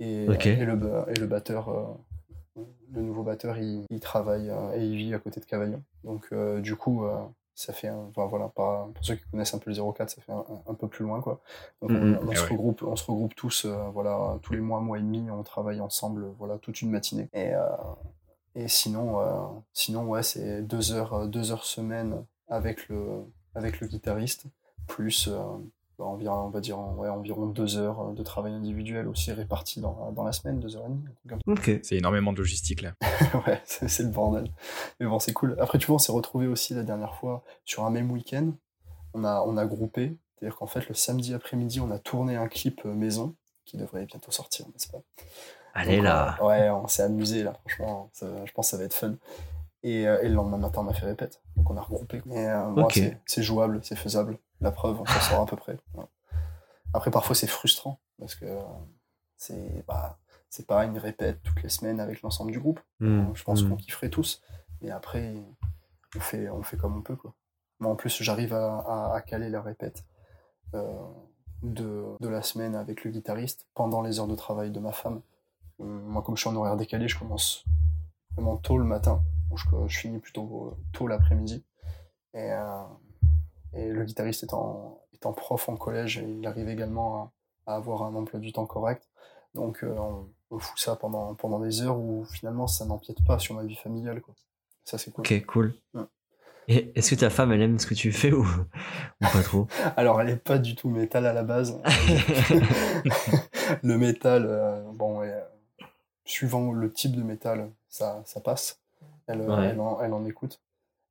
Et, le, ba- et le batteur, euh, le nouveau batteur, il, il travaille euh, et il vit à côté de Cavaillon. Donc, euh, du coup, euh, ça fait, un, enfin, voilà, pour ceux qui connaissent un peu le 04, ça fait un, un peu plus loin, quoi. Donc, on, Mhm. on Eh se ouais. regroupe, on se regroupe tous, euh, voilà, tous les mois, mois et demi, on travaille ensemble, voilà, toute une matinée. Et, euh, et sinon, euh, sinon, ouais, c'est deux heures, deux heures semaine avec le, avec le guitariste, plus environ, on va dire, ouais, environ deux heures euh, de travail individuel aussi réparties dans, dans la semaine, deux heures et demie, Ok. C'est énormément de logistique là. ouais, c'est le bordel. Mais bon, c'est cool. Après, tu vois, on s'est retrouvés aussi la dernière fois sur un même week-end. On a, on a groupé, c'est-à-dire qu'en fait, le samedi après-midi, on a tourné un clip euh, maison qui devrait bientôt sortir, n'est-ce pas? Allez donc, là. euh, ouais, on s'est amusé là, franchement. ça- je pense que ça va être fun. Et, euh, et le lendemain matin, on a fait répète. Donc on a regroupé. Mais euh, c'est- jouable, c'est faisable. La preuve, on s'en sort à peu près. Ouais. Après, parfois, c'est frustrant parce que euh, c'est bah, c'est pas une répète toutes les semaines avec l'ensemble du groupe. Hmm, Je pense hmm. qu'on kifferait tous. Mais après, on fait, on fait comme on peut. Quoi. Moi, en plus, j'arrive à, à- à caler la répète euh, de, de la semaine avec le guitariste pendant les heures de travail de ma femme. Euh, Moi, comme je suis en horaire décalé, je commence vraiment tôt le matin. Je, je finis plutôt tôt l'après-midi. Et, euh, et le guitariste étant, étant prof en collège, il arrive également à, à avoir un emploi du temps correct. Donc, euh, on, on fout ça pendant, pendant des heures où finalement ça n'empiète pas sur ma vie familiale. Quoi. Ça, c'est cool. Ok, cool. Ouais. Est-ce que ta femme, elle aime ce que tu fais ou, ou pas trop? Alors, elle est pas du tout métal à la base. le métal, euh, bon, euh, suivant le type de métal, ça, ça passe. Elle, euh, Ouais. elle, en, elle en écoute.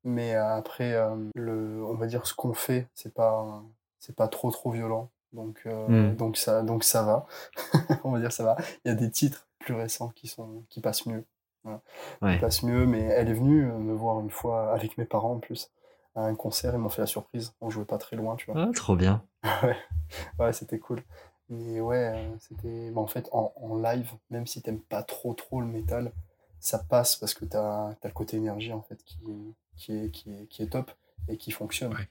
Mais euh, après, euh, le, on va dire ce qu'on fait, c'est pas, c'est pas trop trop violent. Donc, euh, Mm. donc ça, donc ça va. on va dire ça va. Il y a des titres plus récents qui sont, qui passent mieux. Ouais. Qui passent mieux. Mais elle est venue me voir une fois avec mes parents en plus à un concert. Ils m'ont fait la surprise. On jouait pas très loin, tu vois. Ah, trop bien. Ouais, ouais c'était cool. Mais ouais, c'était. bah, en fait, en, en live, même si t'aimes pas trop trop le métal, ça passe parce que t'as as le côté énergie en fait qui, qui, est, qui, est, qui est top et qui fonctionne. Ouais.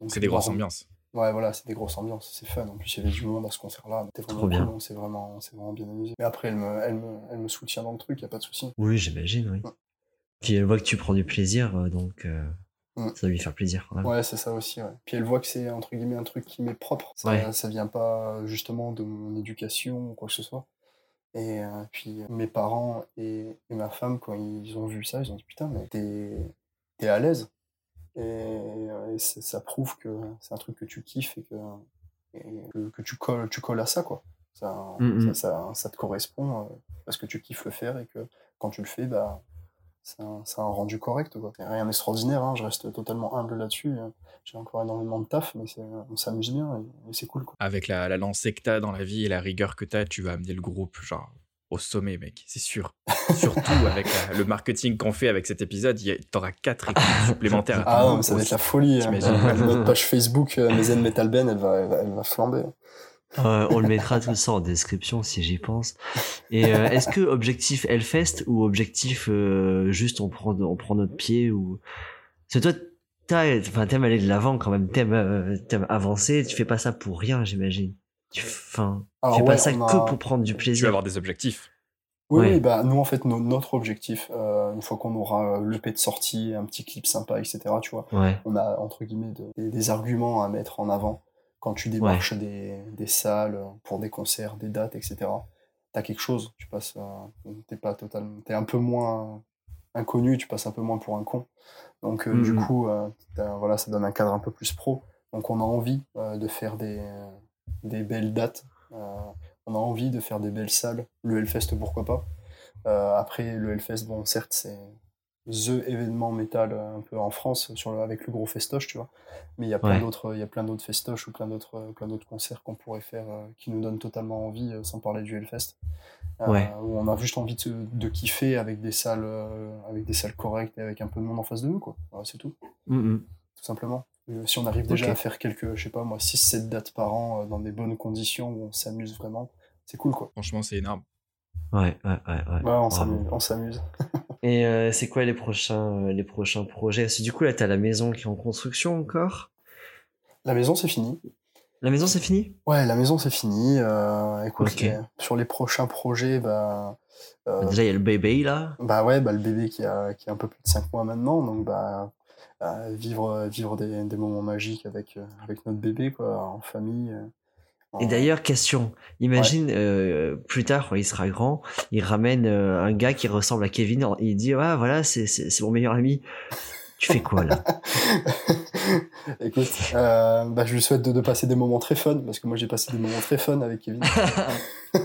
Donc, C'est des grosses ambiances. Ouais, voilà, c'est des grosses ambiances, c'est fun. En plus, il y avait du monde à ce concert-là. C'était vraiment Trop bien. cool, on s'est vraiment, bien amusé. Mais après, elle me, elle me, elle me soutient dans le truc, y a pas de souci. Oui, j'imagine, oui. Ouais. Puis elle voit que tu prends du plaisir, euh, donc euh, Mm. ça doit lui faire plaisir quand même. Ouais, c'est ça aussi. Ouais. Puis elle voit que c'est entre guillemets un truc qui m'est propre. Ça, Ouais. ça vient pas justement de mon éducation ou quoi que ce soit. Et euh, puis mes parents et, et ma femme, quand ils ont vu ça, ils ont dit putain, mais t'es es à l'aise. Et, et c'est- ça prouve que c'est un truc que tu kiffes et que, et que, que tu, colles, tu colles à ça, quoi. Ça, Mhm. ça, ça, ça te correspond euh, parce que tu kiffes le faire et que quand tu le fais, bah, c'est un, un rendu correct. Quoi. Rien d'extraordinaire, hein, je reste totalement humble là-dessus. J'ai encore énormément de taf, mais on s'amuse bien et, et c'est cool. Quoi. Avec la, la lancée que t'as dans la vie et la rigueur que t'as, tu vas amener le groupe genre au sommet, mec, c'est sûr. Surtout avec la- le marketing qu'on fait avec cet épisode, t'auras quatre équipes supplémentaires. à Ah non, mais ça va être la folie. hein. Notre page Facebook, euh, Metal Ben, elle va, elle va, elle va flamber. Euh, on le mettra tout ça en description si j'y pense. Et euh, est-ce que objectif Hellfest ou objectif euh, juste on prend on prend notre pied ou c'est toi t'as- enfin t'aimes aller de l'avant quand même t'aimes euh, t'aimes avancer tu fais pas ça pour rien j'imagine tu enfin tu fais ouais, pas ça a- que pour prendre du Tu vas plaisir avoir des objectifs. Oui, Ouais. oui, bah, nous, en fait, no- notre objectif, euh, une fois qu'on aura l'EP de sortie, un petit clip sympa, etc., tu vois, ouais on a, entre guillemets, de- des, des arguments à mettre en avant quand tu démarches des, des salles pour des concerts, des dates, etc. T'as quelque chose, tu passes, euh, t'es pas totalement, t'es un peu moins inconnu, tu passes un peu moins pour un con. Donc, euh, du Mhm. coup, euh, voilà, ça donne un cadre un peu plus pro. Donc, on a envie euh, de faire des, des belles dates. euh, on a envie de faire des belles salles. Le Hellfest, pourquoi pas. Euh, après, le Hellfest, bon, certes, c'est the événement métal euh, un peu en France sur le- avec le gros festoche, tu vois. Mais il y a plein Ouais. d'autres, il y a plein d'autres festoches ou plein d'autres, euh, plein d'autres concerts qu'on pourrait faire euh, qui nous donnent totalement envie, euh, sans parler du Hellfest. Euh, Ouais. Où on a juste envie de, de kiffer avec des salles, euh, avec des salles correctes et avec un peu de monde en face de nous, quoi. Voilà, c'est tout, Mhm. tout simplement. Euh, Si on arrive déjà à faire quelques, je sais pas moi, 6-7 dates par an euh, dans des bonnes conditions où on s'amuse vraiment, c'est cool, quoi. Franchement, c'est énorme. Ouais ouais ouais, ouais. Ouais, on s'amuse, on s'amuse. et euh, c'est quoi les prochains euh, les prochains projets? Du coup là t'as la maison qui est en construction encore La maison, c'est fini. la maison c'est fini? Ouais, la maison c'est fini. Euh, écoute, les- sur les prochains projets, bah, euh, déjà il y a le bébé là bah ouais, bah le bébé qui a, qui a un peu plus de 5 mois maintenant, donc bah vivre, vivre des, des moments magiques avec, avec notre bébé, quoi, en famille. Et d'ailleurs, question. Imagine euh, plus tard, quand il sera grand, il ramène euh, un gars qui ressemble à Kevin. et Il dit ah voilà c'est mon meilleur ami. Tu fais quoi là? Écoute, euh, bah, je lui souhaite de, de passer des moments très fun, parce que moi j'ai passé des moments très fun avec Kevin. Oh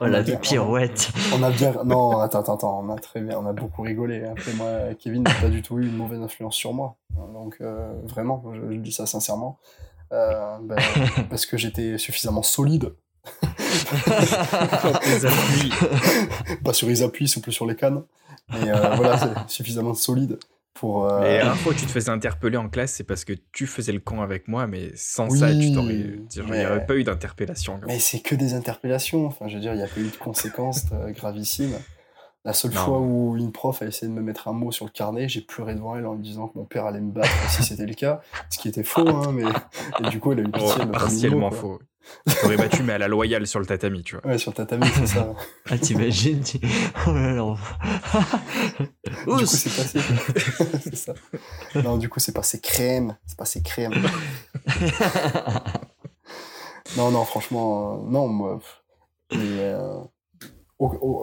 On la a bien- pirouette. On a bien. Non, attends, attends, attends, on a très bien, on a beaucoup rigolé. Après, moi, Kevin n'a pas du tout eu une mauvaise influence sur moi. Donc, vraiment, je, je dis ça sincèrement. Euh, ben, parce que j'étais suffisamment solide. Les appuis. Pas sur les appuis, souple sur les cannes. Mais euh, voilà, c'est suffisamment solide pour. euh, Et la fois que tu te faisais interpeller en classe, c'est parce que tu faisais le con avec moi, mais sans ça, tu t'aurais. Il n'y mais- aurait pas eu d'interpellation. Mais c'est que des interpellations. Enfin, je veux dire, il n'y a pas eu de conséquences euh, gravissimes. La seule Non. fois où une prof a essayé de me mettre un mot sur le carnet, j'ai pleuré devant elle en lui disant que mon père allait me battre si c'était le cas. Ce qui était faux, hein, mais et du coup, elle a eu pitié. Oh, mot, partiellement faux. T'aurais battu, mais à la loyale sur le tatami, tu vois. Ouais, sur le tatami, c'est ça. Ah t'imagines tu... Oh là là. du coup, c'est passé. c'est ça. Non, du coup, c'est passé crème. C'est passé crème. Non, non, franchement, euh, non, moi. mais, euh,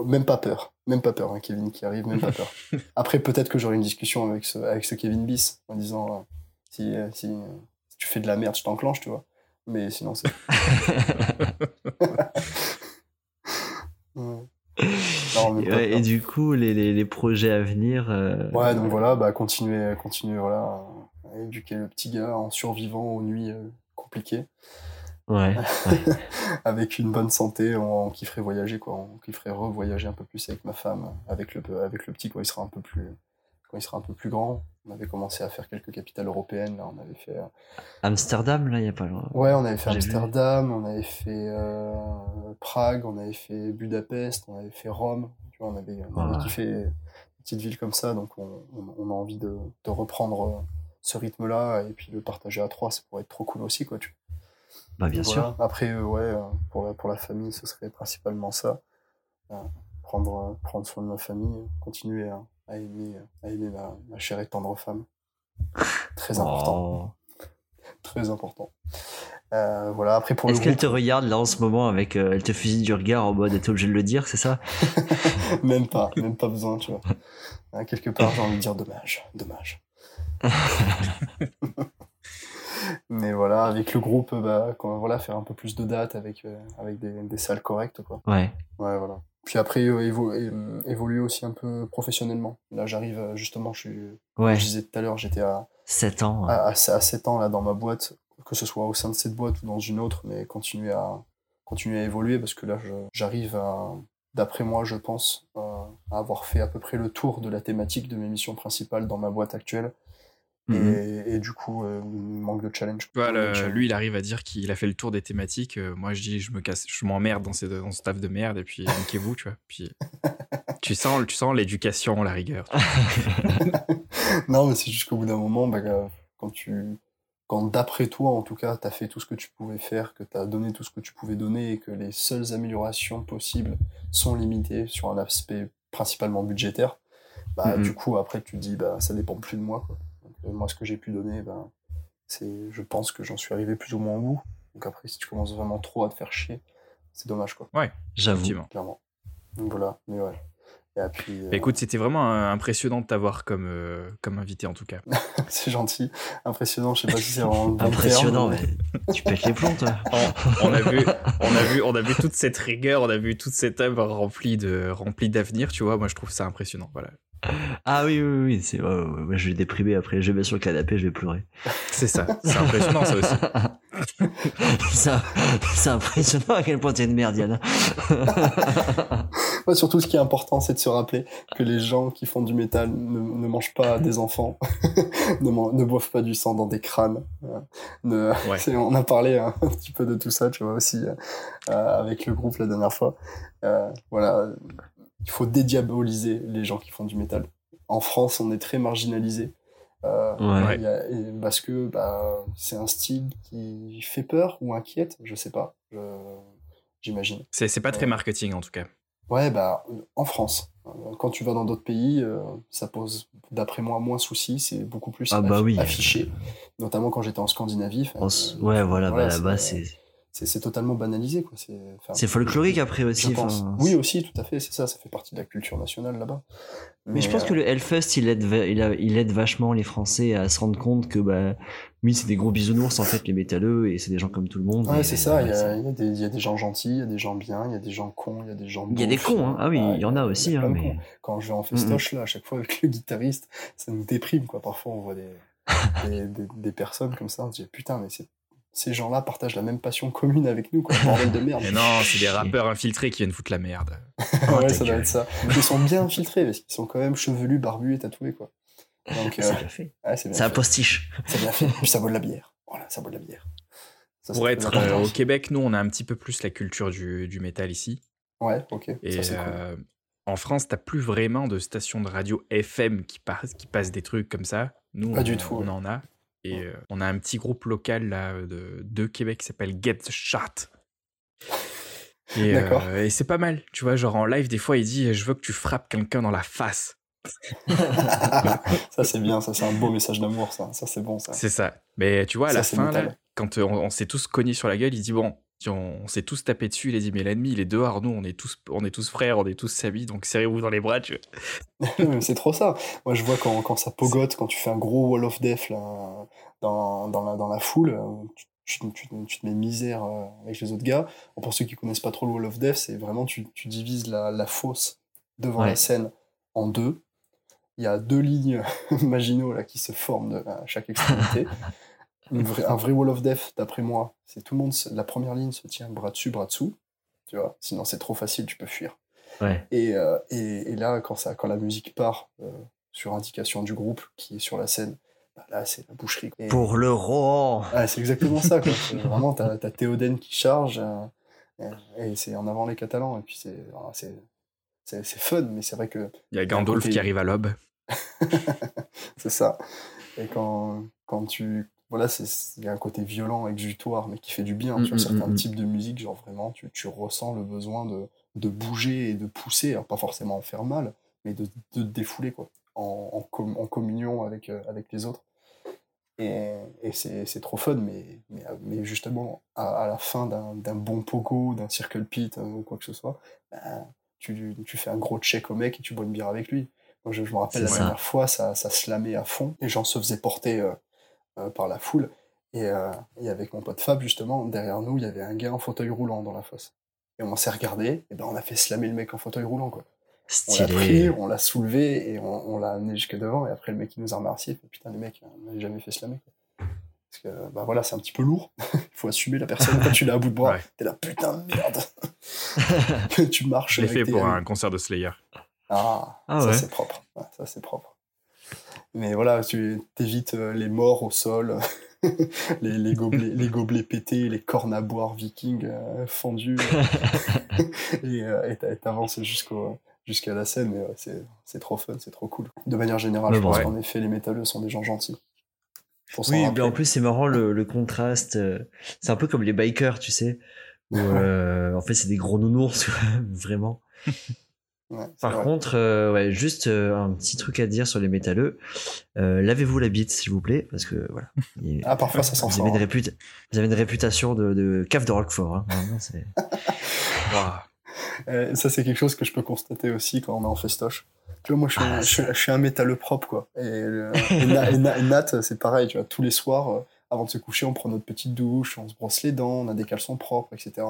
même pas peur. Même pas peur, hein, Kevin qui arrive, même pas peur. Après, peut-être que j'aurai une discussion avec ce, avec ce Kevin bis en disant euh, si, euh, si, euh, si tu fais de la merde, je t'enclenche, tu vois. Mais sinon, c'est. Ouais. Non, Ouais, et du coup, les, les, les projets à venir. euh, Ouais, donc voilà, bah, continuer, continuer voilà, à éduquer le petit gars en survivant aux nuits euh, compliquées. Ouais. avec une bonne santé, on, on kifferait voyager, quoi. On kifferait revoyager un peu plus avec ma femme, avec le, avec le petit quand il sera un peu plus, quand il sera un peu plus grand. On avait commencé à faire quelques capitales européennes, là, on avait fait, euh, Amsterdam, là, il y a pas loin. ouais, on avait fait vu. Amsterdam, on avait fait euh, Prague, on avait fait Budapest, on avait fait Rome, tu vois, on avait, on avait Ouais. kiffé des petites villes comme ça, donc on, on, a envie de, de reprendre euh, ce rythme-là et puis le partager à trois, ça pourrait être trop cool aussi, quoi, tu vois. Bah, bien Voilà. sûr. Après, euh, ouais, euh, pour la, pour la famille, ce serait principalement ça. Euh, prendre, prendre soin de ma famille, continuer à, à aimer, à aimer ma, ma chère et tendre femme. Très important. Oh. Très important. Euh, voilà, après pour Est-ce qu'elle te regarde là en ce moment avec. elle te fusille du regard en mode t'es obligé de le dire, c'est ça? Même pas, même pas besoin, tu vois. Hein, quelque part, j'ai envie de dire dommage, dommage. Mais voilà, avec le groupe, bah, quand- voilà, faire un peu plus de dates avec, euh, avec des, des salles correctes, quoi. Ouais. Ouais, voilà. Puis après, euh, évo- euh, évoluer aussi un peu professionnellement. Là, j'arrive, euh, justement, je suis, comme Ouais. je disais tout à l'heure, j'étais à, 7 ans. à, à, à 7 ans là dans ma boîte, que ce soit au sein de cette boîte ou dans une autre, mais continuer à, continuer à évoluer parce que là, j'arrive à, d'après moi, je pense, euh, à avoir fait à peu près le tour de la thématique de mes missions principales dans ma boîte actuelle. Mhm. Et, et du coup, euh, manque de challenge. Lui, il arrive à dire qu'il a fait le tour des thématiques. euh, moi, je dis, je me casse, je m'emmerde dans, ces, dans ce taf de merde, et puis niquez-vous, tu vois. Puis tu sens, tu sens l'éducation, la rigueur. non, mais c'est juste qu'au bout d'un moment, bah, euh, quand tu, quand d'après toi, en tout cas, tu as fait tout ce que tu pouvais faire, que tu as donné tout ce que tu pouvais donner et que les seules améliorations possibles sont limitées sur un aspect principalement budgétaire, bah, Mhm. du coup, après, tu te dis, bah, ça dépend plus de moi. Quoi. Euh, moi, ce que j'ai pu donner, bah, c'est, je pense que j'en suis arrivé plus ou moins au bout. Donc après, si tu commences vraiment trop à te faire chier, c'est dommage, quoi, J'avoue. Effectivement. clairement. Donc voilà, mais ouais. Et puis, euh, Bah, écoute, c'était vraiment euh, impressionnant de t'avoir comme, euh, comme invité, en tout cas. c'est gentil, impressionnant, je sais pas si c'est vraiment le bon Impressionnant, terme, mais tu pètes les plombs, toi. on a vu, on a vu, on a vu toute cette rigueur, on a vu toute cette œuvre remplie de, remplie d'avenir, tu vois. Moi, je trouve ça impressionnant. Voilà. Ah oui, oui, oui. C'est, ouais, ouais, ouais, moi, je vais déprimer après. Je vais mettre sur le canapé, je vais pleurer. C'est ça. C'est impressionnant, ça aussi. c'est, c'est impressionnant à quel point t'es une merde, Yann. Ouais, surtout, ce qui est important, c'est de se rappeler que les gens qui font du métal ne, ne mangent pas des enfants, ne, man- ne boivent pas du sang dans des crânes. euh, ne- Ouais. c'est- on a parlé hein, un petit peu de tout ça, tu vois, aussi, euh, euh, avec le groupe la dernière fois. Euh, voilà, il faut dédiaboliser les gens qui font du métal. En France, on est très marginalisé. Euh, Ouais. il y a- et parce que bah, c'est un style qui fait peur ou inquiète, je sais pas, j'imagine. C'est pas très marketing, en tout cas. Ouais, bah, en France. Euh, Quand tu vas dans d'autres pays, euh, ça pose, d'après moi, moins souci, c'est beaucoup plus Ah bah affi- oui. affiché. Notamment quand j'étais en Scandinavie. euh, Ouais, voilà, bah, voilà, là-bas, c'est- c'est, totalement banalisé, quoi. C'est folklorique après aussi. enfin, Oui, aussi, tout à fait, c'est ça, ça fait partie de la culture nationale là-bas. Mais je pense que le Hellfest, il aide, il, a- il aide vachement les Français à se rendre compte que, bah, oui, c'est des gros bisounours, en fait, les métalleux, et c'est des gens comme tout le monde. Ouais, c'est ça, il y, ouais, a, y des- il y a des gens gentils, il y a des gens bien, il y a des gens cons, il y a des gens Il y a des cons, hein. Ah oui, il y en a aussi, a hein, mais. Quand je vais en festoche, là, à chaque fois avec le guitariste, ça nous déprime, quoi. Parfois, on voit des, des, des- des personnes comme ça, on se dit, putain, mais c'est- ces gens-là partagent la même passion commune avec nous, quoi. Bordel de merde. Mais non, c'est des rappeurs infiltrés qui viennent foutre la merde. Oh, ouais, ta ça doit être ça. Ils sont bien infiltrés, parce qu'ils sont quand même chevelus, barbus et tatoués, quoi. Donc, euh, C'est bien fait. ouais, c'est un postiche. C'est bien fait. Puis ça vaut de la bière. Voilà, ça vaut de la bière. Ça, Pour être euh, au. Québec, nous, on a un petit peu plus la culture du, du métal ici. Ouais, ok. Et ça, c'est cool. euh, en France, t'as plus vraiment de stations de radio FM qui passent, qui passent des trucs comme ça. Nous, Pas on, du tout, on ouais. en a. Et euh, on a un petit groupe local là, de, de Québec qui s'appelle Get the Shot. Et, euh, et c'est pas mal, tu vois, genre en live, des fois, il dit Je veux que tu frappes quelqu'un dans la face. ça, c'est bien, ça, c'est un beau message d'amour, ça. Ça, c'est bon, ça. C'est ça. Mais tu vois, à Ça, la fin, là, quand on, on s'est tous cognés sur la gueule, il dit Bon, on, on s'est tous tapé dessus, il a dit mais l'ennemi il est dehors, nous on est tous, on est tous frères, on est tous amis, donc serrez-vous dans les bras. Tu c'est trop ça. Moi, je vois quand, quand ça pogote, quand tu fais un gros wall of death là, dans, dans, la, dans la foule, euh, tu, tu, tu, tu te mets misère euh, avec les autres gars. Bon, pour ceux qui connaissent pas trop le wall of death, c'est vraiment tu, tu divises la, la fosse devant Ouais. la scène en deux. Il y a deux lignes Maginot là, qui se forment de, à chaque extrémité. Vraie- un vrai wall of death, d'après moi, c'est tout le monde, la première ligne se tient bras dessus, bras dessous. Tu vois, sinon c'est trop facile, tu peux fuir. Ouais. Et, euh, et, et là, quand, ça, quand la musique part euh, sur indication du groupe qui est sur la scène, bah là, c'est la boucherie. Et- Pour le Rohan. Ah, c'est exactement ça. Quoi. Vraiment, t'as as Théoden qui charge, euh, et, c'est en avant les Catalans. Et puis c'est ah, c'est fun, mais c'est vrai que Il y a Gandalf côté- qui arrive à l'aube. c'est ça. Et quand, quand tu. Voilà, c'est- il y a un côté violent, exutoire, mais qui fait du bien. Mm, tu vois, mm, certains mm, mm. types de musique, genre vraiment, tu, tu ressens le besoin de, de bouger et de pousser, alors pas forcément en faire mal, mais de, de te défouler, quoi, en, en, com- en communion avec, euh, avec les autres. Et, et c'est trop fun, mais, mais, mais justement, à, à la fin d'un bon pogo, d'un circle pit, euh, ou quoi que ce soit, ben, tu, tu fais un gros check au mec et tu bois une bière avec lui. Je, je me rappelle la ça. dernière fois, ça, ça slamait à fond. Les gens se faisaient porter euh, euh, par la foule. Et, euh, et avec mon pote Fab, justement, derrière nous, il y avait un gars en fauteuil roulant dans la fosse. Et on s'est regardé, et ben on a fait slammer le mec en fauteuil roulant, quoi. On l'a pris, Stylé. on l'a soulevé, et on, on l'a amené jusque devant, et après le mec il nous a remercié, et putain, les mecs, on n'avait jamais fait slammer, quoi. Parce que, bah voilà, c'est un petit peu lourd. Il faut assumer la personne quand tu l'as à bout de bras. Ouais. T'es là, putain de merde. tu marches Je l'ai fait pour un concert de Slayer. ah, Ah ça ouais. c'est propre. Ouais, ça c'est propre. Mais voilà, tu évites les morts au sol, les, les, gobelets, les gobelets pétés, les cornes à boire vikings euh, fendus. et euh, et t'a- et t'avances jusqu'au jusqu'à la scène, mais ouais, c'est trop fun, c'est trop cool. De manière générale, je pense ouais. qu'en effet, les métalleux sont des gens gentils. Oui, mais en plus, c'est marrant le, le contraste. euh, C'est un peu comme les bikers, tu sais. Où, euh, en fait, c'est des gros nounours, vraiment. Ouais, Par vrai. contre, euh, ouais, juste euh, un petit truc à dire sur les métalleux. Euh, Lavez-vous la bite, s'il vous plaît, parce que voilà. Il- Ah, parfois ça s'en vous, avez une réput- vous avez une réputation de, de cave de Roquefort. Hein. Ça, c'est quelque chose que je peux constater aussi quand on est en festoche. Tu vois, moi, je suis, Ah, un, je suis, je suis un métalleux propre, quoi. Et, et Na- et Na- et Nat, c'est pareil, tu vois, tous les soirs, avant de se coucher, on prend notre petite douche, on se brosse les dents, on a des caleçons propres, etc.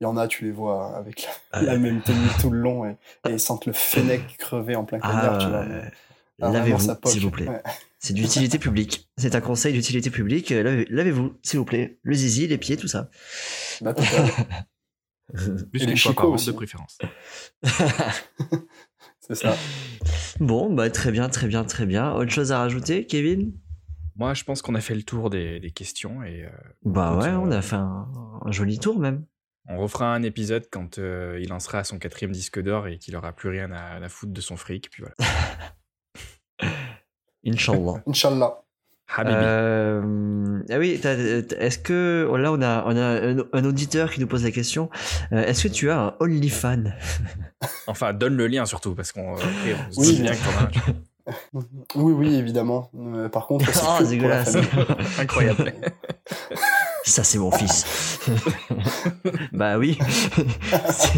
Il y en a, tu les vois avec la, la même tenue tout le long et, et ils sentent le fennec crever en plein Ah, euh, Ah, Lavez-vous, s'il vous plaît. Ouais. C'est d'utilité publique. C'est un conseil d'utilité publique. Euh, lave- Lavez-vous, s'il vous plaît. Le zizi, les pieds, tout ça. Bah, Et les qu'une fois chicots par an aussi. de préférence. c'est ça. bon, bah très bien, très bien, très bien. Autre chose à rajouter, Kevin? Moi, je pense qu'on a fait le tour des, des questions et euh, Bah ouais, euh, on a fait un, un joli tour même. On refera un épisode quand euh, il lancera son quatrième disque d'or et qu'il aura plus rien à, à foutre de son fric. Puis voilà. Inch'Allah. Inch'Allah. Habibi. Euh, ah oui, est-ce que oh, là on a, on a un, un auditeur qui nous pose la question. euh, est-ce que tu as un OnlyFan Enfin, donne le lien surtout parce qu'on euh, on Oui. bien. Oui, oui, évidemment. Euh, par contre, c'est Oh, pour la dégueulasse. Incroyable. Ça c'est mon fils. bah oui.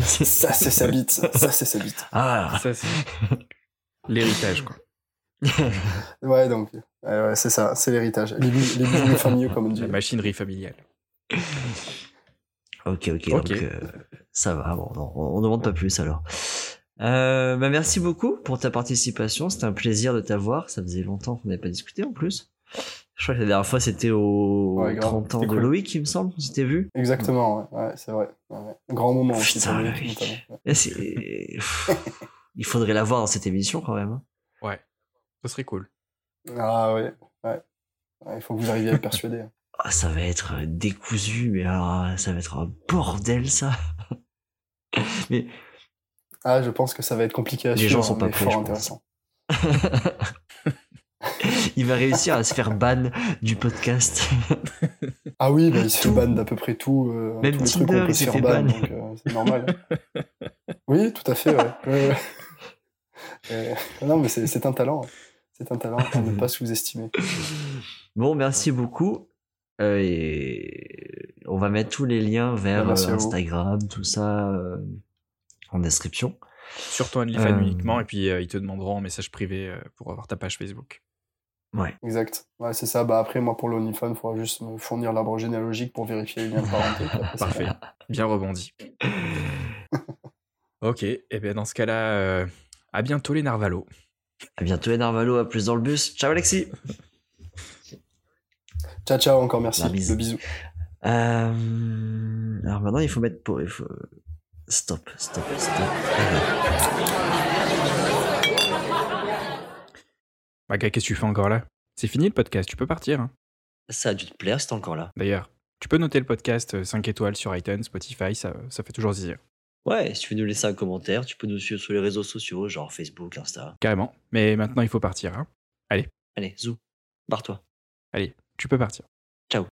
Ça, c'est sa bite. Ça, c'est sa bite. Ah. Ça, c'est l'héritage, quoi. Ouais, donc, ouais, c'est ça, c'est l'héritage. Les, les bijoux familiaux, comme on dit. La machinerie familiale. Ok, ok, donc euh, ça va, bon, non, on ne demande pas plus alors. Euh, bah merci beaucoup pour ta participation, c'était un plaisir de t'avoir, ça faisait longtemps qu'on n'avait pas discuté en plus. Je crois que la dernière fois c'était au Ouais, grave, 30 ans de c'était cool. Loïc, il me semble, on s'était vu. Exactement, ouais, ouais, c'est vrai. Ouais, grand moment. Putain, Loïc. Pff, il faudrait la voir dans cette émission quand même. hein. Ouais. Ça serait cool. Ah ouais, ouais. Ouais, Il faut que vous arriviez à le persuader. Ah, ça va être décousu, mais alors ça va être un bordel ça. mais Ah, je pense que ça va être compliqué à Les suivre, gens sont pas mais prêts, fort je pense. intéressant. Il va réussir à se faire ban du podcast. Ah oui, bah, il se fait Tout. ban d'à peu près tout. euh, Même tous les trucs Tinder, peut il se fait ban, ban. donc euh, c'est normal. oui, tout à fait, ouais. Euh, non, mais c'est un talent. C'est un talent à ne pas sous-estimer. Bon, merci beaucoup. Euh, et on va mettre tous les liens vers Bah, euh. Instagram, tout ça euh, en description. Sur ton OnlyFans Euh, uniquement, et puis euh, ils te demanderont en message privé euh, pour avoir ta page Facebook. Ouais. Exact. Ouais, c'est ça. Bah après, moi, pour l'OnlyFans, il faudra juste me fournir l'arbre généalogique pour vérifier les liens de parenté. Parfait. Bien rebondi. ok, et bien dans ce cas-là, euh, à bientôt les Narvalos. À bientôt les Narvalo, à plus dans le bus. Ciao Alexis. Ciao, ciao, encore merci. Le bisou. Euh, alors maintenant il faut mettre pour il faut stop stop stop. Bah, gars, qu'est-ce que tu fais encore là? C'est fini le podcast, tu peux partir. hein. Ça a dû te plaire, c'est encore là. D'ailleurs, tu peux noter le podcast euh, 5 étoiles sur iTunes, Spotify, ça, ça fait toujours zizir. Ouais, si tu veux nous laisser un commentaire, tu peux nous suivre sur les réseaux sociaux, genre Facebook, Insta. Carrément. Mais maintenant, il faut partir. hein. Allez, zou, barre-toi. Allez, tu peux partir.